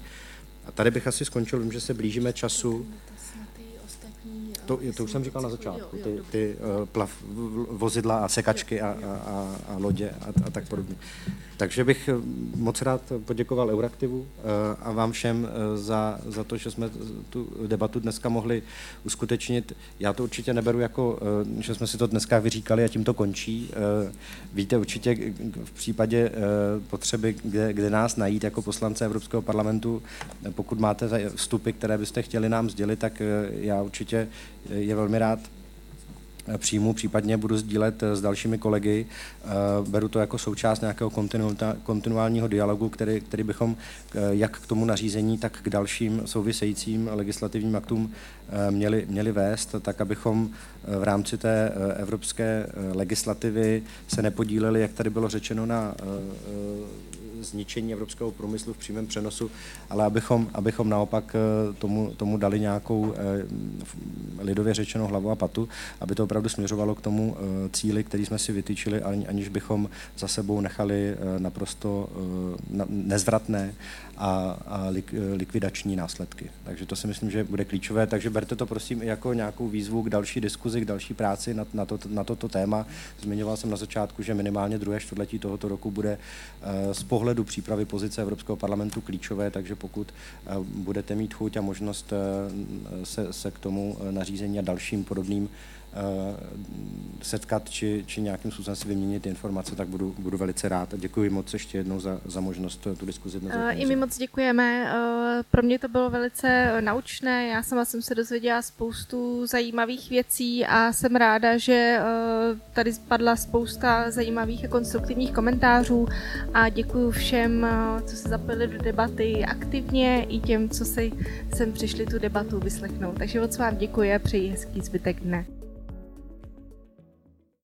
A tady bych asi skončil, vím, že se blížíme času. To, to už jsem říkal na začátku, ty, ty plav, vozidla a sekačky a, a, a, a lodě a, a tak podobně. Takže bych eh, moc rád poděkoval Euraktivu eh, a vám všem za, za to, že jsme tu debatu dneska mohli uskutečnit. Já to určitě neberu jako, že jsme si to dneska vyříkali a tím to končí. Víte určitě v případě potřeby, kde, kde nás najít jako poslance Evropského parlamentu, pokud máte vstupy, které byste chtěli nám sdělit, tak já určitě je velmi rád přijmu, případně budu sdílet s dalšími kolegy. Eh, beru to jako součást nějakého kontinuálního dialogu, který, který bychom eh, jak k tomu nařízení, tak k dalším souvisejícím legislativním aktům eh, měli, měli vést, tak abychom v rámci té evropské legislativy se nepodíleli, jak tady bylo řečeno, na zničení evropského průmyslu v přímém přenosu, ale abychom, abychom naopak eh, tomu, tomu dali nějakou eh, lidově řečenou hlavu a patu, aby to opravdu směřovalo k tomu eh, cíli, který jsme si vytýčili, aniž bychom za sebou nechali naprosto nezvratné a, a likvidační následky. Takže to si myslím, že bude klíčové. Takže berte to prosím i jako nějakou výzvu k další diskuzi, k další práci na, na, to, na toto téma. Zmiňoval jsem na začátku, že minimálně druhé čtvrtletí tohoto roku bude z pohledu přípravy pozice Evropského parlamentu klíčové, takže pokud budete mít chuť a možnost se, se k tomu nařízení a dalším podobným Eh, setkat či, či nějakým způsobem si vyměnit informace, tak budu, budu velice rád. A děkuji moc ještě jednou za, za možnost tu diskuzi dnes. Uh, I my moc děkujeme. Uh, pro mě to bylo velice naučné. Já sama jsem se dozvěděla spoustu zajímavých věcí a jsem ráda, že uh, tady spadla spousta zajímavých a konstruktivních komentářů a děkuji všem, co se zapojili do debaty aktivně i těm, co si sem přišli tu debatu vyslechnout. Takže moc vám děkuji a přeji hezký zbytek dne.